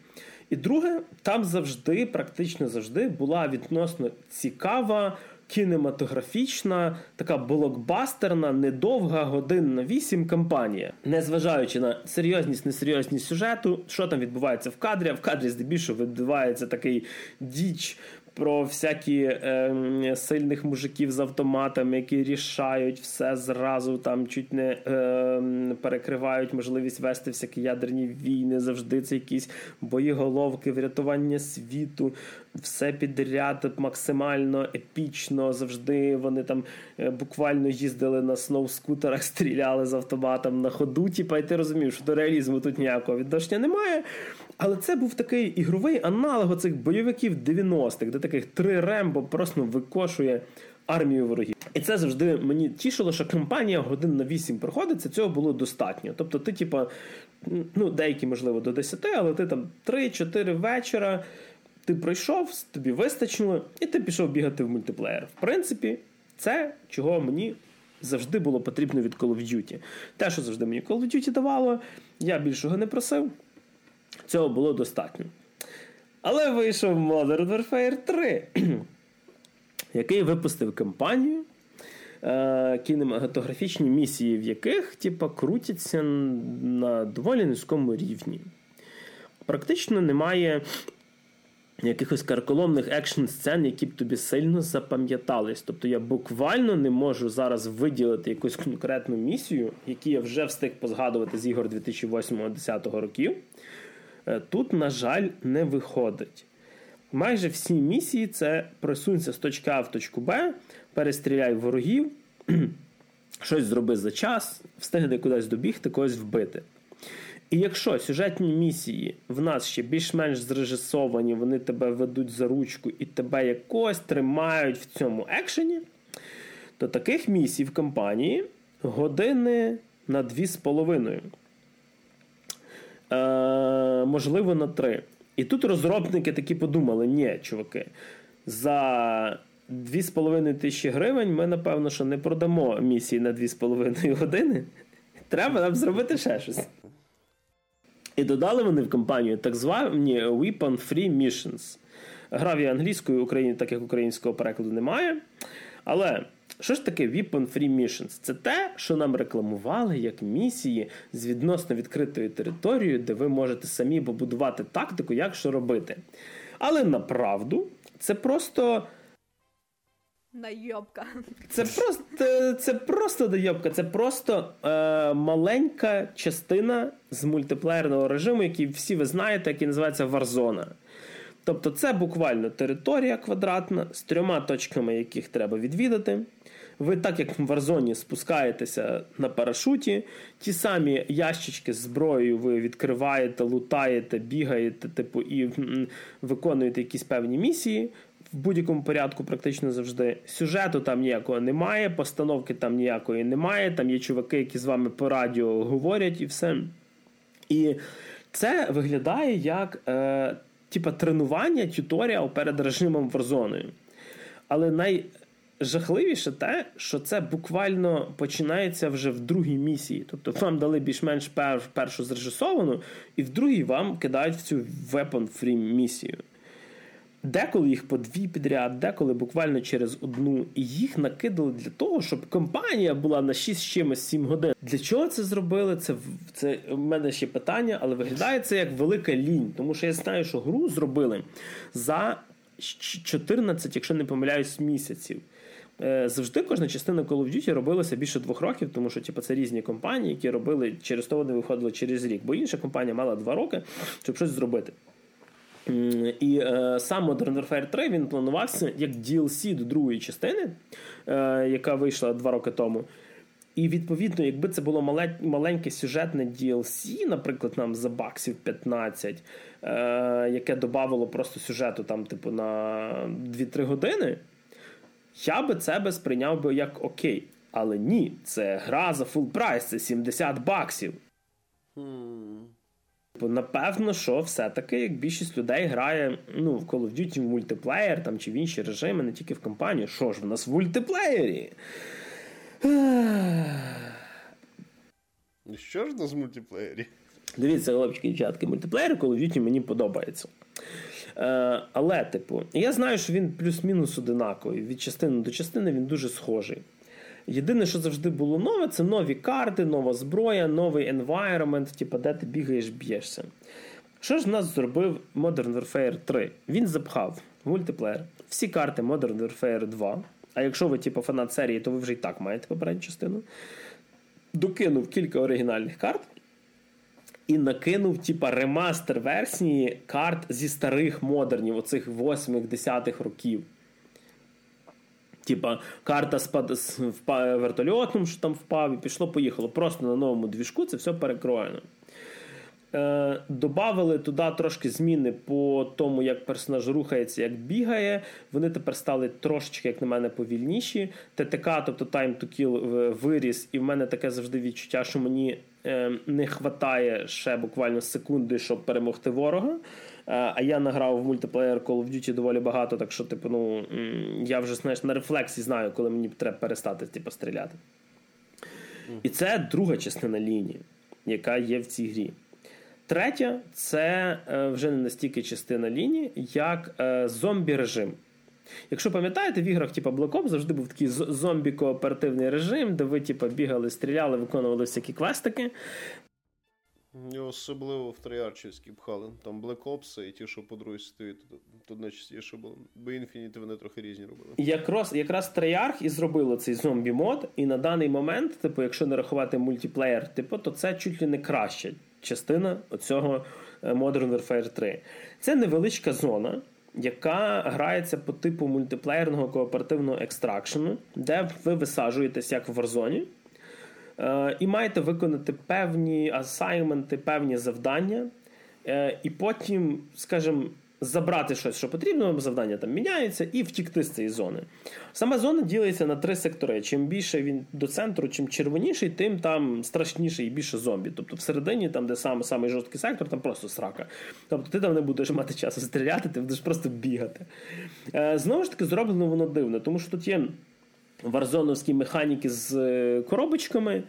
І друге, там завжди, практично завжди, була відносно цікава кінематографічна, така блокбастерна, недовга годин на вісім кампанія, незважаючи на серйозність, несерйозність сюжету, що там відбувається в кадрі, а в кадрі здебільшого відбувається такий діч про всякі е, сильних мужиків з автоматами, які рішають все зразу, там чуть не е, перекривають можливість вести всякі ядерні війни. Завжди це якісь боєголовки, врятування світу, все підряд максимально епічно. Завжди вони там е, буквально їздили на сноу-скутерах, <laughs> стріляли з автоматом на ходу. Тіпа, і ти розумів, що до реалізму тут ніякого відношення немає. Але це був такий ігровий аналог цих бойовиків 90-х, де таких три рембо просто викошує армію ворогів. І це завжди мені тішило, що кампанія годин на 8 проходиться, цього було достатньо. Тобто, ти, типа, ну, деякі, можливо, до 10, але ти там 3-4 вечора. Ти пройшов, тобі вистачило, і ти пішов бігати в мультиплеєр. В принципі, це чого мені завжди було потрібно від Call of Duty. Те, що завжди мені Call of Duty давало, я більшого не просив. Цього було достатньо. Але вийшов Modern Warfare 3, <clears throat> який випустив кампанію, е, кінематографічні місії, в яких типа, крутяться на доволі низькому рівні. Практично немає якихось карколомних екшн сцен, які б тобі сильно запам'ятались. Тобто я буквально не можу зараз виділити якусь конкретну місію, яку я вже встиг позгадувати з ігор 2008-2010 років. Е, тут, на жаль, не виходить. Майже всі місії це просунься з точки А в точку Б, перестріляй ворогів, <clears throat> щось зроби за час, встигне кудись добігти, когось вбити. І якщо сюжетні місії в нас ще більш-менш зрежисовані, вони тебе ведуть за ручку і тебе якось тримають в цьому екшені, то таких місій в кампанії години на 2,5. Е, можливо, на 3. І тут розробники такі подумали: ні, чуваки, за 2,5 тисячі гривень ми, напевно, що не продамо місії на 2,5 години. Треба нам зробити ще щось. І додали вони в компанію так звані Weapon Free Missions. Грав я англійською, Україні, так як українського перекладу немає. Але що ж таке Weapon Free Missions? Це те, що нам рекламували як місії з відносно відкритою територією, де ви можете самі побудувати тактику, як що робити. Але направду це просто. Найобка. Це просто це просто дойобка, це просто е, маленька частина з мультиплеєрного режиму, який всі ви знаєте, який називається Warzone. Тобто це буквально територія квадратна з трьома точками, яких треба відвідати. Ви, так як в Warzone спускаєтеся на парашуті, ті самі ящички з зброєю ви відкриваєте, лутаєте, бігаєте, типу, і виконуєте якісь певні місії. В будь-якому порядку практично завжди. Сюжету там ніякого немає, постановки там ніякої немає. Там є чуваки, які з вами по радіо говорять і все. І це виглядає як е, типа тренування тюторіал перед режимом Warzone. Але найжахливіше те, що це буквально починається вже в другій місії. Тобто вам дали більш-менш пер, першу зрежисовану, і в другій вам кидають в цю Weapon Free місію. Деколи їх по дві підряд, деколи буквально через одну, і їх накидали для того, щоб компанія була на 6 чимось 7 годин. Для чого це зробили? Це це в мене ще питання, але виглядає це як велика лінь. Тому що я знаю, що гру зробили за 14, якщо не помиляюсь, місяців. Е, завжди кожна частина Call of Duty робилася більше двох років, тому що типу, це різні компанії, які робили через то вони виходили через рік. Бо інша компанія мала два роки, щоб щось зробити. І е, сам Modern Warfare 3 він планувався як DLC до другої частини, е, яка вийшла два роки тому. І відповідно, якби це було мале, маленьке сюжетне DLC, наприклад, нам за баксів 15, е, яке додавало просто сюжету там, типу, на 2-3 години, я би це би сприйняв би як окей. Але ні, це гра за full price, це 70 баксів. Hmm. Напевно, що все-таки як більшість людей грає ну, в Call of Duty в мультиплеєр там, чи в інші режими, не тільки в кампанію. Що ж в нас в мультиплеєрі? Що ж в нас в мультиплеєрі? Дивіться, хлопчики і дівчатки, мультиплеєр Call of Duty мені подобається. Е, Але, типу, я знаю, що він плюс-мінус одинаковий. Від частини до частини він дуже схожий. Єдине, що завжди було нове, це нові карти, нова зброя, новий environment, типу, де ти бігаєш, б'єшся. Що ж в нас зробив Modern Warfare 3? Він запхав в мультиплеєр всі карти Modern Warfare 2. А якщо ви типу, фанат серії, то ви вже і так маєте попередню частину. Докинув кілька оригінальних карт. І накинув, типа, ремастер версії карт зі старих модернів, оцих 8-10 років. Типа, карта спад впав вертольотом, що там впав, і пішло, поїхало. Просто на новому двіжку це все перекроєно. Е, Добавили туди трошки зміни по тому, як персонаж рухається, як бігає. Вони тепер стали трошечки, як на мене, повільніші. TTK, тобто Time to Kill виріс, і в мене таке завжди відчуття, що мені не вистачає ще буквально секунди, щоб перемогти ворога. Е, а я награв в мультиплеєр Call of Duty доволі багато, так що, типу, ну, я вже знаєш, на рефлексі знаю, коли мені треба перестати типу, стріляти. І це друга частина лінії, яка є в цій грі. Третя це е, вже не настільки частина лінії, як е, зомбі-режим. Якщо пам'ятаєте, в іграх типу Black Ops завжди був такий зомбі-кооперативний режим, де ви типу, бігали, стріляли, виконували всякі квестики. Особливо в Троярчівській пхали. Там Black Ops і ті, що по другій світові, тут найчастіше було. Бо Infinity вони трохи різні робили. Якраз якраз Трeyarch і зробило цей зомбі мод, і на даний момент, типу, якщо не рахувати мультиплеєр, типу, то це чуть ли не краща частина оцього е, Modern Warfare 3. Це невеличка зона. Яка грається по типу мультиплеєрного кооперативного екстракшену, де ви висаджуєтесь як в Warzone, Е, і маєте виконати певні асайменти, певні завдання, е, і потім, скажімо, забрати щось, що потрібно, завдання там міняється, і втікти з цієї зони. Сама зона ділиться на три сектори. Чим більше він до центру, чим червоніший, тим там страшніше і більше зомбі. Тобто всередині, там, де саме самий жорсткий сектор, там просто срака. Тобто ти там не будеш мати часу стріляти, ти будеш просто бігати. Е, знову ж таки, зроблено воно дивно, тому що тут є варзоновські механіки з е, коробочками.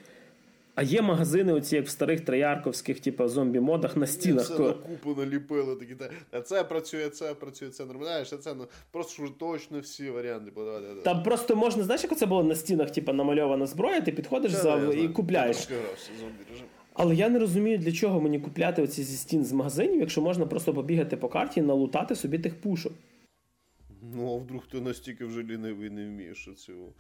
А є магазини, оці як в старих троярковських, типу, зомбі-модах на стінах. Все купу наліпили, такі, а це працює, це працює, це нормально, а це ну, просто точно всі варіанти подавати. Там просто можна, знаєш, як це було на стінах, типу, намальована зброя, ти підходиш за і купляєш. Але я не розумію, для чого мені купляти оці зі стін з магазинів, якщо можна просто побігати по карті і налутати собі тих пушок. Ну, а вдруг ти настільки вже лінивий не вмієш цього.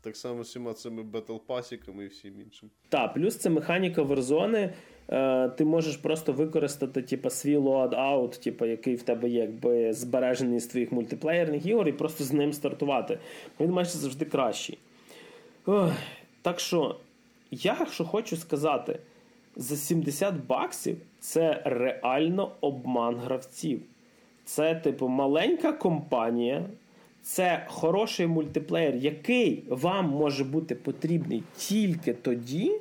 Так само всіма цими battle pass іками і всім іншим. Так, плюс це механіка Warzone. Е, Ти можеш просто використати типу, свій loadout, типу, який в тебе є якби збережений з твоїх мультиплеєрних ігор, і просто з ним стартувати. Він майже завжди кращий. Ох, так що, я що хочу сказати, за 70 баксів це реально обман гравців. Це, типу, маленька компанія. Це хороший мультиплеєр, який вам може бути потрібний тільки тоді,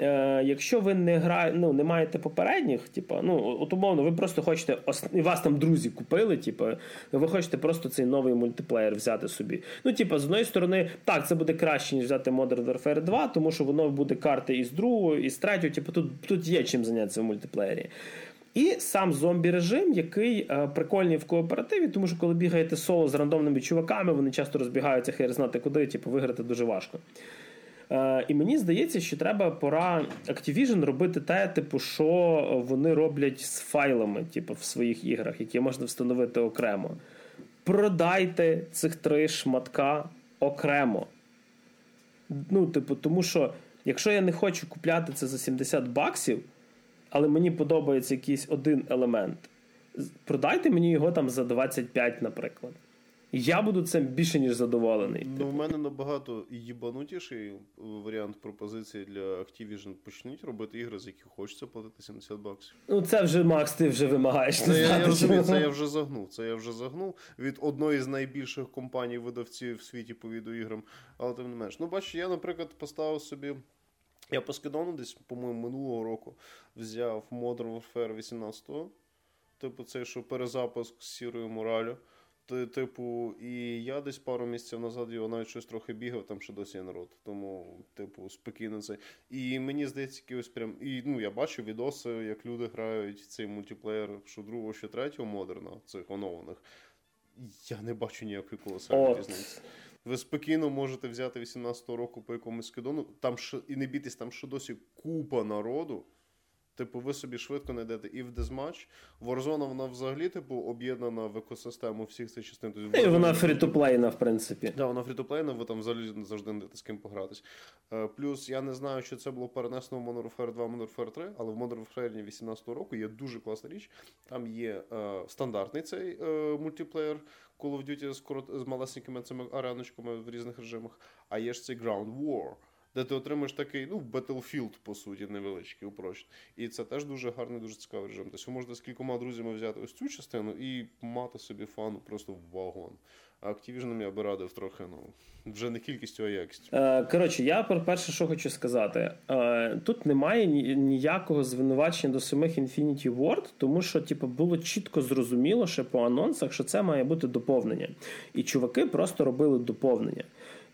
е, якщо ви не гра... ну, не маєте попередніх, типу, ну, от умовно, ви просто хочете, і вас там друзі купили, типу, ви хочете просто цей новий мультиплеєр взяти собі. Ну, типу, з одної сторони, так, це буде краще, ніж взяти Modern Warfare 2, тому що воно буде карти із другого, і з третього, типу, тут, тут є чим зайнятися в мультиплеєрі. І сам зомбі-режим, який е, прикольний в кооперативі, тому що коли бігаєте соло з рандомними чуваками, вони часто розбігаються, хай знати куди, типу, виграти дуже важко. Е, і мені здається, що треба пора Activision робити те, типу, що вони роблять з файлами, типу, в своїх іграх, які можна встановити окремо. Продайте цих три шматка окремо. Ну, типу, тому що, якщо я не хочу купляти це за 70 баксів але мені подобається якийсь один елемент. Продайте мені його там за 25, наприклад. Я буду цим більше ніж задоволений. Ну, в мене набагато їбанутіший варіант пропозиції для Activision. Почнуть робити ігри, з яких хочеться платити 70 баксів. Ну, це вже Макс, ти вже вимагаєш. Це, я, я розумію, це я вже загнув. Це я вже загнув від одної з найбільших компаній-видавців в світі по відеоіграм, але тим не менш. Ну, бачиш, я, наприклад, поставив собі. Я по скидону десь, по-моєму, минулого року взяв Modern Warfare 18-го. Типу, цей що перезапуск з сірою моралю. Типу, і я десь пару місяців назад його навіть щось трохи бігав, там ще досі є народ. Тому, типу, спокійно це. І мені здається, якось прям. І ну, я бачу відоси, як люди грають цей мультиплеєр, що другого, що третього модерна, цих оновлених. Я не бачу ніякої колосальної різниці. Ви спокійно можете взяти 18-го року по якомусь скидону, там ще, і не бійтесь, там ще досі купа народу. Типу, ви собі швидко знайдете і в Дезматч. Warzone, вона взагалі, типу, об'єднана в екосистему всіх цих частин. Тобто, і вона фрі-то-плейна, в принципі. Так, да, вона фрі-то-плейна, ви там взагалі завжди знайдете з ким погратись. Е, плюс я не знаю, чи це було перенесено в Modern Warfare 2, Modern Warfare 3, але в Modern Warfare 18 року є дуже класна річ. Там є е, стандартний цей е, мультиплеєр Call of Duty з, корот... з малесенькими цими ареночками в різних режимах, а є ж цей Ground War де ти отримаєш такий ну, Battlefield, по суті, невеличкий упрощений. І це теж дуже гарний, дуже цікавий режим. Тобто можете з кількома друзями взяти ось цю частину і мати собі фану просто в вагон. А Activision я би радив трохи, ну, вже не кількістю, а якістю. Е, коротше, я про перше, що хочу сказати. Е, тут немає ніякого звинувачення до самих Infinity Ward, тому що типу, було чітко зрозуміло ще по анонсах, що це має бути доповнення. І чуваки просто робили доповнення.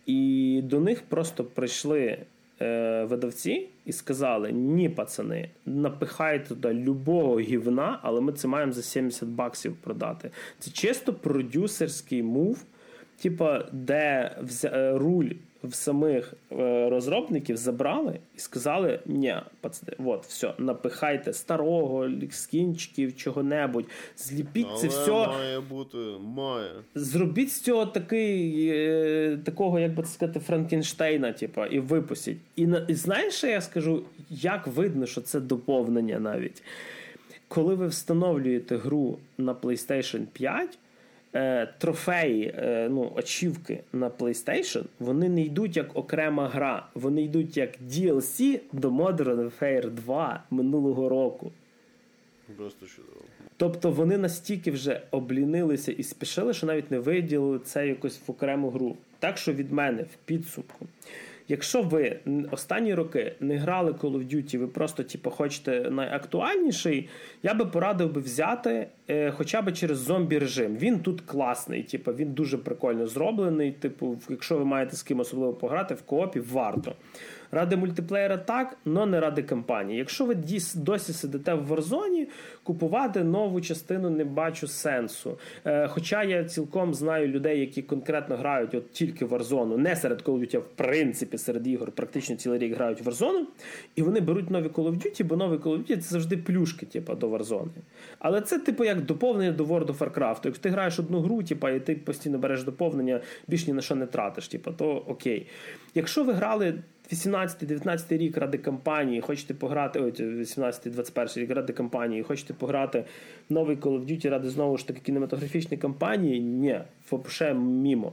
І до них просто прийшли е, видавці і сказали: ні, пацани, напихайте туди любого гівна, але ми це маємо за 70 баксів продати. Це чисто продюсерський мув, типа, де взя, е, руль в самих е, розробників забрали і сказали: ні, пацани, от, все, напихайте старого, скінчиків, чого-небудь, зліпіть Але це все. Має бути, має. Зробіть з цього такий, е, такого, як би це сказати, Франкенштейна, типу, і випустіть. І, і знаєш, що я скажу, як видно, що це доповнення навіть. Коли ви встановлюєте гру на PlayStation 5, е, трофеї, е, ну, очівки на PlayStation, вони не йдуть як окрема гра, вони йдуть як DLC до Modern Warfare 2 минулого року. Просто чудово. Тобто вони настільки вже облінилися і спішили, що навіть не виділили це якось в окрему гру. Так що від мене в підсумку. Якщо ви останні роки не грали Call of Duty, ви просто типу, хочете найактуальніший, я би порадив би взяти е, хоча б через зомбі режим. Він тут класний, типу, він дуже прикольно зроблений. Типу, якщо ви маєте з ким особливо пограти в коопі, варто. Ради мультиплеєра так, але не ради кампанії. Якщо ви досі сидите в Warzone, купувати нову частину не бачу сенсу. Е, хоча я цілком знаю людей, які конкретно грають от тільки в Warzone, не серед Call of Duty, а в принципі серед ігор практично цілий рік грають в Warzone, і вони беруть нові Call of Duty, бо нові Call of Duty це завжди плюшки, типу, до Warzone. Але це, типу, як доповнення до World of Warcraft. Якщо ти граєш одну гру, типу, і ти постійно береш доповнення, більш ні на що не тратиш, типу, то окей. Якщо ви грали 18-19 рік ради кампанії, хочете пограти, ой, 18-21 рік ради кампанії, хочете пограти новий Call of Duty ради знову ж таки кінематографічної кампанії, ні, взагалі мімо.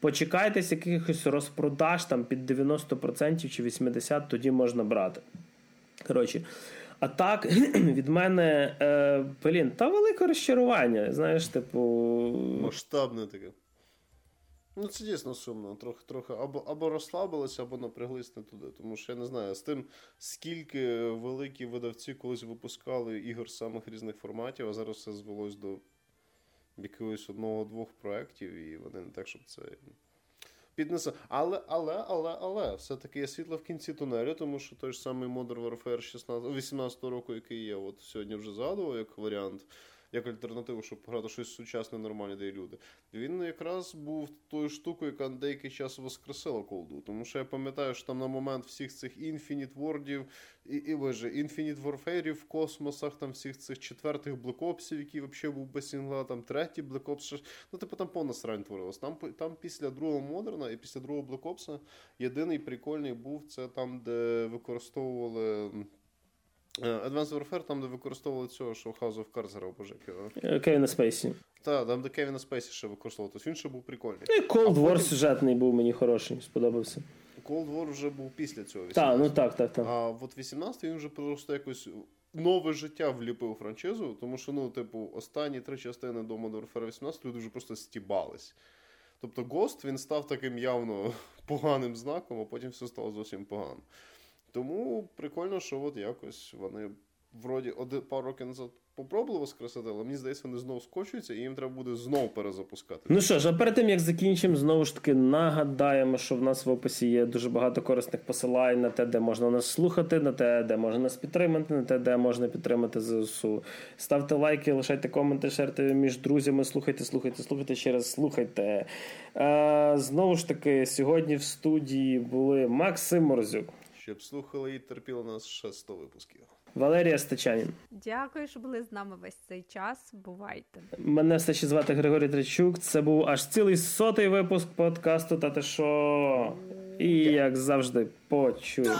Почекайтесь якихось розпродаж там під 90% чи 80%, тоді можна брати. Коротше, а так, <clears throat> від мене, е, блін, та велике розчарування. Знаєш, типу. Масштабне таке. Ну, це дійсно сумно. Трохи трохи або або розслабилися, або напряглись не туди. Тому що я не знаю, з тим, скільки великі видавці колись випускали ігор самих різних форматів, а зараз все звелось до якогось одного-двох проєктів, і вони не так, щоб це піднесе. Але, але, але, але, все-таки є світло в кінці тунелю, тому що той ж самий Modern Warfare 16, 18 року, який є, от сьогодні вже згадував як варіант як альтернативу, щоб пограти щось сучасне, нормальне, де люди. Він якраз був тою штукою, яка деякий час воскресила колду. Тому що я пам'ятаю, що там на момент всіх цих Infinite Wordів і і виже, Infinite Warfare в космосах, там всіх цих четвертих Black які взагалі був без сінгла, там третій Black ну типу там повна срань творилась. Там там після другого Модерна і після другого Black єдиний прикольний був це там, де використовували. Е, Advanced Warfare, там, де використовували цього, що House of Cards грав, боже, е, Кевіна Спейсі. Так, там, де Кевіна Спейсі ще використовував, тобто він ще був прикольний. Ну, і Cold War потім... сюжетний був мені хороший, сподобався. Cold War вже був після цього. Так, ну так, так, так. А от 18-й він вже просто якось нове життя вліпив у франшизу, тому що, ну, типу, останні три частини до Modern Warfare 18 люди вже просто стібались. Тобто Ghost він став таким явно <laughs> поганим знаком, а потім все стало зовсім поганим. Тому прикольно, що от якось вони вроді один пару років назад попробували воскресити, але мені здається, вони знову скочуються і їм треба буде знову перезапускати. Ну що ж, а перед тим як закінчимо, знову ж таки нагадаємо, що в нас в описі є дуже багато корисних посилань на те, де можна нас слухати, на те, де можна нас підтримати, на те, де можна підтримати ЗСУ. Ставте лайки, лишайте коменти, шерте між друзями. Слухайте, слухайте, слухайте ще раз, слухайте. А, Знову ж таки, сьогодні в студії були Максим Морзюк щоб слухали і терпіли нас ще 100 випусків. Валерія Стачанін. Дякую, що були з нами весь цей час. Бувайте. Мене все ще звати Григорій Тричук. Це був аж цілий сотий випуск подкасту. Та те що? І як завжди, почуємо.